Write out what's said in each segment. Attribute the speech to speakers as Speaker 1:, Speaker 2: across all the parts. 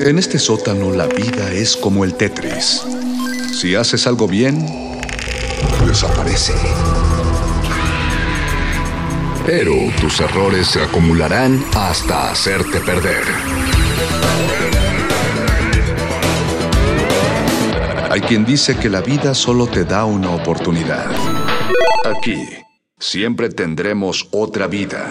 Speaker 1: En este sótano la vida es como el Tetris. Si haces algo bien, desaparece. Pero tus errores se acumularán hasta hacerte perder. Hay quien dice que la vida solo te da una oportunidad. Aquí, siempre tendremos otra vida.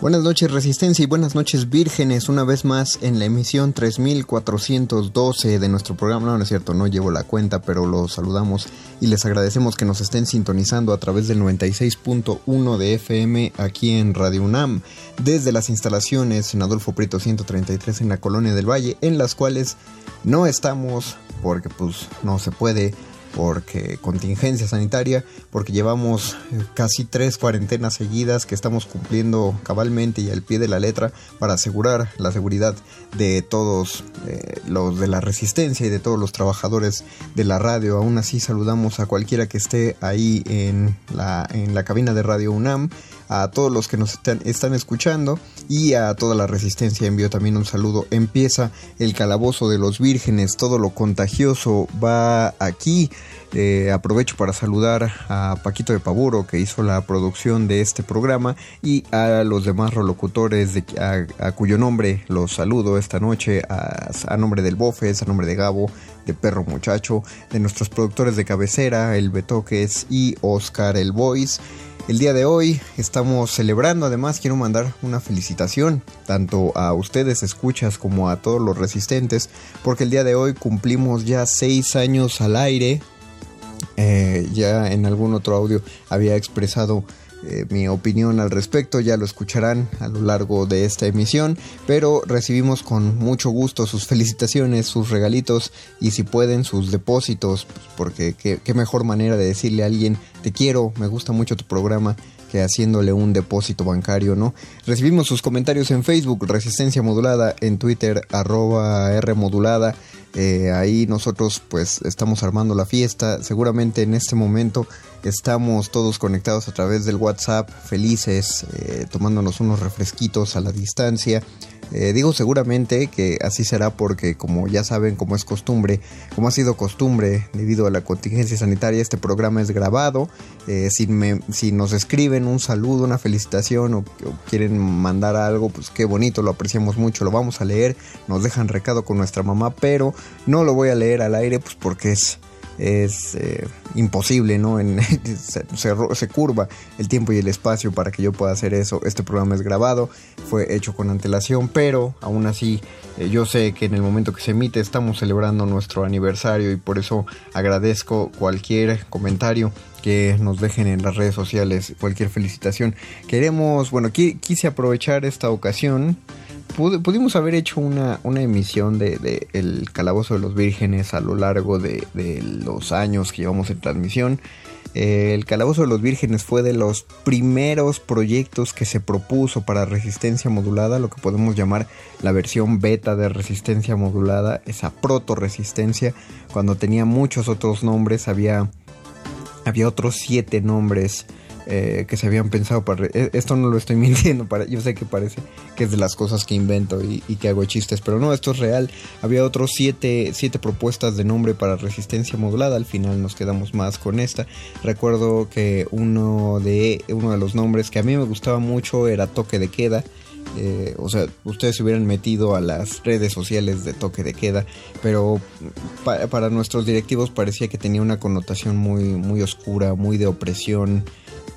Speaker 2: Buenas noches Resistencia y buenas noches Vírgenes, una vez más en la emisión 3412 de nuestro programa. No, no es cierto, no llevo la cuenta, pero los saludamos y les agradecemos que nos estén sintonizando a través del 96.1 de FM aquí en Radio UNAM, desde las instalaciones en Adolfo Prieto 133 en la Colonia del Valle, en las cuales no estamos porque pues no se puede porque contingencia sanitaria, porque llevamos eh, casi tres cuarentenas seguidas que estamos cumpliendo cabalmente y al pie de la letra para asegurar la seguridad de todos eh, los de la resistencia y de todos los trabajadores de la radio. Aún así saludamos a cualquiera que esté ahí en la, en la cabina de Radio UNAM a todos los que nos están, escuchando y a toda la resistencia envío también un saludo. Empieza el calabozo de los vírgenes, todo lo contagioso va aquí. Eh, aprovecho para saludar a Paquito de Pavuro que hizo la producción de este programa y a los demás rolocutores de, a, cuyo nombre los saludo esta noche a, a nombre del Bofes, a nombre de Gabo, de Perro Muchacho, de nuestros productores de cabecera, el Betoques y Oscar el Voice. El día de hoy estamos celebrando, además quiero mandar una felicitación tanto a ustedes escuchas como a todos los resistentes, porque el día de hoy cumplimos ya seis años al aire. Eh, ya en algún otro audio había expresado eh, mi opinión al respecto, ya lo escucharán a lo largo de esta emisión, pero recibimos con mucho gusto sus felicitaciones, sus regalitos y si pueden sus depósitos, pues, porque qué, qué mejor manera de decirle a alguien, te quiero, me gusta mucho tu programa, que haciéndole un depósito bancario, ¿no? Recibimos sus comentarios en Facebook, Resistencia Modulada, en Twitter, arroba R Modulada. Eh, ahí nosotros pues estamos armando la fiesta. Seguramente en este momento estamos todos conectados a través del WhatsApp, felices, eh, tomándonos unos refresquitos a la distancia. Eh, digo seguramente que así será porque como ya saben, como es costumbre, como ha sido costumbre debido a la contingencia sanitaria, este programa es grabado. Eh, si, me, si, nos escriben un saludo, una felicitación o, o, quieren mandar algo, pues qué bonito, lo apreciamos mucho, lo vamos a leer, nos dejan recado con nuestra mamá, pero no lo voy a leer al aire pues porque es es eh, imposible, ¿no? En, se, curva el tiempo y el espacio para que yo pueda hacer eso. Este programa es grabado, fue hecho con antelación, pero aún así eh, yo sé que en el momento que se emite estamos celebrando nuestro aniversario y por eso agradezco cualquier comentario que nos dejen en las redes sociales, cualquier felicitación. Queremos, bueno, quise aprovechar esta ocasión pudimos haber hecho una, emisión de, El Calabozo de los Vírgenes a lo largo de, los años que llevamos en transmisión. Eh, el Calabozo de los Vírgenes fue de los primeros proyectos que se propuso para resistencia modulada, lo que podemos llamar la versión beta de resistencia modulada, esa proto resistencia, cuando tenía muchos otros nombres, había, había otros siete nombres eh, que se habían pensado para... e, Esto no lo estoy mintiendo, para, yo sé que parece que es de las cosas que invento y, que hago chistes, pero no, esto es real. Había otros siete, siete propuestas de nombre para resistencia modulada, al final nos quedamos más con esta. Recuerdo que uno de, uno de los nombres que a mí me gustaba mucho era Toque de Queda. Eh, o sea, ustedes se hubieran metido a las redes sociales de toque de queda, pero pa- para nuestros directivos parecía que tenía una connotación muy, muy oscura, muy de opresión,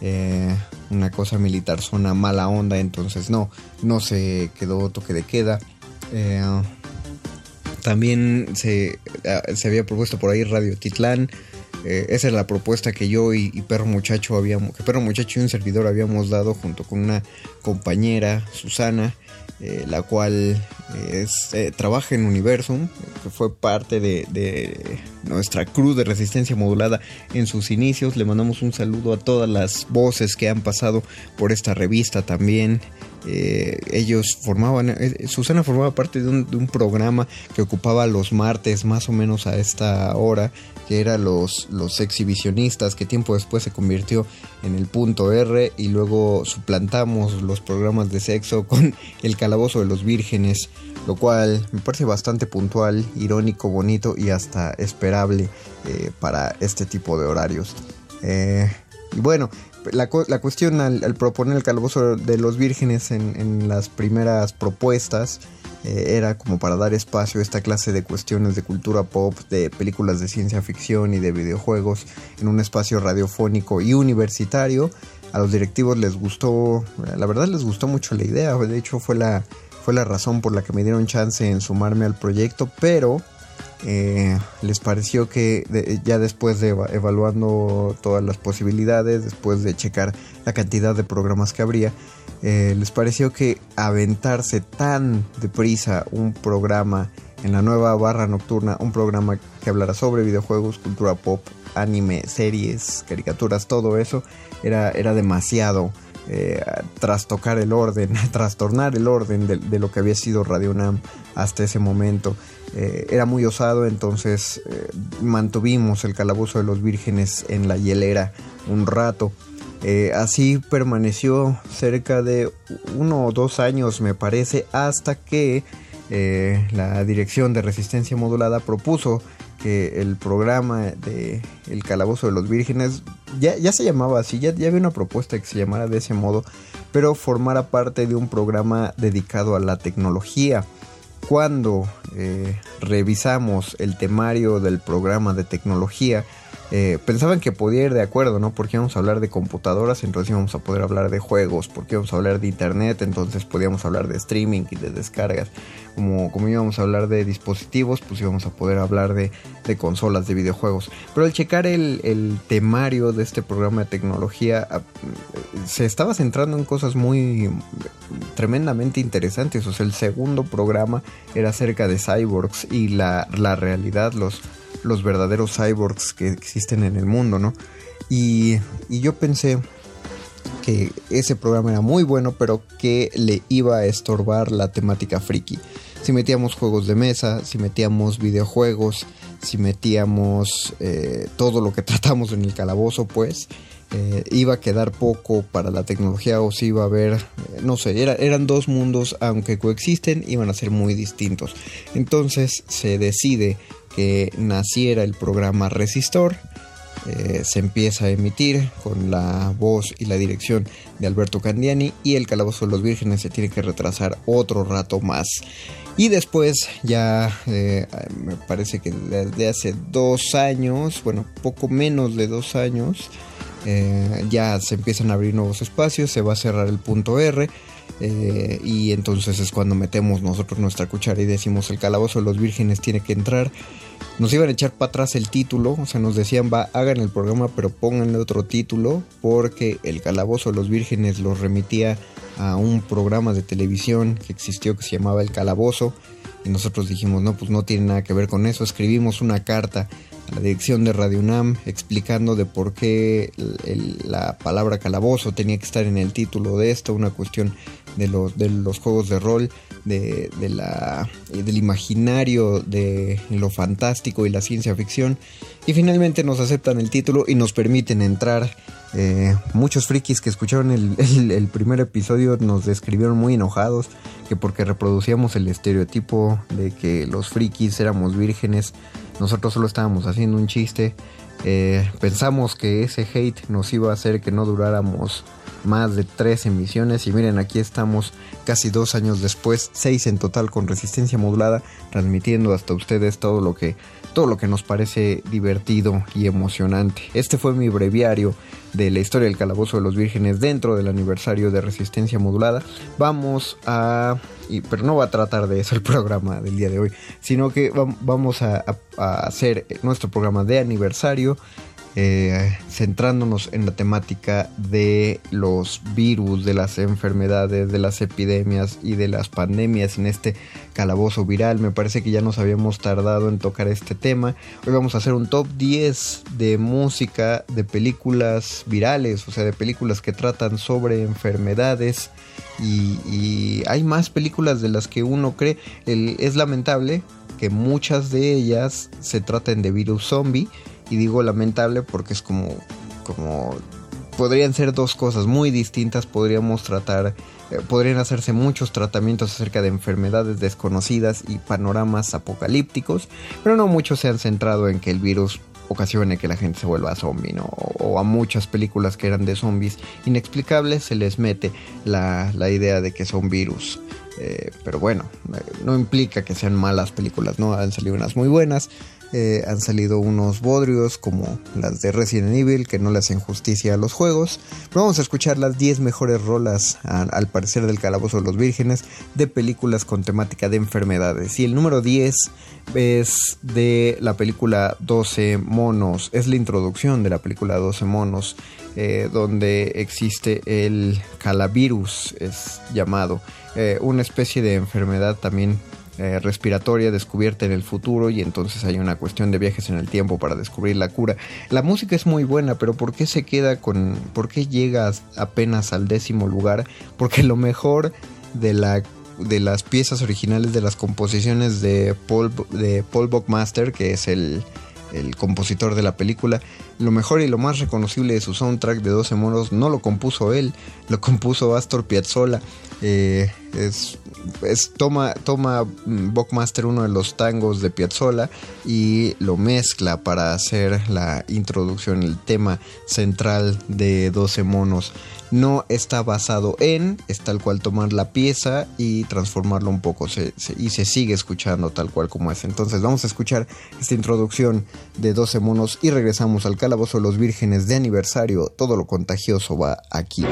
Speaker 2: eh, una cosa militar, zona mala onda, entonces no, no se quedó toque de queda. Eh, también se, ah, se había propuesto por ahí Radio Titlán. Eh, esa es la propuesta que yo y, y Perro Muchacho habíamos, que Perro Muchacho y un servidor habíamos dado junto con una compañera, Susana, eh, la cual es, eh, trabaja en Universum, que fue parte de, nuestra crew de resistencia modulada en sus inicios. Le mandamos un saludo a todas las voces que han pasado por esta revista también. Eh, ellos formaban, eh, Susana formaba parte de un, de un programa que ocupaba los martes más o menos a esta hora, que era los, los exhibicionistas, que tiempo después se convirtió en el punto R y luego suplantamos los programas de sexo con el calabozo de los vírgenes, lo cual me parece bastante puntual, irónico, bonito y hasta esperable eh, para este tipo de horarios. Eh, y bueno, la, la cuestión al, proponer el calabozo de los vírgenes en, en las primeras propuestas eh, era como para dar espacio a esta clase de cuestiones de cultura pop, de películas de ciencia ficción y de videojuegos en un espacio radiofónico y universitario. A los directivos les gustó, la verdad les gustó mucho la idea, de hecho fue la, fue la razón por la que me dieron chance en sumarme al proyecto, pero eh, les pareció que ya después de eva- evaluando todas las posibilidades, después de checar la cantidad de programas que habría, eh, les pareció que aventarse tan deprisa un programa en la nueva barra nocturna, un programa que hablara sobre videojuegos, cultura pop, anime, series, caricaturas, todo eso, era, era demasiado. Eh, trastocar el orden, trastornar el orden de, de lo que había sido Radio Nam hasta ese momento. Eh, era muy osado, entonces eh, mantuvimos el calabozo de los vírgenes en la hielera un rato. Eh, así permaneció cerca de uno o dos años, me parece, hasta que la dirección de resistencia modulada propuso que el programa de El Calabozo de los Vírgenes ya, ya se llamaba así, ya, ya había una propuesta que se llamara de ese modo, pero formara parte de un programa dedicado a la tecnología. Cuando eh, revisamos el temario del programa de tecnología, eh, pensaban que podía ir de acuerdo, ¿no? Porque íbamos a hablar de computadoras, entonces íbamos a poder hablar de juegos, porque íbamos a hablar de internet, entonces podíamos hablar de streaming y de descargas. Como, como íbamos a hablar de dispositivos, pues íbamos a poder hablar de, de consolas, de videojuegos. Pero al checar el, el temario de este programa de tecnología, ah, se estaba centrando en cosas muy tremendamente interesantes. O sea, el segundo programa era acerca de cyborgs y la, la realidad, los, los verdaderos cyborgs que existen en el mundo, ¿no? Y, y yo pensé que ese programa era muy bueno, pero que le iba a estorbar la temática friki. Si metíamos juegos de mesa, si metíamos videojuegos, si metíamos eh, todo lo que tratamos en el calabozo, pues eh, iba a quedar poco para la tecnología o si iba a haber, eh, no sé, era, eran dos mundos, aunque coexisten, iban a ser muy distintos. Entonces se decide que naciera el programa Resistor. Eh, se empieza a emitir con la voz y la dirección de Alberto Candiani y el Calabozo de los Vírgenes se tiene que retrasar otro rato más. Y después ya eh, me parece que desde hace dos años, bueno, poco menos de dos años, eh, ya se empiezan a abrir nuevos espacios, se va a cerrar el punto R. eh, y entonces es cuando metemos nosotros nuestra cuchara y decimos el calabozo de los vírgenes tiene que entrar. Nos iban a echar para atrás el título, o sea, nos decían, va, hagan el programa, pero pónganle otro título, porque el calabozo de los vírgenes los remitía a un programa de televisión que existió que se llamaba El Calabozo. Y nosotros dijimos, no, pues no tiene nada que ver con eso. Escribimos una carta la dirección de Radio UNAM explicando de por qué el- el- la palabra calabozo tenía que estar en el título de esto, una cuestión de los, juegos de rol, de, de la, del imaginario, de lo fantástico y la ciencia ficción. Y finalmente nos aceptan el título y nos permiten entrar Eh, muchos frikis que escucharon el, primer episodio nos describieron muy enojados que porque reproducíamos el estereotipo de que los frikis éramos vírgenes, nosotros solo estábamos haciendo un chiste. Eh, pensamos que ese hate nos iba a hacer que no duráramos más de tres emisiones y miren aquí estamos casi dos años después, seis en total con resistencia modulada, transmitiendo hasta ustedes todo lo que todo lo que nos parece divertido y emocionante. Este fue mi breviario de la historia del calabozo de los vírgenes dentro del aniversario de resistencia modulada. Vamos a pero no va a tratar de eso el programa del día de hoy, sino que vamos a hacer nuestro programa de aniversario eh, centrándonos en la temática de los virus, de las enfermedades, de las epidemias y de las pandemias en este calabozo viral. Me parece que ya nos habíamos tardado en tocar este tema. Hoy vamos a hacer un top 10 de música de películas virales, o sea, de películas que tratan sobre enfermedades. Y, hay más películas de las que uno cree. es lamentable que muchas de ellas se traten de virus zombie y digo lamentable porque es como, como podrían ser dos cosas muy distintas, podríamos tratar, eh, podrían hacerse muchos tratamientos acerca de enfermedades desconocidas y panoramas apocalípticos, pero no muchos se han centrado en que el virus ocasione que la gente se vuelva zombie, ¿no? O, a muchas películas que eran de zombies inexplicables se les mete la, la idea de que son virus. Eh, pero bueno, eh, no implica que sean malas películas, ¿no? Han salido unas muy buenas, eh, han salido unos bodrios como las de Resident Evil que no le hacen justicia a los juegos. Vamos a escuchar las 10 mejores rolas, al parecer del Calabozo de los Vírgenes, de películas con temática de enfermedades. Y el número 10 es de la película 12 monos. Es la introducción de la película 12 monos, eh, donde existe el calavirus, es llamado. Eh, una especie de enfermedad también eh, respiratoria descubierta en el futuro y entonces hay una cuestión de viajes en el tiempo para descubrir la cura. La música es muy buena, pero ¿por qué se queda con... ¿Por qué llegas apenas al décimo lugar? Porque lo mejor de la de las piezas originales de las composiciones de Paul, de Paul Buckmaster, que es el, el compositor de la película, lo mejor y lo más reconocible de su soundtrack de 12 monos no lo compuso él, lo compuso Astor Piazzolla. Eh, es, toma, toma mm, Buckmaster uno de los tangos de Piazzolla y lo mezcla para hacer la introducción, el tema central de 12 monos. No está basado en, es tal cual tomar la pieza y transformarlo un poco y se sigue escuchando tal cual como es. Entonces vamos a escuchar esta introducción de 12 monos y regresamos al calabozo de los vírgenes de aniversario. Todo lo contagioso va aquí.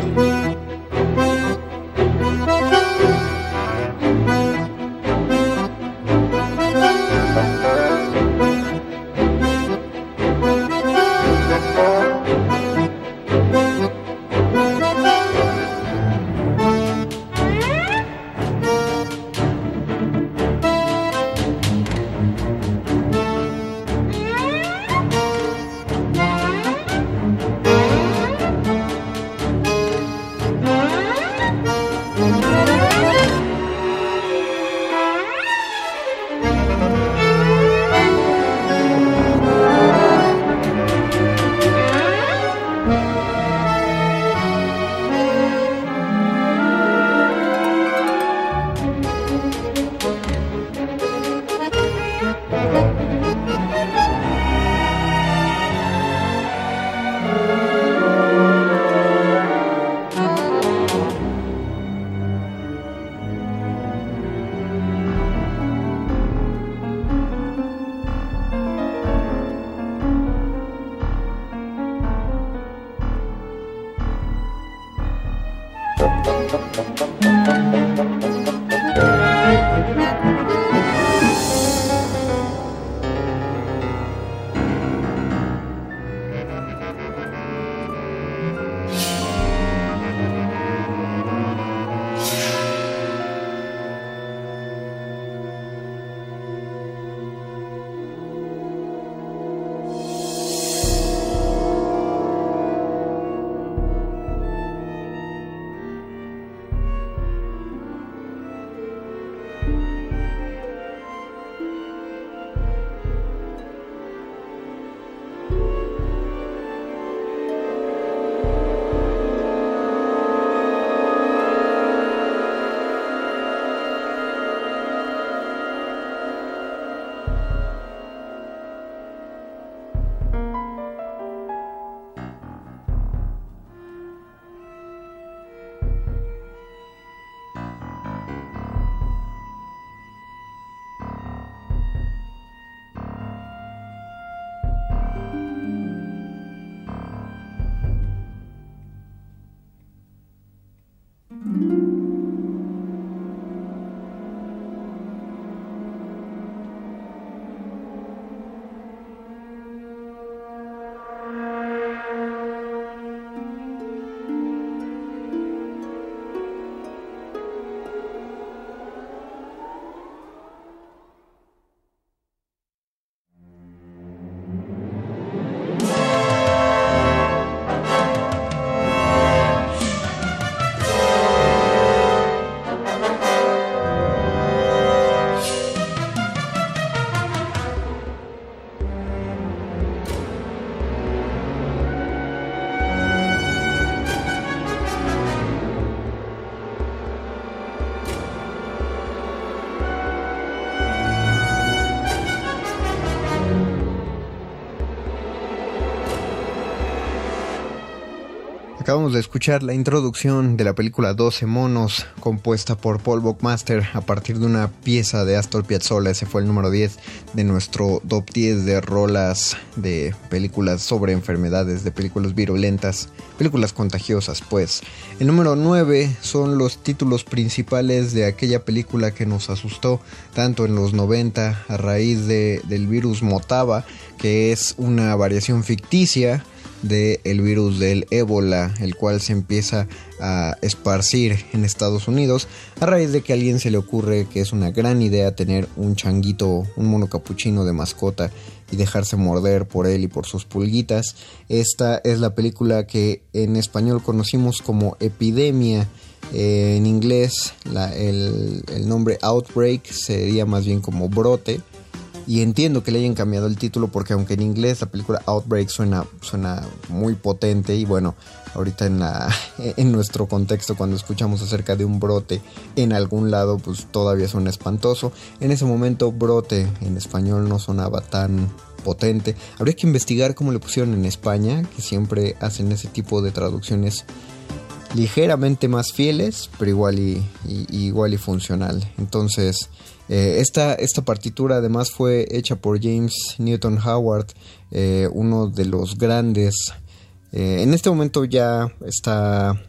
Speaker 2: Acabamos de escuchar la introducción de la película 12 monos, compuesta por Paul Buckmaster a partir de una pieza de Astor Piazzolla. Ese fue el número 10 de nuestro top 10 de rolas de películas sobre enfermedades, de películas virulentas, películas contagiosas, pues. El número 9 son los títulos principales de aquella película que nos asustó tanto en los 90 a raíz de, del virus Motaba, que es una variación ficticia del virus del ébola, el cual se empieza a esparcir en Estados Unidos a raíz de que a alguien se le ocurre que es una gran idea tener un changuito, un mono capuchino de mascota y dejarse morder por él y por sus pulguitas. Esta es la película que en español conocimos como Epidemia. Eh, en inglés el, el nombre Outbreak sería más bien como brote y entiendo que le hayan cambiado el título porque aunque en inglés la película Outbreak suena, suena muy potente y bueno, ahorita en, la, en nuestro contexto cuando escuchamos acerca de un brote en algún lado pues todavía suena espantoso. En ese momento brote en español no sonaba tan potente. Habría que investigar cómo le pusieron en España, que siempre hacen ese tipo de traducciones ligeramente más fieles, pero igual y, igual y funcional. Entonces, eh, esta, esta, partitura además fue hecha por James Newton Howard, eh, uno de los grandes. Eh, en este momento ya está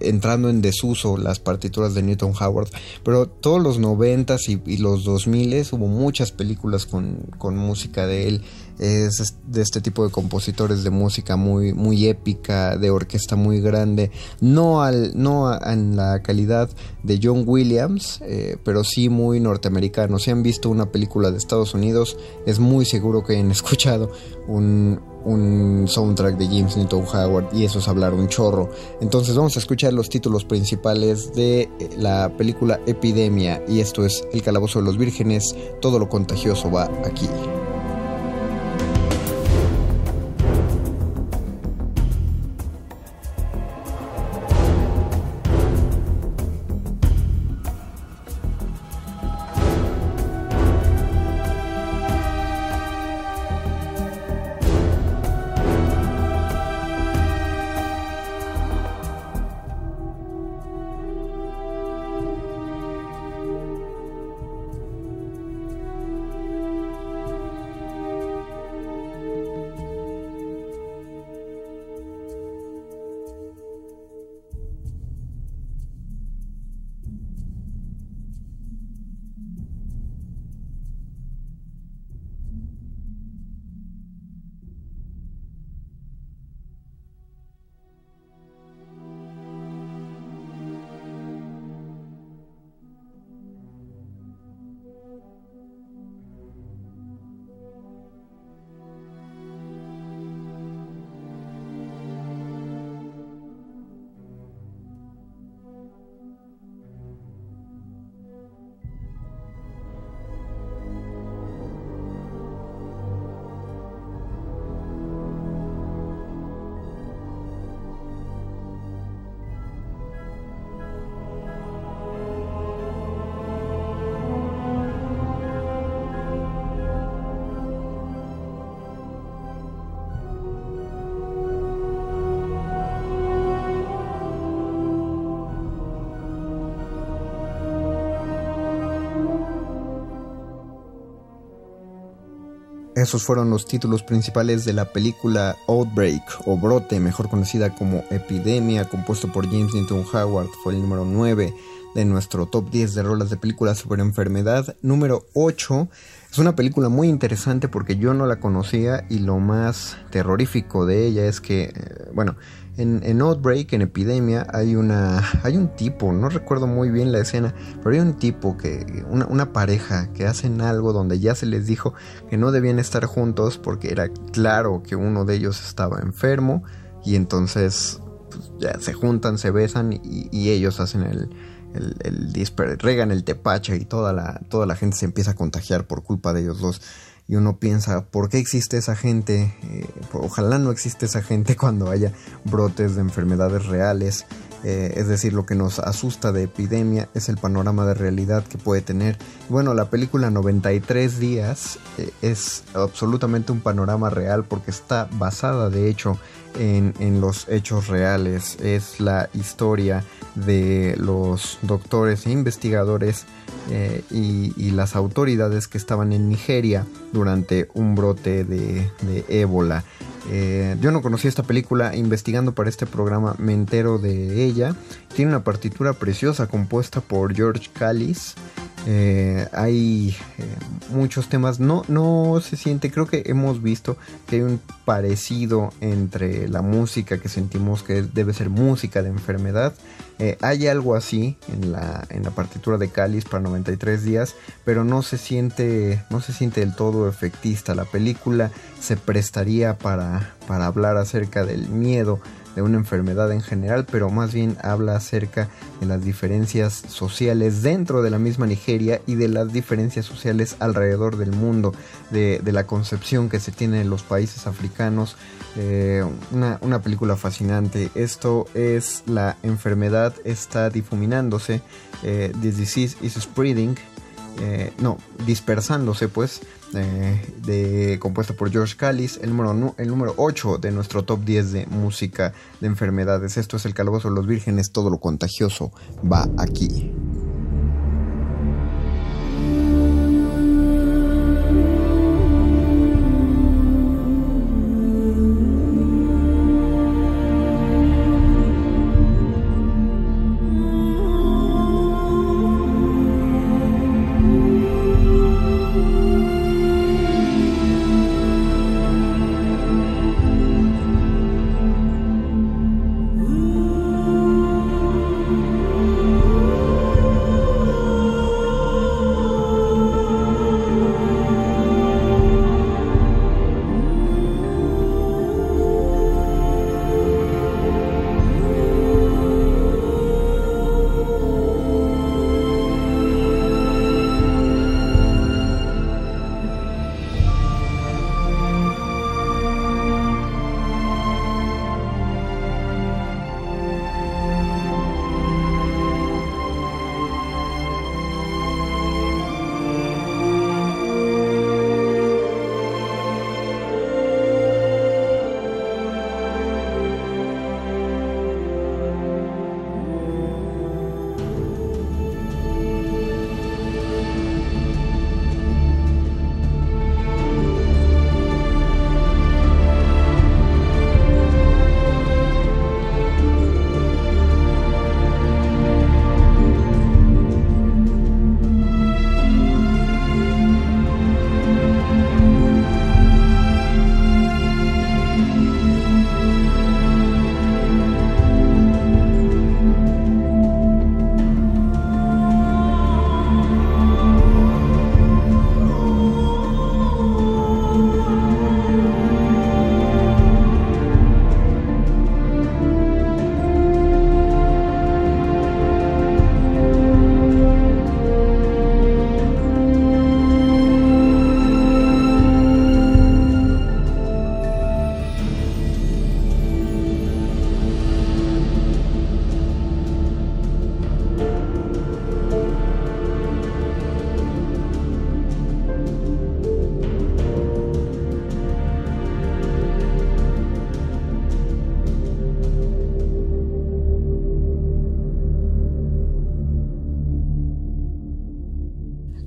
Speaker 2: entrando en desuso las partituras de Newton Howard, pero todos los noventas y, y los 2000 hubo muchas películas con, con música de él es de este tipo de compositores de música muy, muy épica, de orquesta muy grande, no, al, no en la calidad de John Williams, eh, pero sí muy norteamericano. Si han visto una película de Estados Unidos, es muy seguro que hayan escuchado un, un soundtrack de James Newton Howard y eso es hablar un chorro. Entonces vamos a escuchar los títulos principales de eh, la película Epidemia y esto es El Calabozo de los Vírgenes, todo lo contagioso va aquí. Esos fueron los títulos principales de la película Outbreak o Brote, mejor conocida como Epidemia, compuesto por James Newton Howard. Fue el número 9 de nuestro top 10 de rolas de películas sobre enfermedad. Número 8 es una película muy interesante porque yo no la conocía y lo más terrorífico de ella es que, eh, bueno, en, Outbreak, en Epidemia, hay una. hay un tipo, no recuerdo muy bien la escena, pero hay un tipo que. una, pareja que hacen algo donde ya se les dijo que no debían estar juntos porque era claro que uno de ellos estaba enfermo. Y entonces pues, ya se juntan, se besan y, ellos hacen el, el, el regan el tepache y toda la, toda la gente se empieza a contagiar por culpa de ellos dos y uno piensa, ¿por qué existe esa gente? Eh, ojalá no existe esa gente cuando haya brotes de enfermedades reales. eh, es decir, lo que nos asusta de epidemia es el panorama de realidad que puede tener. Bueno, la película 93 días eh, es absolutamente un panorama real porque está basada de hecho en, en, los hechos reales. Es la historia de los doctores e investigadores eh, y, las autoridades que estaban en Nigeria durante un brote de, de ébola. Eh, yo no conocía esta película, investigando para este programa me entero de ella. Tiene una partitura preciosa compuesta por George Callis. Eh, hay eh, muchos temas, no, no se siente, creo que hemos visto que hay un parecido entre la música que sentimos que debe ser música de enfermedad. Eh, hay algo así en la, en la partitura de Cáliz para 93 días, pero no se siente, no se siente del todo efectista. La película se prestaría para, para hablar acerca del miedo de una enfermedad en general, pero más bien habla acerca de las diferencias sociales dentro de la misma Nigeria y de las diferencias sociales alrededor del mundo, de, la concepción que se tiene en los países africanos. Eh, una, película fascinante. Esto es la enfermedad está difuminándose, eh, the disease is spreading, eh, no, dispersándose pues eh, de, compuesta por George Callis, el número, el número 8 de nuestro top 10 de música de enfermedades. Esto es el calabozo de los vírgenes, todo lo contagioso va aquí.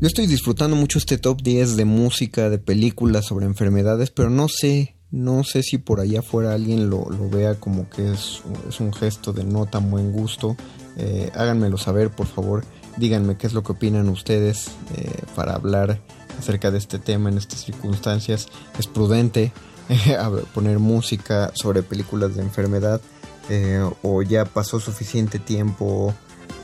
Speaker 2: Yo estoy disfrutando mucho este top 10 de música, de películas sobre enfermedades, pero no sé, no sé si por allá afuera alguien lo, vea como que es, un gesto de no tan buen gusto. Eh, háganmelo saber, por favor. Díganme qué es lo que opinan ustedes eh, para hablar acerca de este tema en estas circunstancias. Es prudente eh, poner música sobre películas de enfermedad o ya pasó suficiente tiempo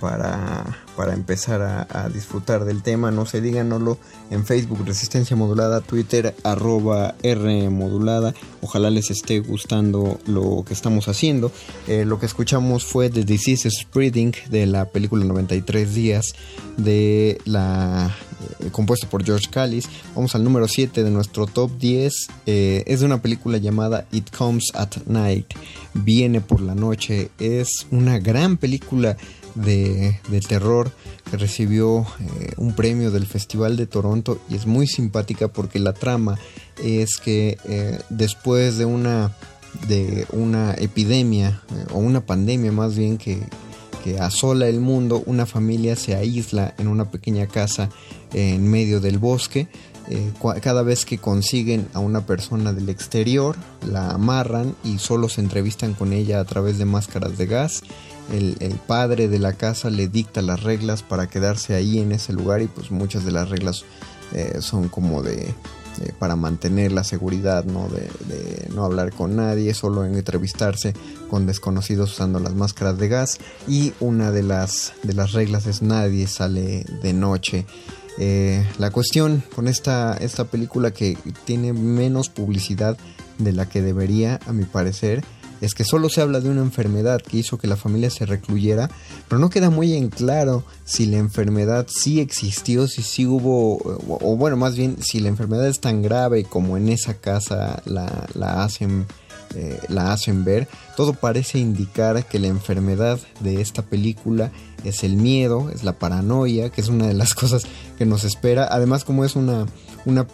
Speaker 2: para, para empezar a, disfrutar del tema. No se díganoslo en Facebook Resistencia Modulada, Twitter arroba R Modulada. Ojalá les esté gustando lo que estamos haciendo. Eh, lo que escuchamos fue The Disease Spreading de la película 93 días de la eh, compuesto por George Callis. Vamos al número 7 de nuestro top 10. Eh, es de una película llamada It Comes at Night. Viene por la noche. Es una gran película de, terror que recibió eh, un premio del Festival de Toronto y es muy simpática porque la trama es que después de una de una epidemia o una pandemia más bien que, que asola el mundo, una familia se aísla en una pequeña casa en medio del bosque. Eh, cada vez que consiguen a una persona del exterior, la amarran y solo se entrevistan con ella a través de máscaras de gas. El, padre de la casa le dicta las reglas para quedarse ahí en ese lugar y pues muchas de las reglas eh, son como de eh, para mantener la seguridad, ¿no? De, no hablar con nadie, solo entrevistarse con desconocidos usando las máscaras de gas. Y una de las, de las reglas es nadie sale de noche. Eh, la cuestión con esta, esta película que tiene menos publicidad de la que debería, a mi parecer, es que solo se habla de una enfermedad que hizo que la familia se recluyera, pero no queda muy en claro si la enfermedad sí existió, si sí hubo, o, bueno, más bien si la enfermedad es tan grave como en esa casa la, la hacen eh, la hacen ver, todo parece indicar que la enfermedad de esta película es el miedo, es la paranoia, que es una de las cosas que nos espera. Además, como es una, una,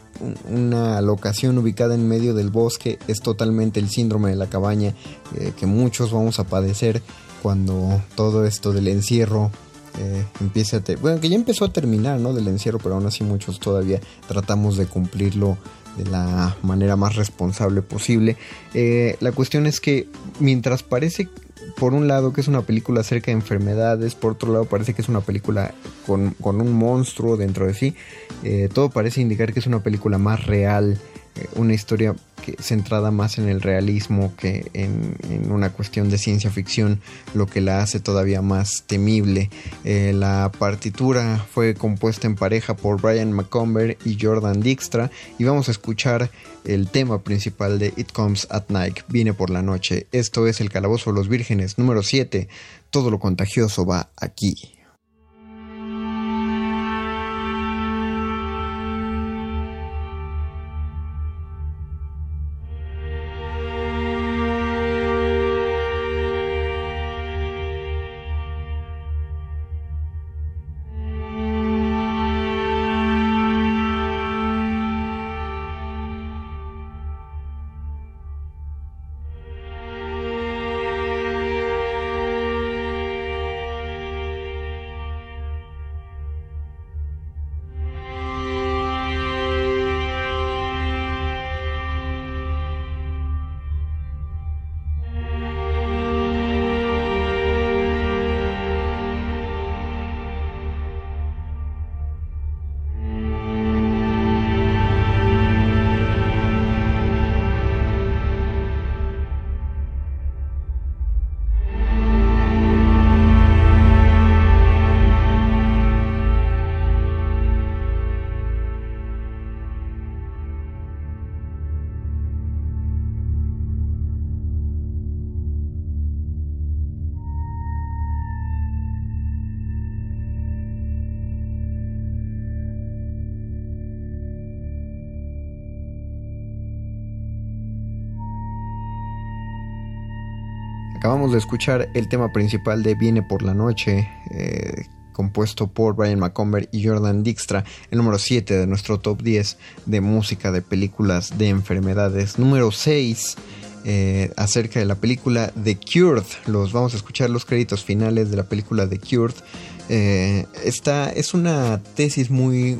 Speaker 2: una locación ubicada en medio del bosque, es totalmente el síndrome de la cabaña eh, que muchos vamos a padecer cuando todo esto del encierro eh, empiece a... Bueno, que ya empezó a terminar, ¿no? Del encierro, pero aún así muchos todavía tratamos de cumplirlo de la manera más responsable posible. Eh, la cuestión es que mientras parece por un lado que es una película acerca de enfermedades, por otro lado parece que es una película con, un monstruo dentro de sí, eh, todo parece indicar que es una película más real, una historia centrada más en el realismo que en, una cuestión de ciencia ficción, lo que la hace todavía más temible. Eh, la partitura fue compuesta en pareja por Brian McComber y Jordan Dijkstra y vamos a escuchar el tema principal de It Comes at Night, viene por la noche. Esto es el Calabozo de los Vírgenes número 7. Todo lo contagioso va aquí. De escuchar el tema principal de Viene por la Noche, eh, compuesto por Brian McComber y Jordan Dijkstra, el número 7 de nuestro top 10 de música de películas de enfermedades. Número 6, eh, acerca de la película The Cured. Los vamos a escuchar los créditos finales de la película The Cured. Eh, esta es una tesis muy,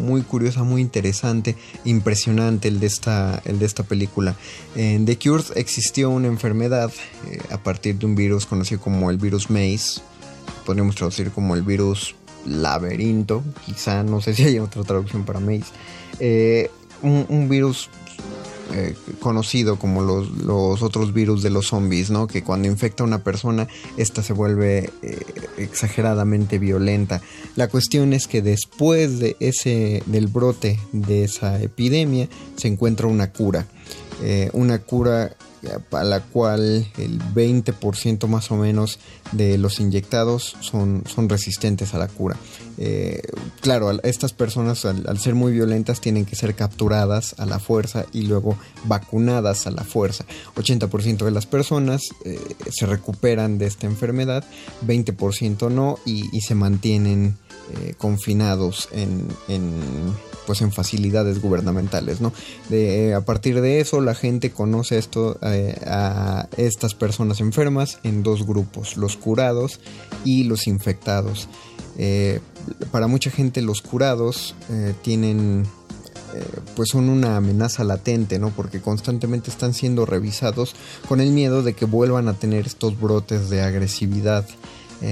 Speaker 2: muy curiosa, muy interesante, impresionante el de esta, el de esta película. En The Cure existió una enfermedad eh, a partir de un virus conocido como el virus Maze, podríamos traducir como el virus laberinto, quizá no sé si hay otra traducción para Maze, eh, un, virus eh, conocido como los, otros virus de los zombies, ¿no? Que cuando infecta a una persona, esta se vuelve eh, exageradamente violenta. La cuestión es que después de ese, del brote de esa epidemia, se encuentra una cura. Eh, una cura a la cual el 20% más o menos de los inyectados son, son resistentes a la cura. Eh, claro, estas personas al, ser muy violentas tienen que ser capturadas a la fuerza y luego vacunadas a la fuerza. 80% de las personas eh, se recuperan de esta enfermedad, 20% no y, se mantienen eh, confinados en, pues en facilidades gubernamentales, ¿no? a partir de eso la gente conoce esto a estas personas enfermas en dos grupos, los curados y los infectados. Eh, para mucha gente los curados eh, tienen eh, pues son una amenaza latente, ¿no? Porque constantemente están siendo revisados con el miedo de que vuelvan a tener estos brotes de agresividad.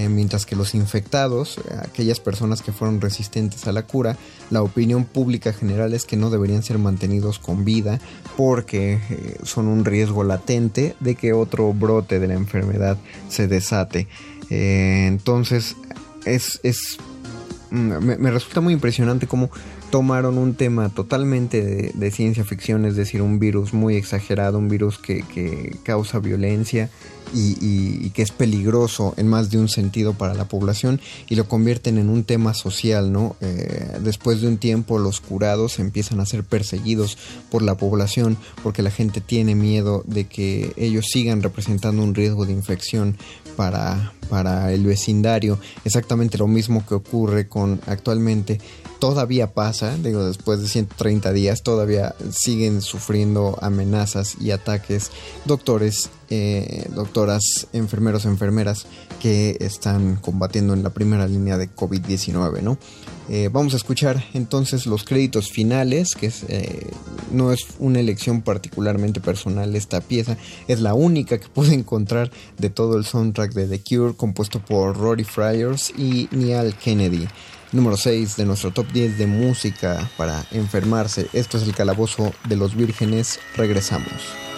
Speaker 2: Mientras que los infectados, aquellas personas que fueron resistentes a la cura, la opinión pública general es que no deberían ser mantenidos con vida porque son un riesgo latente de que otro brote de la enfermedad se desate. entonces es, es mm, me, resulta muy impresionante cómo tomaron un tema totalmente de, ciencia ficción, es decir, un virus muy exagerado, un virus que, que causa violencia y, que es peligroso en más de un sentido para la población y lo convierten en un tema social, ¿no? Eh, después de un tiempo los curados empiezan a ser perseguidos por la población porque la gente tiene miedo de que ellos sigan representando un riesgo de infección para, para el vecindario. Exactamente lo mismo que ocurre con actualmente todavía pasa, digo, después de 130 días, todavía siguen sufriendo amenazas y ataques doctores, eh, doctoras, enfermeros, enfermeras que están combatiendo en la primera línea de COVID-19, ¿no? Eh, vamos a escuchar entonces los créditos finales, que eh, no es una elección particularmente personal esta pieza, es la única que pude encontrar de todo el soundtrack de The Cure compuesto por Rory Fryers y Neal Kennedy número 6 de nuestro top 10 de música para enfermarse. Esto es el calabozo de los vírgenes. Regresamos.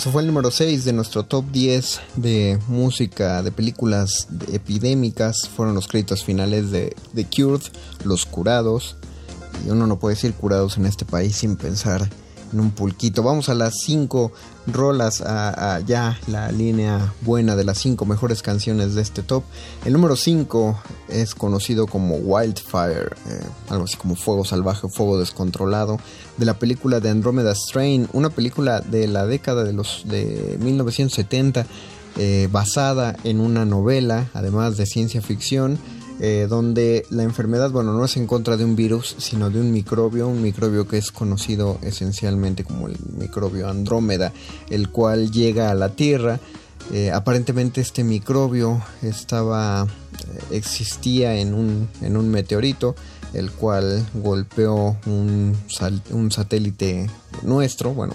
Speaker 2: Eso fue el número 6 de nuestro top 10 de música de películas epidémicas. Fueron los créditos finales de The Cured, Los Curados. Y uno no puede decir curados en este país sin pensar en un pulquito. Vamos a las 5 rolas, a, ya la línea buena de las 5 mejores canciones de este top. El número 5 es conocido como Wildfire, eh, algo así como Fuego Salvaje, Fuego Descontrolado, de la película de Andromeda Strain, una película de la década de, los, de 1970. Eh, basada en una novela, además de ciencia ficción, eh, donde la enfermedad, bueno, no es en contra de un virus, sino de un microbio, un microbio que es conocido esencialmente como el microbio Andrómeda, el cual llega a la Tierra. Eh, aparentemente este microbio estaba, existía en un, en un meteorito, el cual golpeó un, un satélite nuestro, bueno,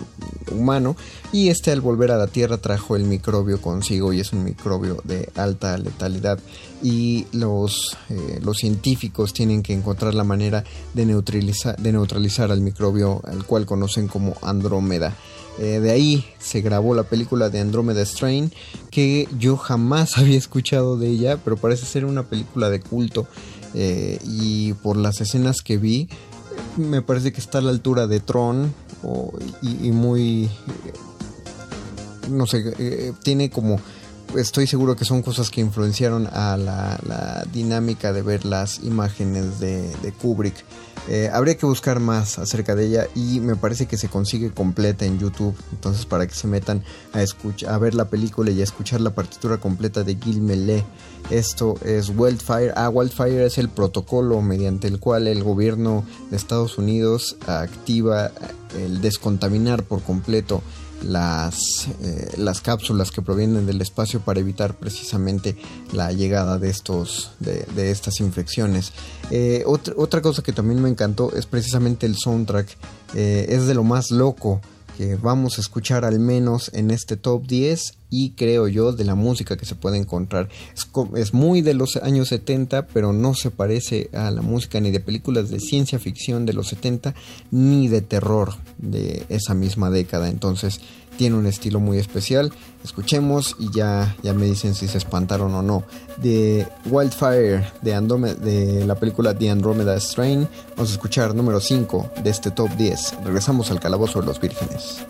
Speaker 2: humano, y este al volver a la Tierra trajo el microbio consigo y es un microbio de alta letalidad y los, eh, los científicos tienen que encontrar la manera de neutralizar, de neutralizar al microbio al cual conocen como Andrómeda. Eh, de ahí se grabó la película de Andromeda Strain, que yo jamás había escuchado de ella, pero parece ser una película de culto. Eh, y por las escenas que vi, me parece que está a la altura de Tron y, muy... No sé, tiene como estoy seguro que son cosas que influenciaron a la, dinámica de ver las imágenes de, Kubrick. Eh, habría que buscar más acerca de ella y me parece que se consigue completa en YouTube. Entonces para que se metan a, escuchar, a ver la película y a escuchar la partitura completa de Gil Melé. Esto es Wildfire. Ah, Wildfire es el protocolo mediante el cual el gobierno de Estados Unidos activa el descontaminar por completo las, eh, las cápsulas que provienen del espacio para evitar precisamente la llegada de, estos, de, estas infecciones. Eh, otra, otra, cosa que también me encantó es precisamente el soundtrack. Eh, es de lo más loco que vamos a escuchar al menos en este top 10 y creo yo de la música que se puede encontrar. Es, muy de los años 70, pero no se parece a la música ni de películas de ciencia ficción de los 70 ni de terror de esa misma década. Entonces tiene un estilo muy especial. Escuchemos y ya, ya me dicen si se espantaron o no. De Wildfire de, de la película The Andromeda Strain, vamos a escuchar número 5 de este top 10. Regresamos al calabozo de los vírgenes.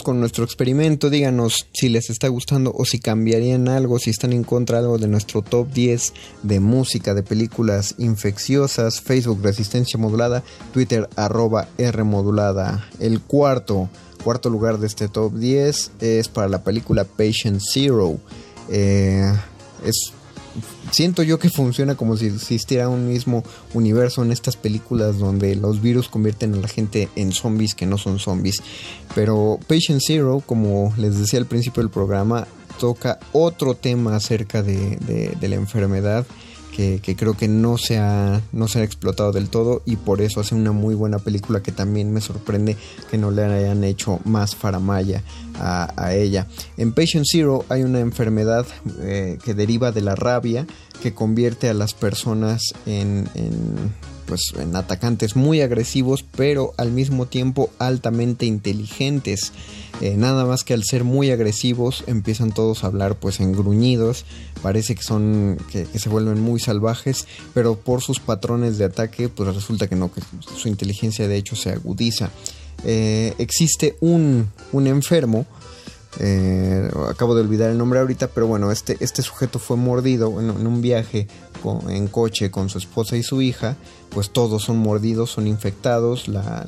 Speaker 2: Con nuestro experimento. Díganos si les está gustando o si cambiarían algo, si están en contra algo de nuestro top 10 de música, de películas infecciosas. Facebook Resistencia Modulada, Twitter arroba R Modulada. El cuarto, cuarto lugar de este top 10 es para la película Patient Zero. Eh, es siento yo que funciona como si existiera un mismo universo en estas películas donde los virus convierten a la gente en zombies que no son zombies. Pero Patient Zero, como les decía al principio del programa, toca otro tema acerca de, de la enfermedad que, creo que no se, ha, no se ha explotado del todo y por eso hace una muy buena película que también me sorprende que no le hayan hecho más faramaya a, ella. En Patient Zero hay una enfermedad eh, que deriva de la rabia que convierte a las personas en, en pues en atacantes muy agresivos pero al mismo tiempo altamente inteligentes. Eh, nada más que al ser muy agresivos empiezan todos a hablar pues en gruñidos. Parece que son que, se vuelven muy salvajes pero por sus patrones de ataque pues resulta que no que su inteligencia de hecho se agudiza. Eh, existe un, un enfermo eh, acabo de olvidar el nombre ahorita, pero bueno, este, este sujeto fue mordido en, un viaje en coche con su esposa y su hija, pues todos son mordidos, son infectados, la,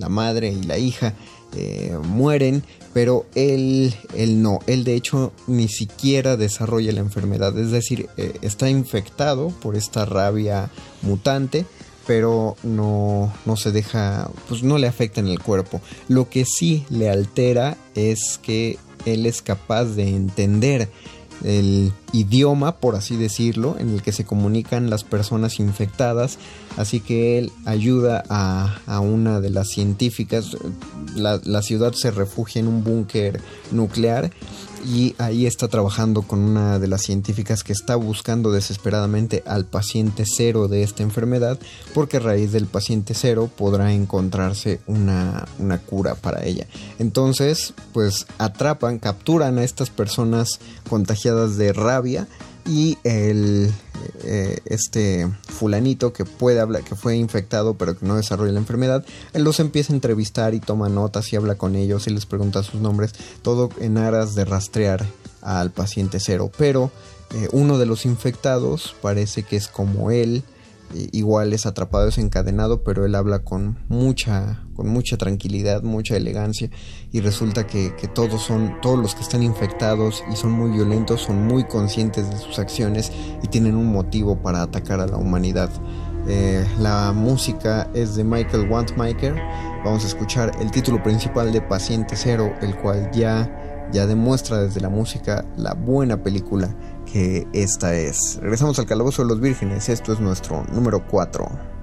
Speaker 2: la, madre y la hija eh, mueren, pero él, él no, él de hecho ni siquiera desarrolla la enfermedad, es decir, eh, está infectado por esta rabia mutante, pero no, no se deja, pues no le afecta en el cuerpo. Lo que sí le altera es que él es capaz de entender el idioma, por así decirlo, en el que se comunican las personas infectadas. Así que él ayuda a, a una de las científicas. La, la ciudad se refugia en un búnker nuclear y ahí está trabajando con una de las científicas que está buscando desesperadamente al paciente cero de esta enfermedad porque a raíz del paciente cero podrá encontrarse una, cura para ella. Entonces, pues atrapan, capturan a estas personas contagiadas de rabia y el eh, este fulanito que puede hablar que fue infectado pero que no desarrolla la enfermedad él los empieza a entrevistar y toma notas y habla con ellos y les pregunta sus nombres todo en aras de rastrear al paciente cero. Pero eh, uno de los infectados parece que es como él igual es atrapado, es encadenado, pero él habla con mucha, con mucha tranquilidad, mucha elegancia, y resulta que, todos son, todos los que están infectados y son muy violentos, son muy conscientes de sus acciones y tienen un motivo para atacar a la humanidad. Eh, la música es de Michael Wantmaker. Vamos a escuchar el título principal de Paciente Cero, el cual ya, ya demuestra desde la música la buena película esta es. Regresamos al Calabozo de los Vírgenes, esto es nuestro número 4.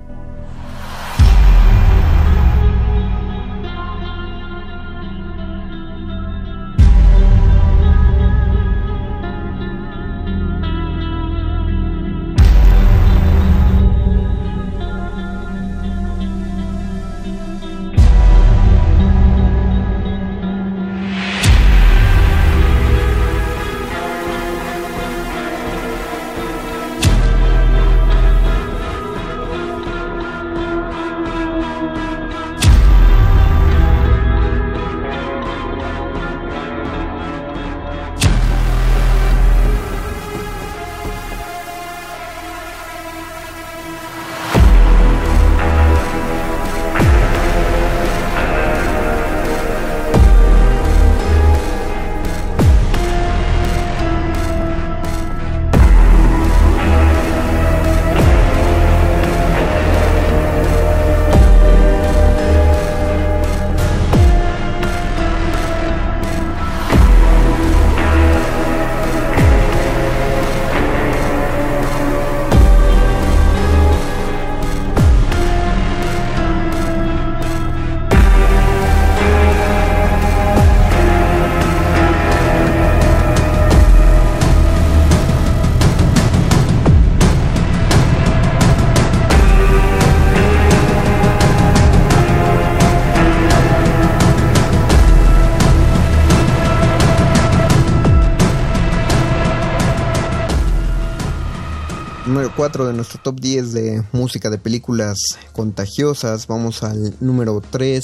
Speaker 2: Nuestro top 10 de música de películas contagiosas. Vamos al número 3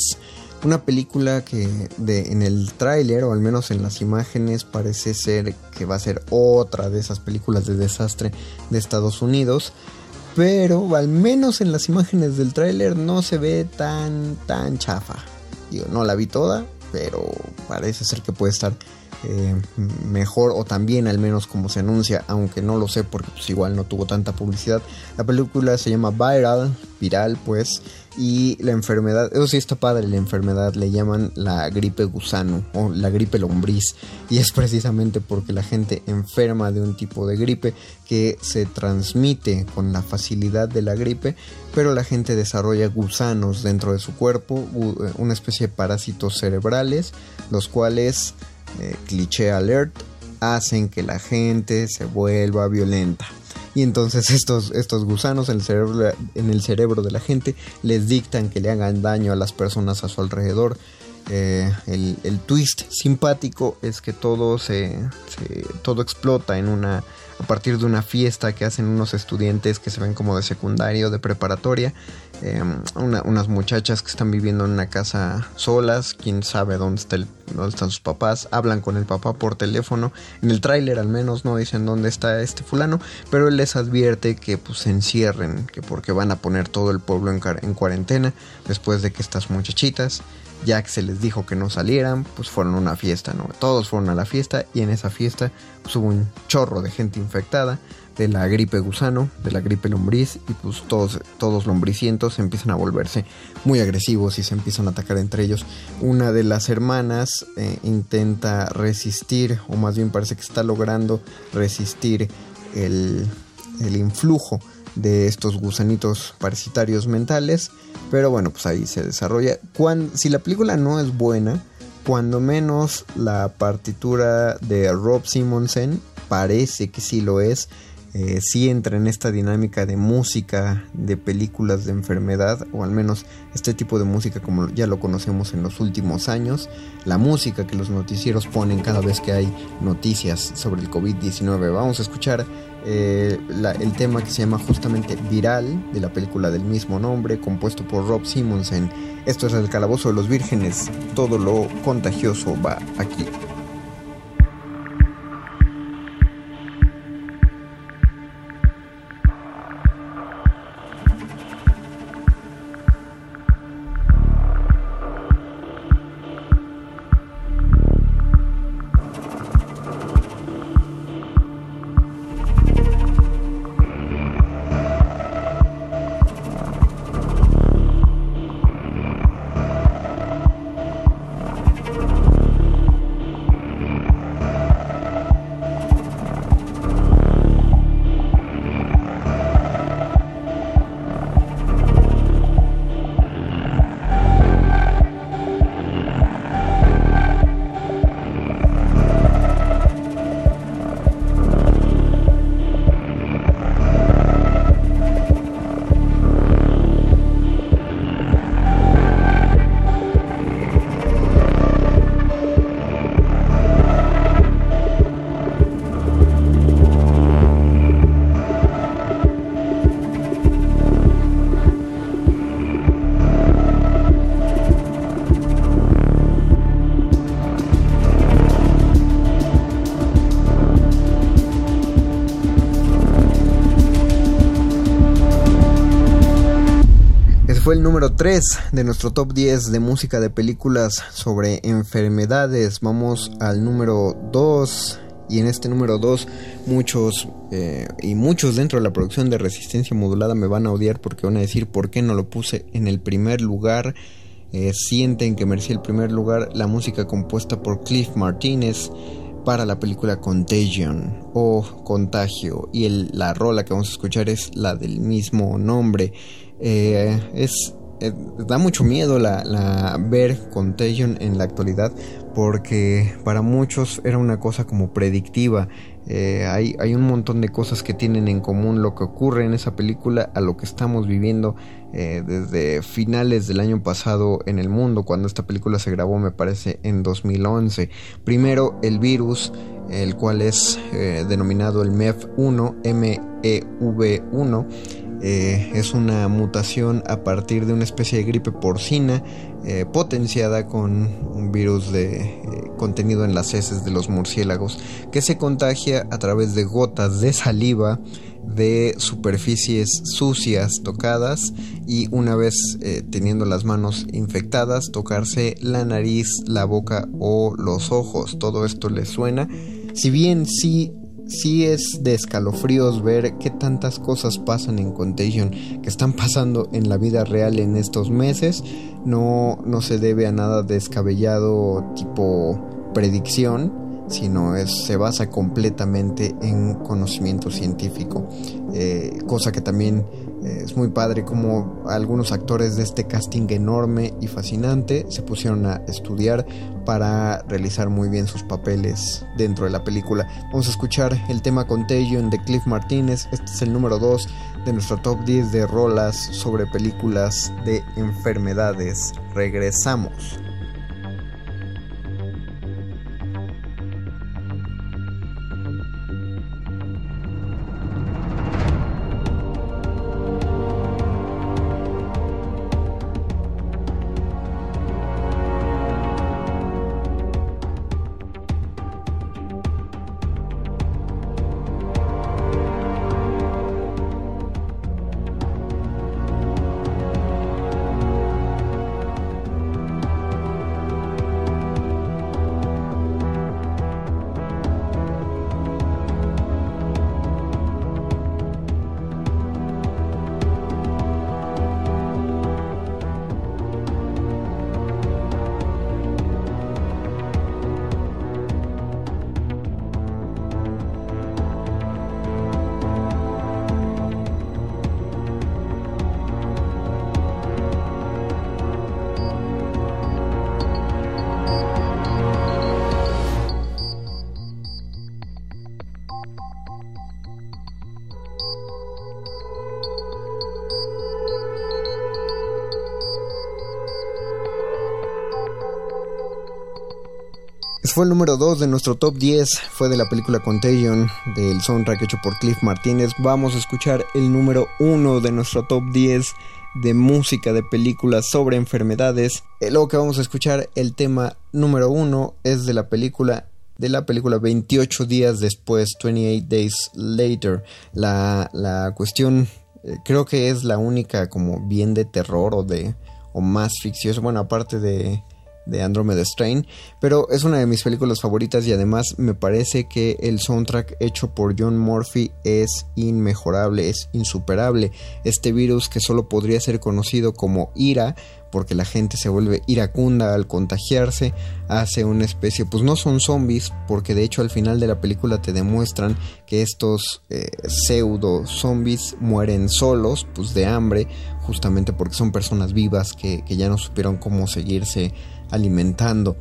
Speaker 2: Una película que en el tráiler, o al menos en las imágenes, parece ser que va a ser otra de esas películas de desastre de Estados Unidos. Pero al menos en las imágenes del tráiler no se ve tan, tan chafa. Digo, no la vi toda, pero parece ser que puede estar eh, mejor o también al menos como se anuncia, aunque no lo sé porque pues igual no tuvo tanta publicidad. La película se llama Viral, viral pues, y la enfermedad, eso sí está padre, la enfermedad le llaman la gripe gusano o la gripe lombriz y es precisamente porque la gente enferma de un tipo de gripe que se transmite con la facilidad de la gripe, pero la gente desarrolla gusanos dentro de su cuerpo, eh, una especie de parásitos cerebrales, los cuales eh, cliché alert, hacen que la gente se vuelva violenta. Y entonces estos, estos gusanos en el, cerebro, en el cerebro de la gente les dictan que le hagan daño a las personas a su alrededor. Eh, el, twist simpático es que todo se, todo explota en una a partir de una fiesta que hacen unos estudiantes que se ven como de secundario, de preparatoria, em, unas muchachas que están viviendo en una casa solas, quién sabe dónde, está dónde están sus papás, hablan con el papá por teléfono, en el tráiler al menos no dicen dónde está este fulano, pero él les advierte que pues se encierren, que porque van a poner todo el pueblo en cuarentena después de que estas muchachitas ya que se les dijo que no salieran, pues fueron a una fiesta, ¿no? Todos fueron a la fiesta y en esa fiesta pues, hubo un chorro de gente infectada de la gripe gusano, de la gripe lombriz y pues todos, todos lombricientos empiezan a volverse muy agresivos y se empiezan a atacar entre ellos. Una de las hermanas eh, intenta resistir, o más bien parece que está logrando resistir el, el influjo de estos gusanitos parasitarios mentales. Pero bueno, pues ahí se desarrolla. Cuando, si la película no es buena, cuando menos la partitura de Rob Simonsen parece que sí lo es. Eh, sí entra en esta dinámica de música de películas de enfermedad, o al menos este tipo de música como ya lo conocemos en los últimos años, la música que los noticieros ponen cada vez que hay noticias sobre el COVID-19. Vamos a escuchar eh, el tema que se llama justamente Viral, de la película del mismo nombre, compuesto por Rob Simonsen. Esto es el Calabozo de los Vírgenes, todo lo contagioso va aquí. 3 de nuestro top 10 de música de películas sobre enfermedades. Vamos al número 2. Y en este número 2 muchos eh, y muchos dentro de la producción de resistencia modulada me van a odiar porque van a decir por qué no lo puse en el primer lugar. Eh, sienten que merecía el primer lugar la música compuesta por Cliff Martínez para la película Contagion o Contagio y el, la rola que vamos a escuchar es la del mismo nombre eh, es eh, da mucho miedo la, ver Contagion en la actualidad porque para muchos era una cosa como predictiva. Eh, hay, hay, un montón de cosas que tienen en común lo que ocurre en esa película a lo que estamos viviendo desde finales del año pasado en el mundo, cuando esta película se grabó me parece en 2011. Primero el virus, el cual es denominado el MEV1, MEV1 Eh, es una mutación a partir de una especie de gripe porcina eh, potenciada con un virus de, eh, contenido en las heces de los murciélagos que se contagia a través de gotas de saliva de superficies sucias tocadas y una vez teniendo las manos infectadas tocarse la nariz, la boca o los ojos. Todo esto le suena. Si bien sí sí es de escalofríos ver qué tantas cosas pasan en Contagion que están pasando en la vida real en estos meses. No, no se debe a nada descabellado tipo predicción, sino es, se basa completamente en conocimiento científico. Eh, cosa que también es muy padre como algunos actores de este casting enorme y fascinante se pusieron a estudiar para realizar muy bien sus papeles dentro de la película. Vamos a escuchar el tema Contagion de Cliff Martínez. Este es el número 2 de nuestro top 10 de rolas sobre películas de enfermedades. Regresamos. Fue el número 2 de nuestro top 10. Fue de la película Contagion, del soundtrack hecho por Cliff Martínez. Vamos a escuchar el número 1 de nuestro top 10 de música de películas sobre enfermedades. Eh, luego que vamos a escuchar el tema número 1 es de la película de la película 28 días después, 28 Days Later. La, la cuestión eh, creo que es la única como bien de terror o de o más ficciosa, bueno, aparte de de Andromeda Strain, pero es una de mis películas favoritas y además me parece que el soundtrack hecho por John Murphy es inmejorable, es insuperable. Este virus que solo podría ser conocido como ira, porque la gente se vuelve iracunda al contagiarse, hace una especie, pues no son zombies, porque de hecho al final de la película te demuestran que estos eh, pseudo zombies mueren solos, pues de hambre, justamente porque son personas vivas que, que ya no supieron cómo seguirse alimentando.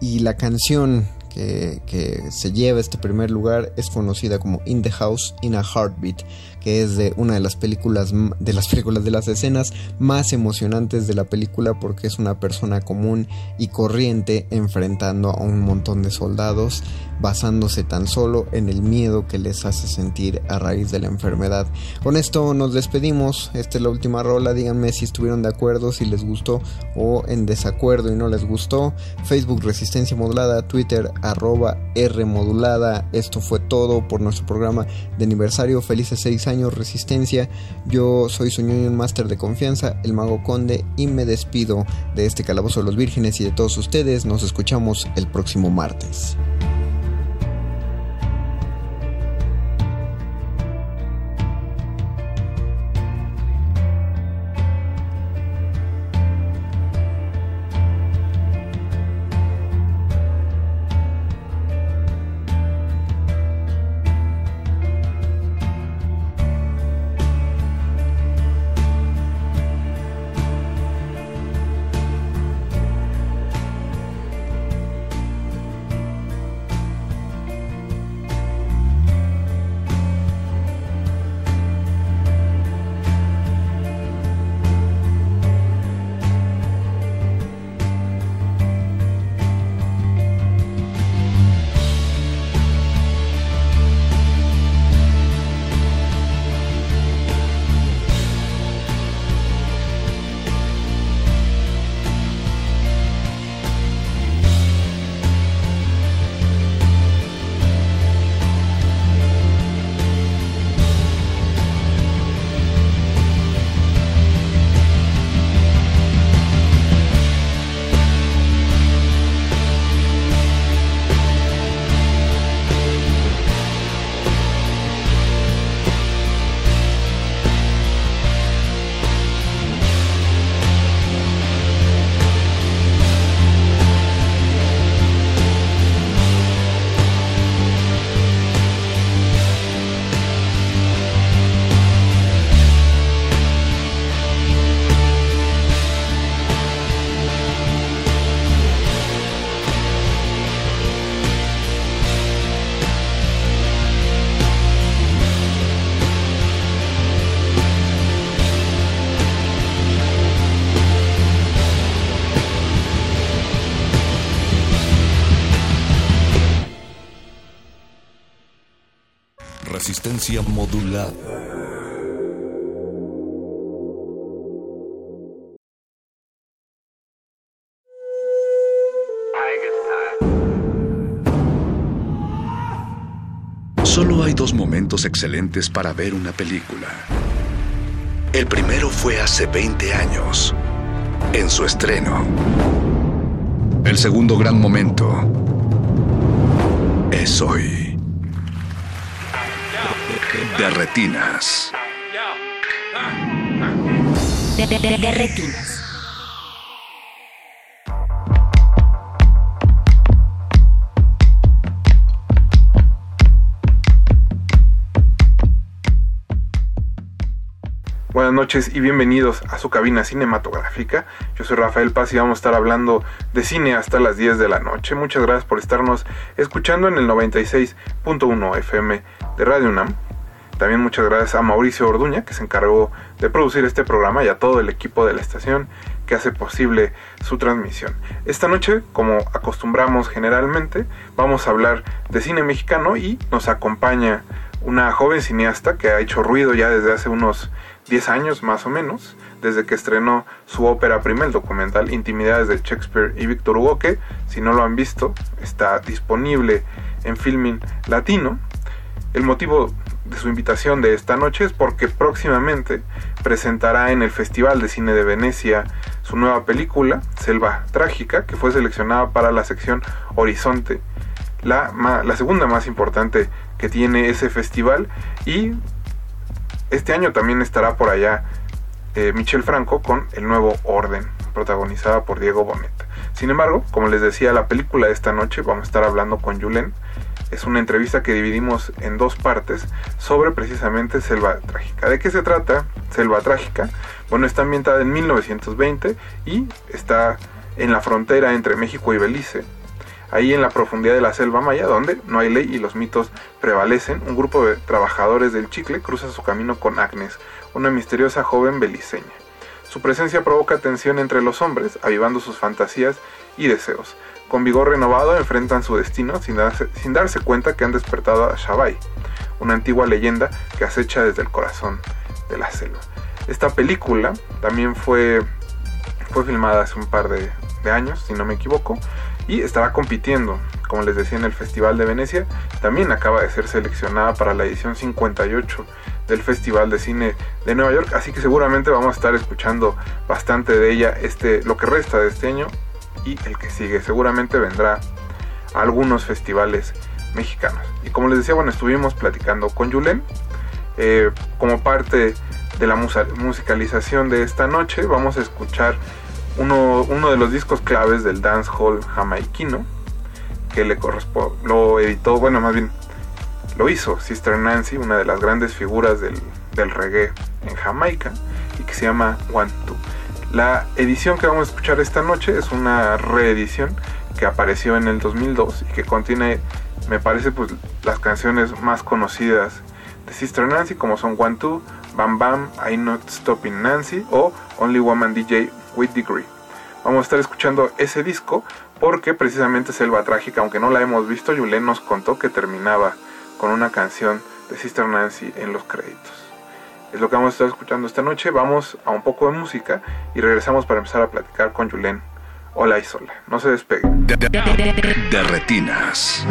Speaker 2: y la canción que, que, se lleva este primer lugar es conocida como In the House in a Heartbeat que es de una de las películas de las películas de las escenas más emocionantes de la película porque es una persona común y corriente enfrentando a un montón de soldados basándose tan solo en el miedo que les hace sentir a raíz de la enfermedad. Con esto nos despedimos, esta es la última rola, díganme si estuvieron de acuerdo, si les gustó o en desacuerdo y no les gustó. Facebook Resistencia Modulada, Twitter arroba R Modulada, esto fue todo por nuestro programa de aniversario, felices seis años Resistencia. Yo soy su Union Master de confianza, el Mago Conde, y me despido de este Calabozo de los Vírgenes y de todos ustedes. Nos escuchamos el próximo martes.
Speaker 1: Excelentes para ver una película. El primero fue hace 20 años, en su estreno. El segundo gran momento es hoy. De retinas.
Speaker 3: De retinas.
Speaker 4: Buenas noches y bienvenidos a su cabina cinematográfica. Yo soy Rafael Paz y vamos a estar hablando de cine hasta las 10 de la noche. Muchas gracias por estarnos escuchando en el 96.1 FM de Radio UNAM. También muchas gracias a Mauricio Orduña que se encargó de producir este programa y a todo el equipo de la estación que hace posible su transmisión. Esta noche, como acostumbramos generalmente, vamos a hablar de cine mexicano y nos acompaña una joven cineasta que ha hecho ruido ya desde hace unos 10 años más o menos, desde que estrenó su ópera prima, el documental Intimidades de Shakespeare y Víctor Hugo, que si no lo han visto está disponible en Filmin Latino. El motivo de su invitación de esta noche es porque próximamente presentará en el Festival de Cine de Venecia su nueva película, Selva Trágica, que fue seleccionada para la sección Horizonte, la, la segunda más importante que tiene ese festival y este año también estará por allá eh, Michel Franco con El Nuevo Orden, protagonizada por Diego Boneta. Sin embargo, como les decía, la película de esta noche vamos a estar hablando con Julen. Es una entrevista que dividimos en dos partes sobre precisamente Selva Trágica. ¿De qué se trata Selva Trágica? Bueno, está ambientada en 1920 y está en la frontera entre México y Belice ahí en la profundidad de la selva maya, donde no hay ley y los mitos prevalecen, un grupo de trabajadores del chicle cruza su camino con Agnes, una misteriosa joven beliceña. Su presencia provoca tensión entre los hombres, avivando sus fantasías y deseos. Con vigor renovado enfrentan su destino sin darse, sin darse cuenta que han despertado a Shabai, una antigua leyenda que acecha desde el corazón de la selva. Esta película también fue, fue filmada hace un par de, de años, si no me equivoco, y estará compitiendo, como les decía, en el Festival de Venecia. También acaba de ser seleccionada para la edición 58 del Festival de Cine de Nueva York, así que seguramente vamos a estar escuchando bastante de ella este, lo que resta de este año y el que sigue. Seguramente vendrá a algunos festivales mexicanos. Y como les decía, bueno, estuvimos platicando con Julen. Eh, como parte de la musicalización de esta noche, vamos a escuchar uno, uno de los discos claves del dancehall jamaiquino que le corresponde, lo editó, bueno, más bien lo hizo Sister Nancy, una de las grandes figuras del, del reggae en Jamaica y que se llama One Two. La edición que vamos a escuchar esta noche es una reedición que apareció en el 2002 y que contiene, me parece, pues las canciones más conocidas de Sister Nancy como son One Two, Bam Bam, I'm Not Stopping Nancy o Only Woman DJ with Degree. Vamos a estar escuchando ese disco porque precisamente Selva Trágica, aunque no la hemos visto, Julen nos contó que terminaba con una canción de Sister Nancy en los créditos. Es lo que vamos a estar escuchando esta noche. Vamos a un poco de música y regresamos para empezar a platicar con Julen. Hola y. No se despeguen.
Speaker 1: De, de- de retinas.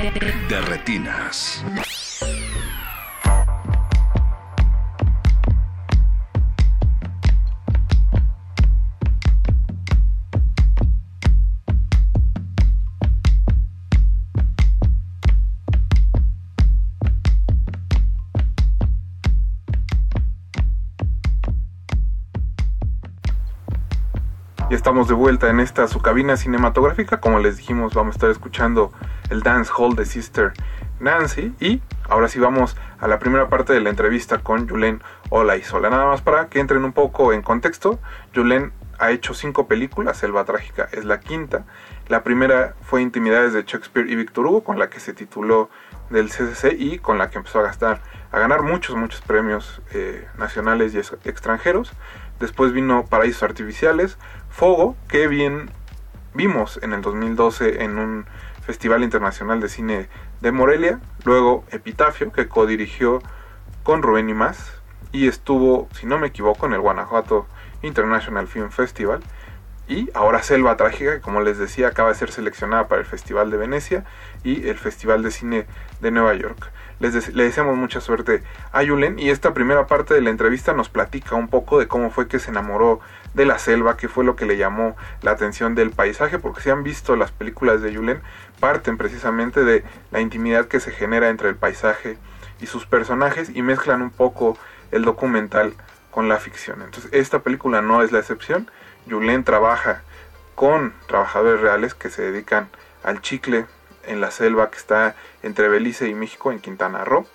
Speaker 1: De retinas.
Speaker 4: Y estamos de vuelta en esta su cabina cinematográfica. Como les dijimos, vamos a estar escuchando el Dance Hall de Sister Nancy. Y ahora sí vamos a la primera parte de la entrevista con Julen Olaizola. Nada más para que entren un poco en contexto. Julen ha hecho cinco películas, Selva Trágica es la quinta. La primera fue Intimidades de Shakespeare y Victor Hugo, con la que se tituló del CCC y con la que empezó a gastar, a ganar muchos, muchos premios eh, nacionales y extranjeros. Después vino Paraísos Artificiales, Fogo, que bien vimos en el 2012 en un Festival Internacional de Cine de Morelia. Luego Epitafio, que codirigió con Rubén y más. Y estuvo, si no me equivoco, en el Guanajuato International Film Festival. Y ahora Selva Trágica, que como les decía acaba de ser seleccionada para el Festival de Venecia y el Festival de Cine de Nueva York. Les le deseamos mucha suerte a Yulen y esta primera parte de la entrevista nos platica un poco de cómo fue que se enamoró de la selva, qué fue lo que le llamó la atención del paisaje, porque si han visto las películas de Yulen, parten precisamente de la intimidad que se genera entre el paisaje y sus personajes y mezclan un poco el documental con la ficción. Entonces esta película no es la excepción. Yulen trabaja con trabajadores reales que se dedican al chicle, en la selva que está entre Belice y México, en Quintana Roo.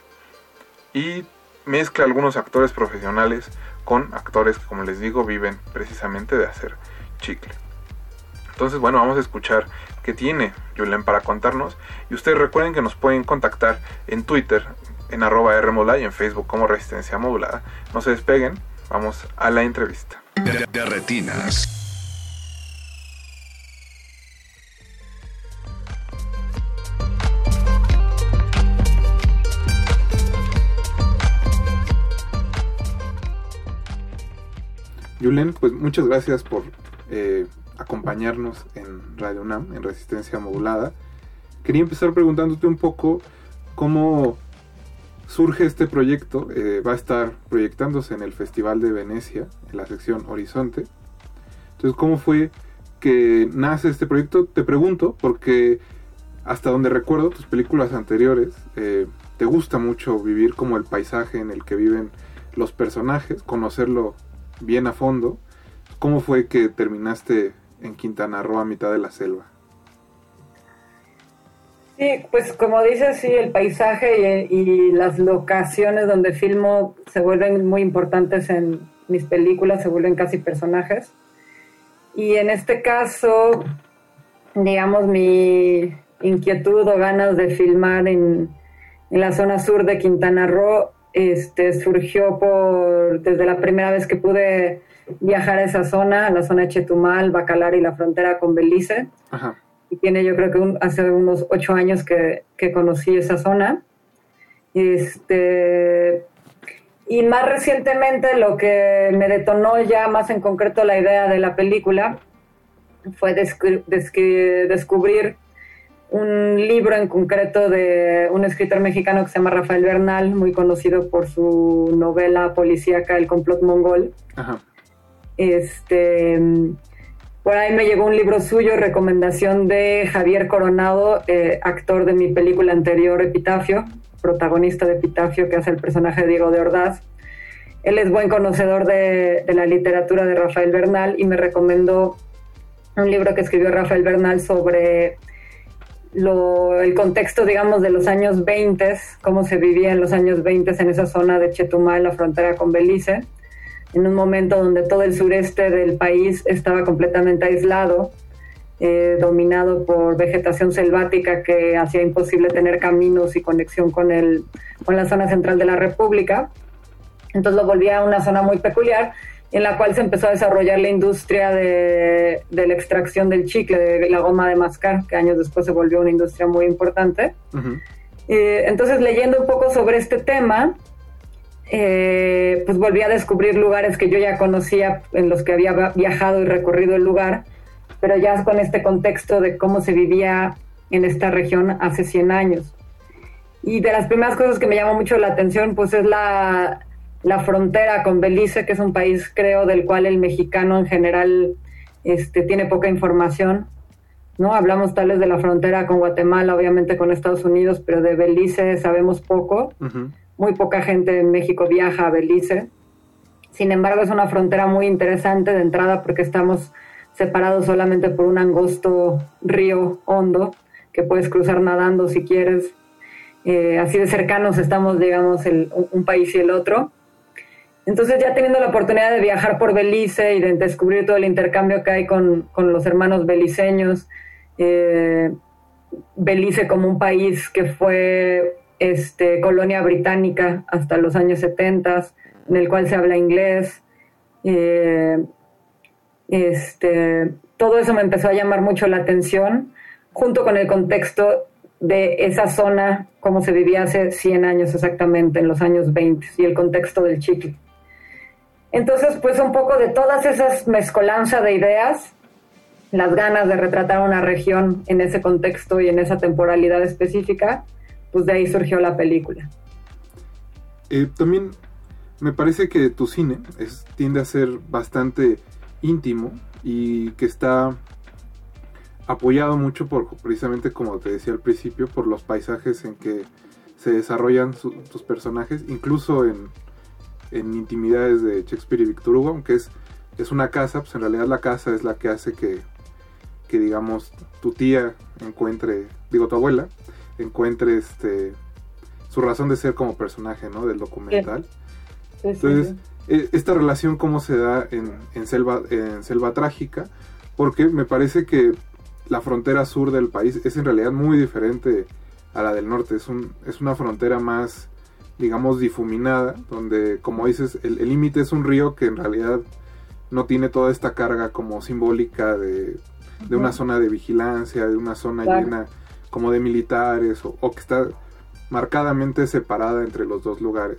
Speaker 4: Y mezcla algunos actores profesionales con actores que, como les digo, viven precisamente de hacer chicle. Entonces, bueno, vamos a escuchar qué tiene Julen para contarnos. Y ustedes recuerden que nos pueden contactar en Twitter, en arroba Rmodulada y en Facebook como Resistencia Modulada. No se despeguen, vamos a la entrevista.
Speaker 1: de retinas.
Speaker 4: Julen, pues muchas gracias por eh, acompañarnos en Radio UNAM, en Resistencia Modulada. Quería empezar preguntándote un poco cómo surge este proyecto. Eh, va a estar proyectándose en el Festival de Venecia, en la sección Horizonte. Entonces, ¿cómo fue que nace este proyecto? Te pregunto, porque hasta donde recuerdo tus películas anteriores, eh, te gusta mucho vivir como el paisaje en el que viven los personajes, conocerlo bien a fondo, ¿cómo fue que terminaste en Quintana Roo a mitad de la selva?
Speaker 5: Sí, pues como dices, sí, el paisaje y, y, las locaciones donde filmo se vuelven muy importantes en mis películas, se vuelven casi personajes. Y en este caso, digamos, mi inquietud o ganas de filmar en, en la zona sur de Quintana Roo este, surgió por, desde la primera vez que pude viajar a esa zona, a la zona de Chetumal, Bacalar y la frontera con Belice. Y tiene yo creo que hace unos ocho años que, que, conocí esa zona. Este, y más recientemente lo que me detonó ya más en concreto la idea de la película fue descubrir un libro en concreto de un escritor mexicano que se llama Rafael Bernal, muy conocido por su novela policíaca El complot mongol. Este, por ahí me llegó un libro suyo, recomendación de Javier Coronado, eh, actor de mi película anterior Epitafio, protagonista de Epitafio, que hace el personaje de Diego de Ordaz. Él es buen conocedor de, de la literatura de Rafael Bernal y me recomendó un libro que escribió Rafael Bernal sobre el contexto, digamos, de los años 20, cómo se vivía en los años 20 en esa zona de Chetumal, la frontera con Belice, en un momento donde todo el sureste del país estaba completamente aislado, eh, dominado por vegetación selvática que hacía imposible tener caminos y conexión con, el, con la zona central de la República. Entonces lo volvía una zona muy peculiar en la cual se empezó a desarrollar la industria de, la extracción del chicle, de la goma de mascar, que años después se volvió una industria muy importante. entonces, leyendo un poco sobre este tema, eh, pues volví a descubrir lugares que yo ya conocía, en los que había viajado y recorrido el lugar, pero ya con este contexto de cómo se vivía en esta región hace 100 años. Y de las primeras cosas que me llamó mucho la atención, pues es la, la frontera con Belice, que es un país, creo, del cual el mexicano en general este, tiene poca información. ¿no? Hablamos tal vez de la frontera con Guatemala, obviamente con Estados Unidos, pero de Belice sabemos poco. Muy poca gente en México viaja a Belice. Sin embargo, es una frontera muy interesante de entrada porque estamos separados solamente por un angosto río hondo que puedes cruzar nadando si quieres. Eh, así de cercanos estamos, digamos, el, un país y el otro. Entonces ya teniendo la oportunidad de viajar por Belice y de descubrir todo el intercambio que hay con, con los hermanos beliceños, eh, Belice como un país que fue este, colonia británica hasta los años 70, en el cual se habla inglés. Eh, este, todo eso me empezó a llamar mucho la atención, junto con el contexto de esa zona, como se vivía hace 100 años exactamente, en los años 20, y el contexto del chicle. Entonces, pues un poco de todas esas mezcolanza de ideas, las ganas de retratar una región en ese contexto y en esa temporalidad específica, pues de ahí surgió la película.
Speaker 4: Eh, también me parece que tu cine tiende a ser bastante íntimo y que está apoyado mucho por precisamente como te decía al principio por los paisajes en que se desarrollan tus personajes incluso en, en, intimidades de Shakespeare y Victor Hugo aunque es, es una casa pues en realidad la casa es la que hace que, que digamos tu tía encuentre digo tu abuela encuentre este su razón de ser como personaje ¿no? del documental. Entonces eh, esta relación cómo se da en, en, selva, en Selva Trágica, porque me parece que la frontera sur del país es en realidad muy diferente a la del norte, es, un, es una frontera más, digamos, difuminada, donde, como dices, el límite es un río que en realidad no tiene toda esta carga como simbólica de, de una zona de vigilancia, de una zona llena como de militares, o, o que está marcadamente separada entre los dos lugares.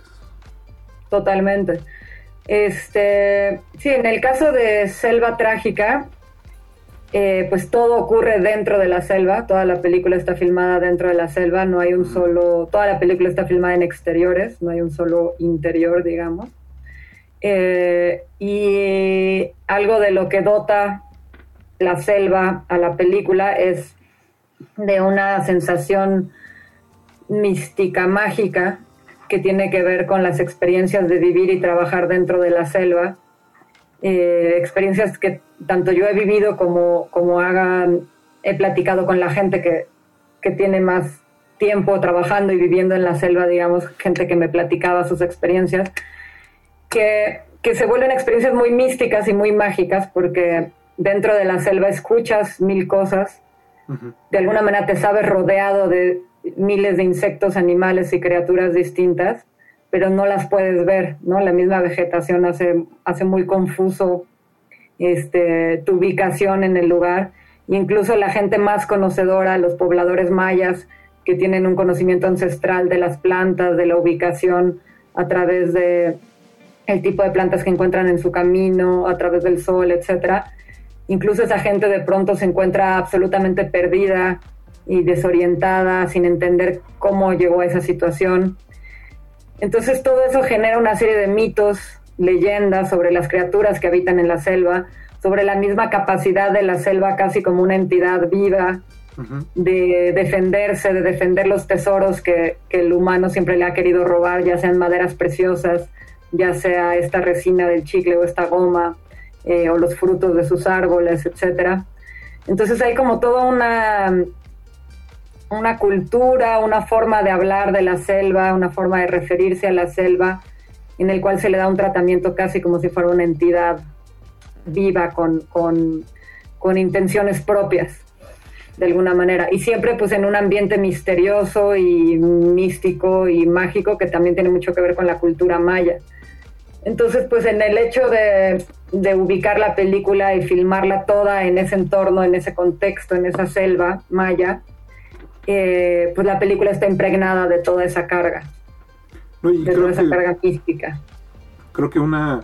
Speaker 5: Totalmente. Este, sí, en el caso de Selva Trágica, eh, pues todo ocurre dentro de la selva, toda la película está filmada dentro de la selva, no hay un solo, toda la película está filmada en exteriores, no hay un solo interior, digamos. Eh, y algo de lo que dota la selva a la película es de una sensación mística, mágica, que tiene que ver con las experiencias de vivir y trabajar dentro de la selva, eh, experiencias que tanto yo he vivido como, como hagan, he platicado con la gente que, que tiene más tiempo trabajando y viviendo en la selva, digamos, gente que me platicaba sus experiencias, que, que se vuelven experiencias muy místicas y muy mágicas porque dentro de la selva escuchas mil cosas, de alguna manera te sabes rodeado de miles de insectos, animales y criaturas distintas, pero no las puedes ver, ¿no? La misma vegetación hace, hace muy confuso este, tu ubicación en el lugar. incluso la gente más conocedora, los pobladores mayas, que tienen un conocimiento ancestral de las plantas, de la ubicación, a través de tipo de plantas que encuentran en su camino, a través del sol, etcétera. Incluso esa gente de pronto se encuentra absolutamente perdida y desorientada, sin entender cómo llegó a esa situación. Entonces todo eso genera una serie de mitos, leyendas sobre las criaturas que habitan en la selva, sobre la misma capacidad de la selva casi como una entidad viva de defenderse, de defender los tesoros que, el humano siempre le ha querido robar, ya sean maderas preciosas, ya sea esta resina del chicle o esta goma, eh, o los frutos de sus árboles, etcétera. Entonces hay como toda una una cultura, una forma de hablar de la selva, una forma de referirse a la selva, en el cual se le da un tratamiento casi como si fuera una entidad viva con, con, intenciones propias, de alguna manera. Y siempre pues en un ambiente misterioso y místico y mágico que también tiene mucho que ver con la cultura maya. Entonces, pues en el hecho de, de, ubicar la película y filmarla toda en ese entorno, en ese contexto, en esa selva maya, eh, pues la película está impregnada de toda esa carga, de toda esa carga mística.
Speaker 4: Creo que una,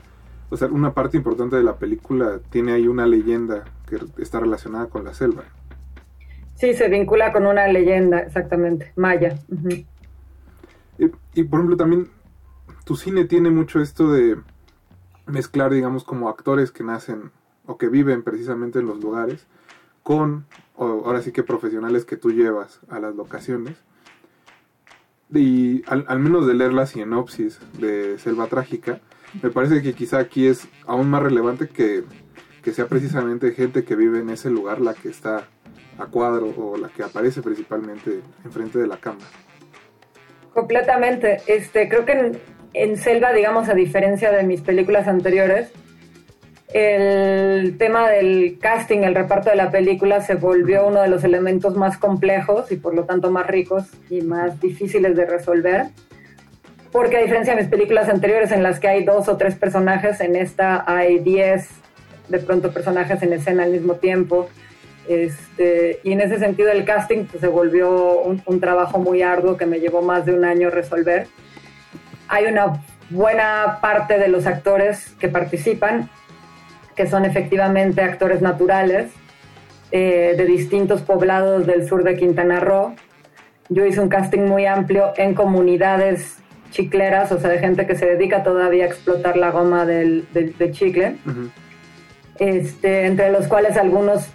Speaker 4: o sea, una parte importante de la película tiene ahí una leyenda que está relacionada con la selva.
Speaker 5: Sí, se vincula con una leyenda, exactamente, maya.
Speaker 4: y, por ejemplo, también tu cine tiene mucho esto de mezclar, digamos, como actores que nacen o que viven precisamente en los lugares con, ahora sí que profesionales que tú llevas a las locaciones. Y al, menos de leer la sinopsis de Selva Trágica, me parece que quizá aquí es aún más relevante que, que sea precisamente gente que vive en ese lugar la que está a cuadro o la que aparece principalmente enfrente de la cámara.
Speaker 5: Completamente. Este, creo que en, Selva, digamos, a diferencia de mis películas anteriores, el tema del casting, el reparto de la película se volvió uno de los elementos más complejos y por lo tanto más ricos y más difíciles de resolver. Porque a diferencia de mis películas anteriores en las que hay dos o tres personajes, en esta hay diez de pronto personajes en escena al mismo tiempo. Este, y en ese sentido el casting pues, se volvió un, trabajo muy arduo que me llevó más de un año resolver. Hay una buena parte de los actores que participan, que son efectivamente actores naturales eh, de distintos poblados del sur de Quintana Roo. Yo hice un casting muy amplio en comunidades chicleras, o sea, de gente que se dedica todavía a explotar la goma del, chicle, este, entre los cuales algunos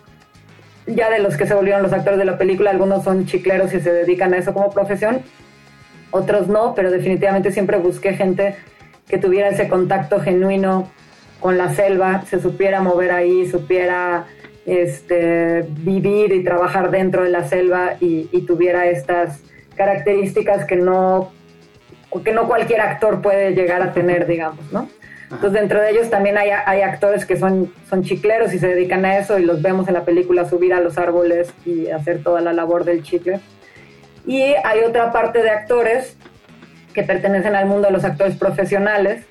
Speaker 5: ya de los que se volvieron los actores de la película, algunos son chicleros y se dedican a eso como profesión, otros no, pero definitivamente siempre busqué gente que tuviera ese contacto genuino con la selva, se supiera mover ahí, supiera este, vivir y trabajar dentro de la selva y, tuviera estas características que no, que no cualquier actor puede llegar a tener, digamos, ¿no? Entonces, dentro de ellos también hay, hay, actores que son, son chicleros y se dedican a eso y los vemos en la película subir a los árboles y hacer toda la labor del chicle. Y hay otra parte de actores que pertenecen al mundo de los actores profesionales.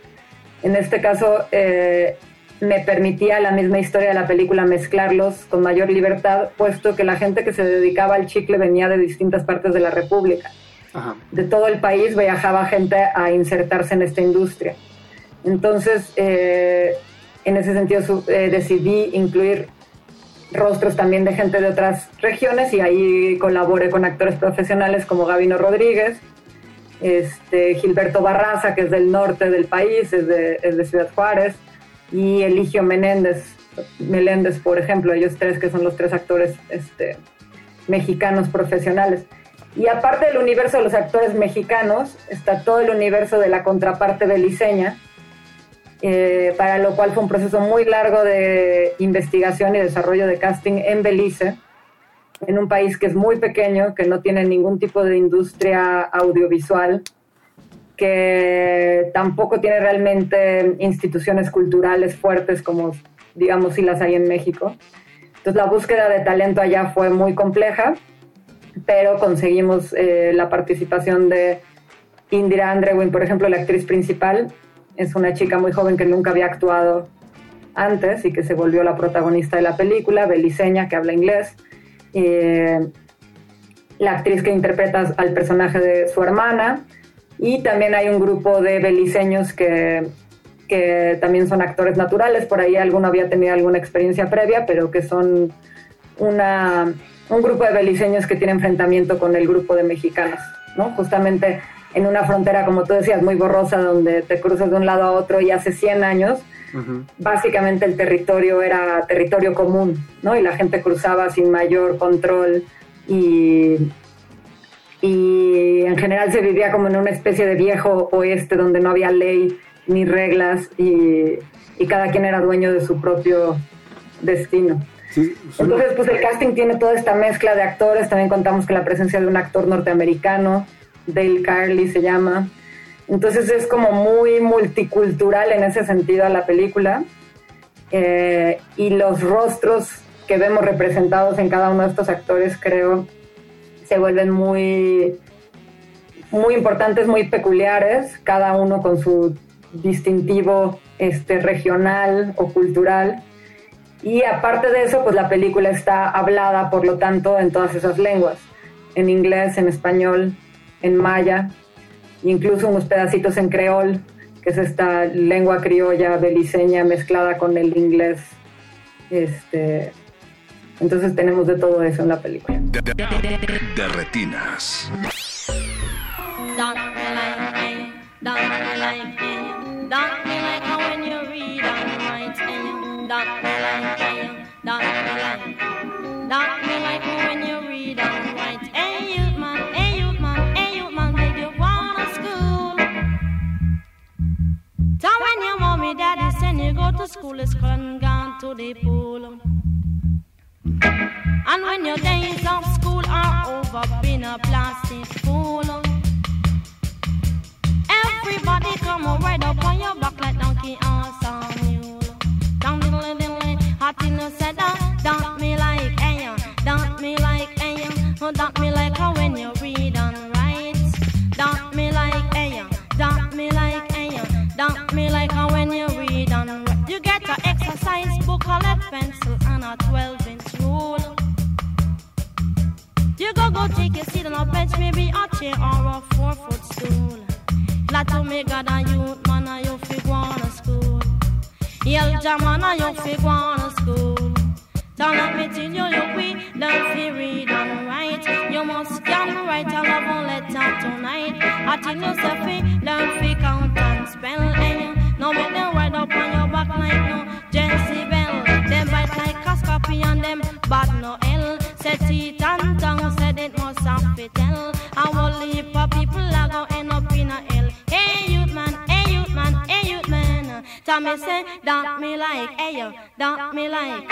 Speaker 5: En este caso, eh, me permitía la misma historia de la película mezclarlos con mayor libertad, puesto que la gente que se dedicaba al chicle venía de distintas partes de la República. De todo el país viajaba gente a insertarse en esta industria. Entonces, eh, en ese sentido eh, decidí incluir rostros también de gente de otras regiones y ahí colaboré con actores profesionales como Gabino Rodríguez, este, Gilberto Barraza, que es del norte del país, es de, Ciudad Juárez, y Eligio Menéndez, Meléndez, por ejemplo, ellos tres que son los tres actores este, mexicanos profesionales. Y aparte del universo de los actores mexicanos, está todo el universo de la contraparte de Liceña, eh, para lo cual fue un proceso muy largo de investigación y desarrollo de casting en Belice, en un país que es muy pequeño, que no tiene ningún tipo de industria audiovisual, que tampoco tiene realmente instituciones culturales fuertes como, digamos, si las hay en México. Entonces la búsqueda de talento allá fue muy compleja, pero conseguimos eh, la participación de Indira Andrewin, por ejemplo, la actriz principal, es una chica muy joven que nunca había actuado antes y que se volvió la protagonista de la película, Beliseña, que habla inglés. la actriz que interpreta al personaje de su hermana. Y también hay un grupo de beliceños que, que también son actores naturales. Por ahí alguno había tenido alguna experiencia previa, pero que son una, un grupo de beliceños que tiene enfrentamiento con el grupo de mexicanos. ¿no? Justamente en una frontera, como tú decías, muy borrosa, donde te cruzas de un lado a otro y hace 100 años, básicamente el territorio era territorio común, ¿no? Y la gente cruzaba sin mayor control y, y en general se vivía como en una especie de viejo oeste donde no había ley ni reglas y, y cada quien era dueño de su propio destino. Entonces, pues el casting tiene toda esta mezcla de actores, también contamos con la presencia de un actor norteamericano, Dale Carly se llama. Entonces es como muy multicultural en ese sentido la película. Eh, y los rostros que vemos representados en cada uno de estos actores creo se vuelven muy, muy importantes, muy peculiares, cada uno con su distintivo este, regional o cultural. Y aparte de eso, pues la película está hablada, por lo tanto, en todas esas lenguas, en inglés, en español, en maya, incluso unos pedacitos en creol, que es esta lengua criolla beliceña mezclada con el inglés este, Entonces tenemos de todo eso en la película.
Speaker 1: De, de, de, de retinas.
Speaker 6: daddy send you go to school, it's gone gone to the pool. And when your days of school are over, been a plastic fool. Everybody come right up on your back like donkey or some mule. Down diddly diddly, hot in the said, dump me like hey, dump me like hey, dump me like how when you lead pencil, and a 12 inch rule. You go go take a seat on a bench, maybe a chair or a four foot stool. Like to make God a youth man, a you fi to school. Yell jam man, a you fi to school. Don't let me tell you, you we don't fi read and write. You must can write a love letter tonight. I tell you, say fi learn fi count and spell. And no make them ride up on your back like me say, don't me like, hey yo, don't me like.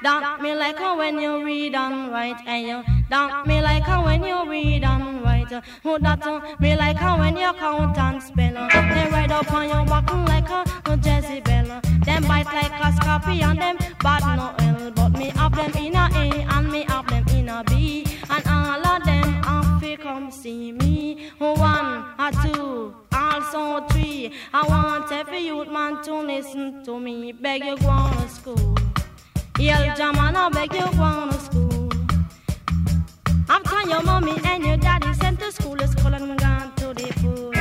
Speaker 6: Don't me like how when you read and write, hey yo. Don't me like how when you read and write. Who that uh, me like how when you count and spell. They ride up on your back like a, a Jezebel. Them bite like a scorpion, them bad no L. But me have them in a A and me have them in a B. And all of them have to come see me. One or two, also three. I want every youth man to listen to me. Beg you go to school. Yell jam and I beg you go to school. After your mommy and your daddy sent to school, it's calling me gone to the pool.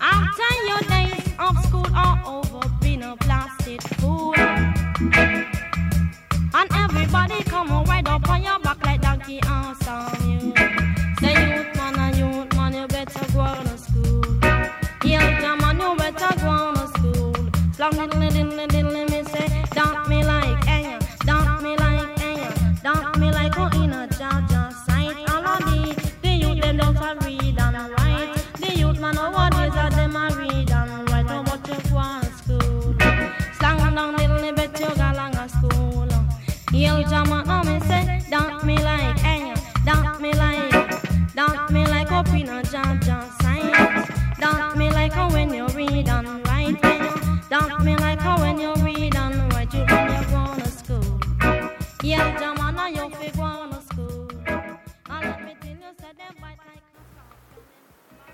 Speaker 6: After your days of school are over, been a plastic fool. And everybody come right up on your back like donkey on some you.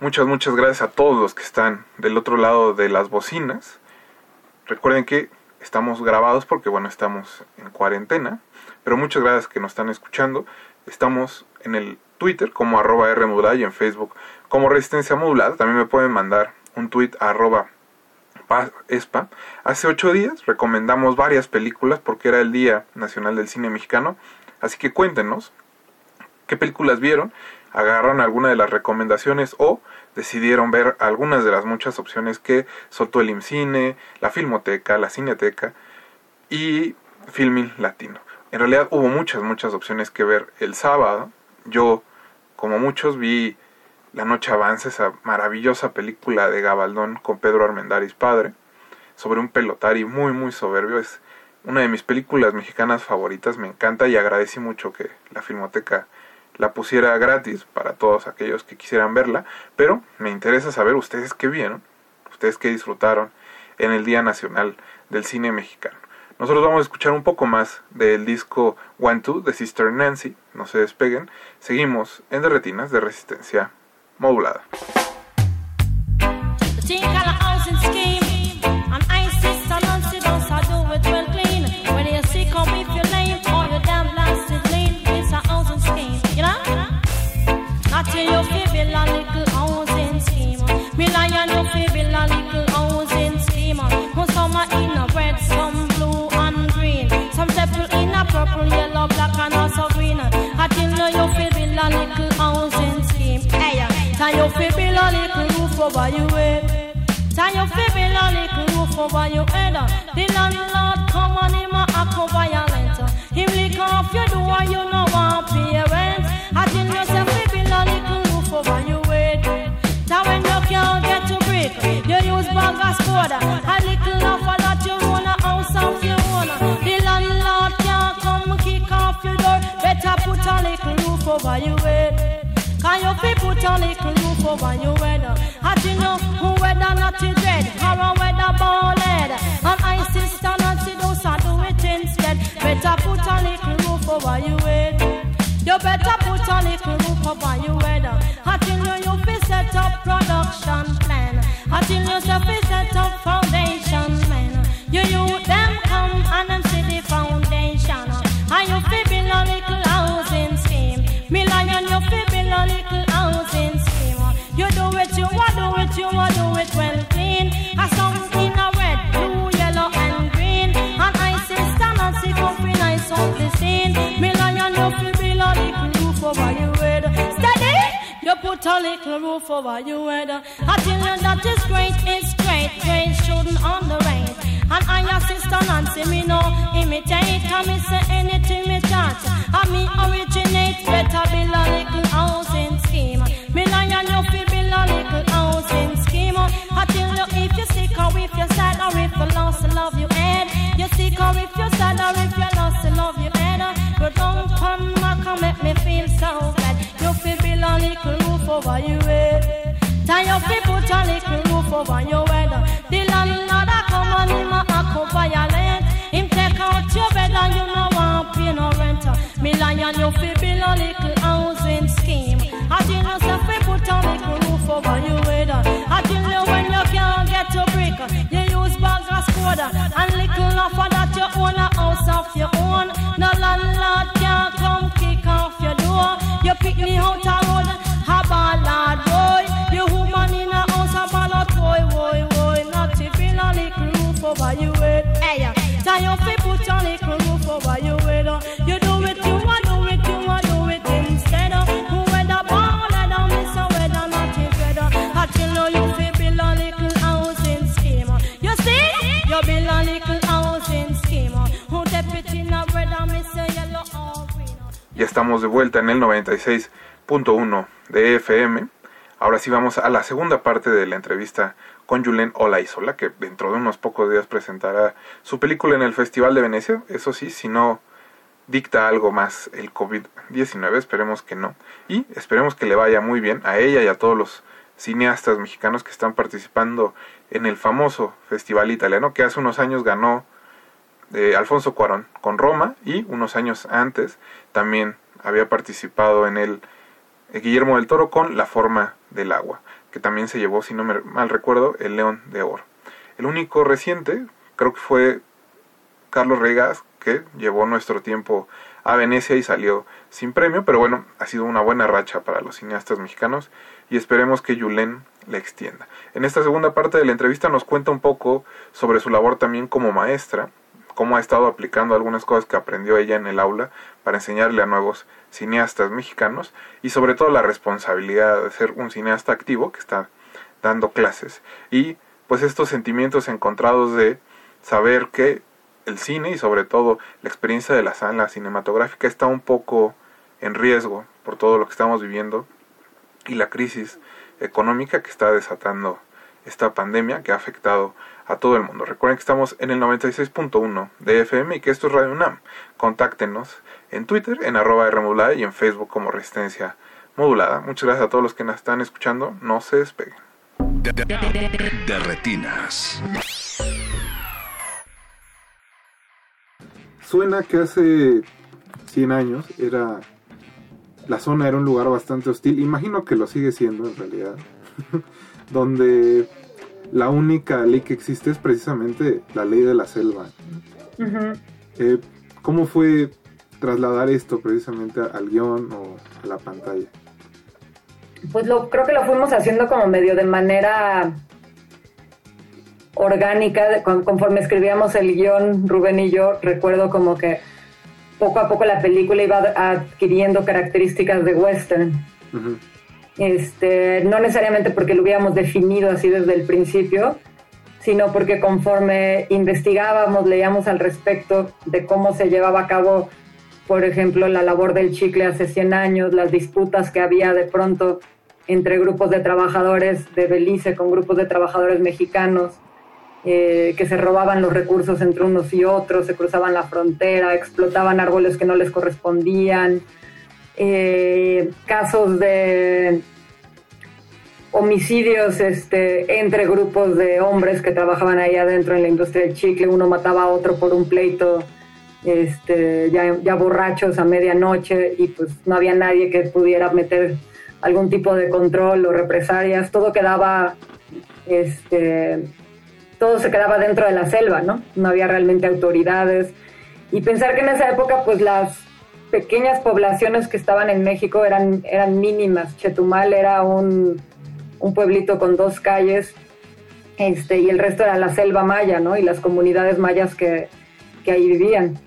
Speaker 4: Muchas, muchas gracias a todos los que están del otro lado de las bocinas. Recuerden que estamos grabados porque, bueno, estamos en cuarentena. Pero muchas gracias que nos están escuchando. Estamos en el Twitter como arroba R modulada y en Facebook como Resistencia Modulada. También me pueden mandar un tweet a arroba pa- espa. Hace ocho días recomendamos varias películas porque era el Día Nacional del Cine Mexicano. Así que cuéntenos qué películas vieron, agarraron alguna de las recomendaciones o decidieron ver algunas de las muchas opciones que soltó el IMCINE, la Filmoteca, la Cineteca y Filmin Latino. En realidad hubo muchas, muchas opciones que ver el sábado. Yo, como muchos, vi La Noche Avanza, esa maravillosa película de Gabaldón con Pedro Armendáriz padre, sobre un pelotari muy, muy soberbio. Es una de mis películas mexicanas favoritas, me encanta y agradecí mucho que la Filmoteca la pusiera gratis para todos aquellos que quisieran verla, pero me interesa saber ustedes qué vieron, ustedes qué disfrutaron en el Día Nacional del Cine Mexicano. Nosotros vamos a escuchar un poco más del disco One Two de Sister Nancy, no se despeguen, seguimos en Derretinas de Resistencia Modulada.
Speaker 6: Over your head. Eh? Tie your baby a little roof over your head. Uh. The landlord come and him a act violent. Uh. Him lick off your door, you know want pay rent. I tell yourself, baby, a little roof over your head. Eh? Now when you can't get to break, you use bag as squad. A little offer that you own a house of your own. The landlord can't come kick off your door. Better put a little roof over your head. Can you put a little roof over your weather? You weather not is red, or a weather. And I sister not see those I do it instead. Better put a little roof over your head. You better put a little roof over your weather. Hot you you fi set up production plan. Hot you set up foundation man. You you them come and them see the foundation. Put a the little roof over your head. I tell you that is great, it's great, great shouldn't underrate. And I your sister Nancy, me no imitate. I me say anything me touch. I me originate, better build a little housing Or if you're sad or if you lost the love you had. But don't come back and make me feel so bad. You fi build a little roof over your head. Tie your fi put a little roof over your head. The landlord a come and him a a violate. Him take out your bed and you no want pay no rent. Me lion you fi build a little housing scheme. I tell you say fi put a little roof over your head. I tell you when you can't get to brick, you use bag of squad and little offer that you own
Speaker 4: estamos de vuelta en el 96.1 de FM. Ahora sí vamos a la segunda parte de la entrevista con Julen Olaizola, que dentro de unos pocos días presentará su película en el Festival de Venecia. Eso sí, si no dicta algo más el COVID-19, esperemos que no. Y esperemos que le vaya muy bien a ella y a todos los cineastas mexicanos que están participando en el famoso festival italiano que hace unos años ganó de Alfonso Cuarón con Roma y unos años antes también había participado en el eh, Guillermo del Toro con La forma del agua, que también se llevó, si no me mal recuerdo, el León de Oro. El único reciente creo que fue Carlos Regas, que llevó nuestro tiempo a Venecia y salió sin premio, pero bueno, ha sido una buena racha para los cineastas mexicanos y esperemos que Yulén le extienda. En esta segunda parte de la entrevista nos cuenta un poco sobre su labor también como maestra, cómo ha estado aplicando algunas cosas que aprendió ella en el aula para enseñarle a nuevos cineastas mexicanos y sobre todo la responsabilidad de ser un cineasta activo que está dando clases. Y pues estos sentimientos encontrados de saber que el cine y sobre todo la experiencia de la sala cinematográfica está un poco en riesgo por todo lo que estamos viviendo y la crisis económica que está desatando esta pandemia que ha afectado a todo el mundo. Recuerden que estamos en el 96.1 de FM y que esto es Radio UNAM. Contáctenos en Twitter, en arroba Rmodulada y en Facebook como Resistencia Modulada. Muchas gracias a todos los que nos están escuchando. No se despeguen.
Speaker 1: De, de- de- de retinas.
Speaker 4: Suena que hace 100 años era la zona era un lugar bastante hostil, imagino que lo sigue siendo en realidad, donde la única ley que existe es precisamente la ley de la selva. Eh, ¿Cómo fue trasladar esto precisamente al guion o a la pantalla?
Speaker 5: Pues lo, creo que lo fuimos haciendo como medio de manera orgánica, conforme escribíamos el guion, Rubén y yo, recuerdo como que poco a poco la película iba ad- adquiriendo características de western. Este, no necesariamente porque lo hubiéramos definido así desde el principio, sino porque conforme investigábamos, leíamos al respecto de cómo se llevaba a cabo, por ejemplo, la labor del chicle hace 100 años, las disputas que había de pronto entre grupos de trabajadores de Belice con grupos de trabajadores mexicanos, eh, que se robaban los recursos entre unos y otros, se cruzaban la frontera, explotaban árboles que no les correspondían, eh, casos de homicidios este, entre grupos de hombres que trabajaban ahí adentro en la industria del chicle, uno mataba a otro por un pleito, este, ya, ya borrachos a medianoche y pues no había nadie que pudiera meter algún tipo de control o represalias, todo quedaba, este, todo se quedaba dentro de la selva, ¿no? No había realmente autoridades. Y pensar que en esa época, pues las pequeñas poblaciones que estaban en México eran, eran mínimas. Chetumal era un, un pueblito con dos calles este, y el resto era la selva maya, ¿no? Y las comunidades mayas que, que ahí vivían.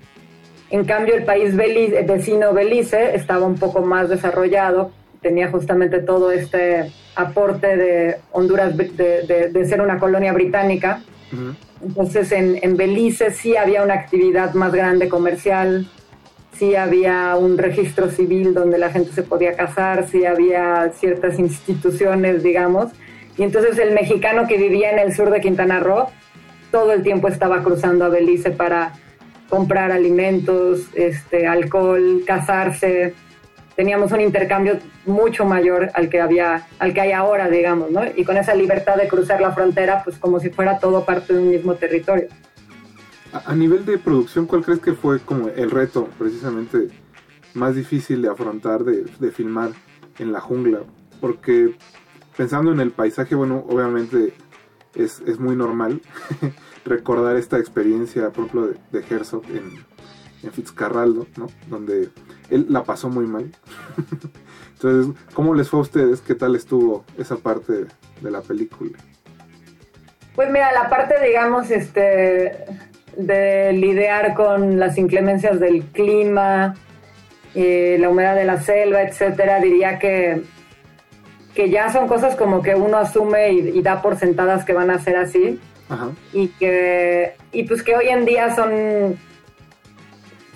Speaker 5: En cambio, el país Belice, vecino Belice estaba un poco más desarrollado, tenía justamente todo este aporte de Honduras de, de, ser una colonia británica. Entonces, en, en Belice sí había una actividad más grande comercial, sí había un registro civil donde la gente se podía casar, sí había ciertas instituciones, digamos. Y entonces el mexicano que vivía en el sur de Quintana Roo todo el tiempo estaba cruzando a Belice para comprar alimentos, este, alcohol, casarse. Teníamos un intercambio mucho mayor al que había, al que hay ahora, digamos, ¿no? Y con esa libertad de cruzar la frontera, pues como si fuera todo parte de un mismo territorio.
Speaker 4: A, nivel de producción, ¿cuál crees que fue como el reto precisamente más difícil de afrontar, de, filmar en la jungla? Porque pensando en el paisaje, bueno, obviamente es, muy normal recordar esta experiencia, por ejemplo, de, de Herzog en Fitzcarraldo, ¿no? Donde él la pasó muy mal. Entonces, ¿cómo les fue a ustedes? ¿Qué tal estuvo esa parte de la película?
Speaker 5: Pues mira, la parte, digamos, este, de lidiar con las inclemencias del clima, eh, la humedad de la selva, etcétera, diría que, que ya son cosas como que uno asume y, da por sentadas que van a ser así. Y que y pues que hoy en día son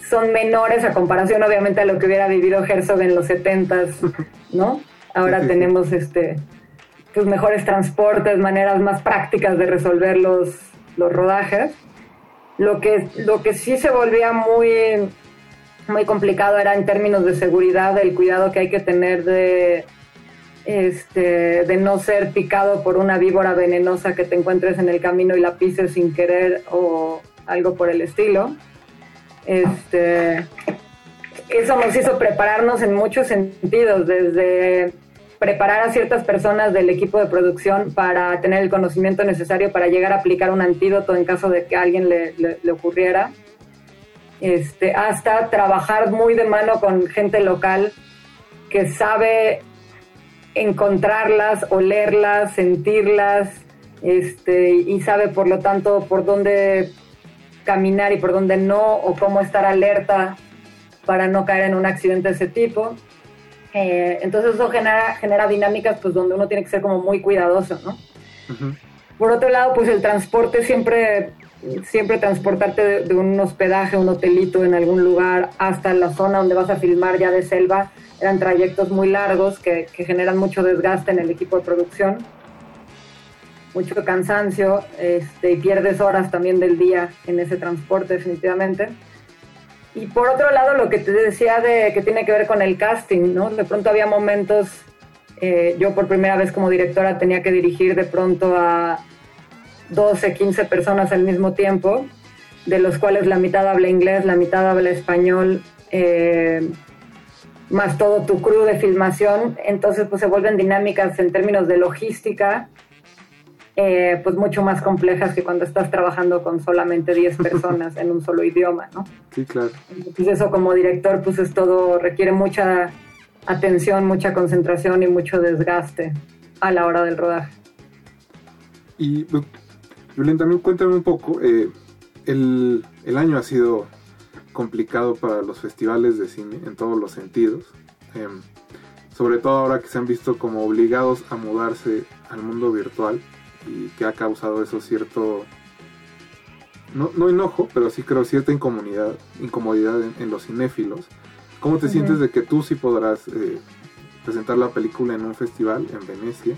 Speaker 5: son menores a comparación obviamente a lo que hubiera vivido Herzog en los 70 ¿no? Ahora tenemos este pues mejores transportes, maneras más prácticas de resolver los, los rodajes. Lo que, lo que sí se volvía muy, muy complicado era en términos de seguridad, el cuidado que hay que tener de, este, de no ser picado por una víbora venenosa que te encuentres en el camino y la pises sin querer o algo por el estilo. Este, eso nos hizo prepararnos en muchos sentidos, desde preparar a ciertas personas del equipo de producción para tener el conocimiento necesario para llegar a aplicar un antídoto en caso de que alguien le, ocurriera, este, hasta trabajar muy de mano con gente local que sabe encontrarlas, olerlas, sentirlas, este, y sabe por lo tanto por dónde caminar y por dónde no, o cómo estar alerta para no caer en un accidente de ese tipo. Eh, entonces eso genera, genera dinámicas pues donde uno tiene que ser como muy cuidadoso, ¿no? Por otro lado, pues el transporte siempre, siempre transportarte de, un hospedaje, un hotelito en algún lugar hasta la zona donde vas a filmar ya de selva, eran trayectos muy largos que, que generan mucho desgaste en el equipo de producción, mucho cansancio este, y pierdes horas también del día en ese transporte definitivamente. Y por otro lado, lo que te decía de que tiene que ver con el casting, ¿no? De pronto había momentos, eh, yo por primera vez como directora tenía que dirigir de pronto a 12, 15 personas al mismo tiempo, de los cuales la mitad habla inglés, la mitad habla español, eh, más todo tu crew de filmación, entonces pues se vuelven dinámicas en términos de logística eh, pues mucho más complejas que cuando estás trabajando con solamente 10 personas en un solo idioma, ¿no?
Speaker 4: Sí, claro.
Speaker 5: Entonces eso como director pues es todo, requiere mucha atención, mucha concentración y mucho desgaste a la hora del rodaje.
Speaker 4: Y pues, Julián, también cuéntame un poco, eh, el, el, año ha sido complicado para los festivales de cine en todos los sentidos. Em, sobre todo ahora que se han visto como obligados a mudarse al mundo virtual y que ha causado eso cierto, no, no enojo, pero sí creo cierta incomodidad, incomodidad en, los cinéfilos. ¿Cómo te sientes de que tú sí podrás eh, presentar la película en un festival en Venecia?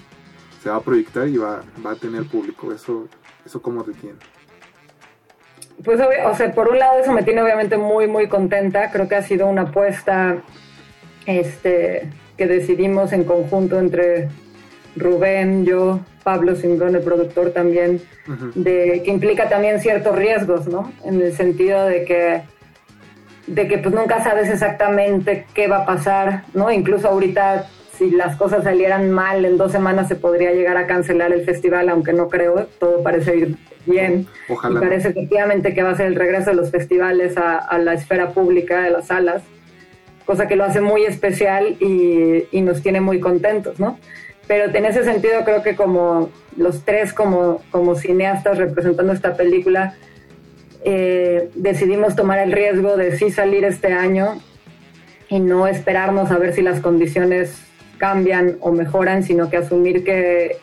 Speaker 4: Se va a proyectar y va, va a tener público. ¿Eso, eso cómo te tiene?
Speaker 5: Pues, o sea, por un lado eso me tiene obviamente muy, muy contenta. Creo que ha sido una apuesta este, que decidimos en conjunto entre Rubén, yo, Pablo Simbrón, el productor también, de, que implica también ciertos riesgos, ¿no? En el sentido de que, de que pues nunca sabes exactamente qué va a pasar, ¿no? Incluso ahorita si las cosas salieran mal, en dos semanas se podría llegar a cancelar el festival, aunque no creo, todo parece ir bien. Y parece efectivamente que va a ser el regreso de los festivales a, la esfera pública, de las salas, cosa que lo hace muy especial y, y, nos tiene muy contentos, ¿no? Pero en ese sentido creo que como los tres como, como cineastas representando esta película, eh, decidimos tomar el riesgo de sí salir este año y no esperarnos a ver si las condiciones cambian o mejoran, sino que asumir que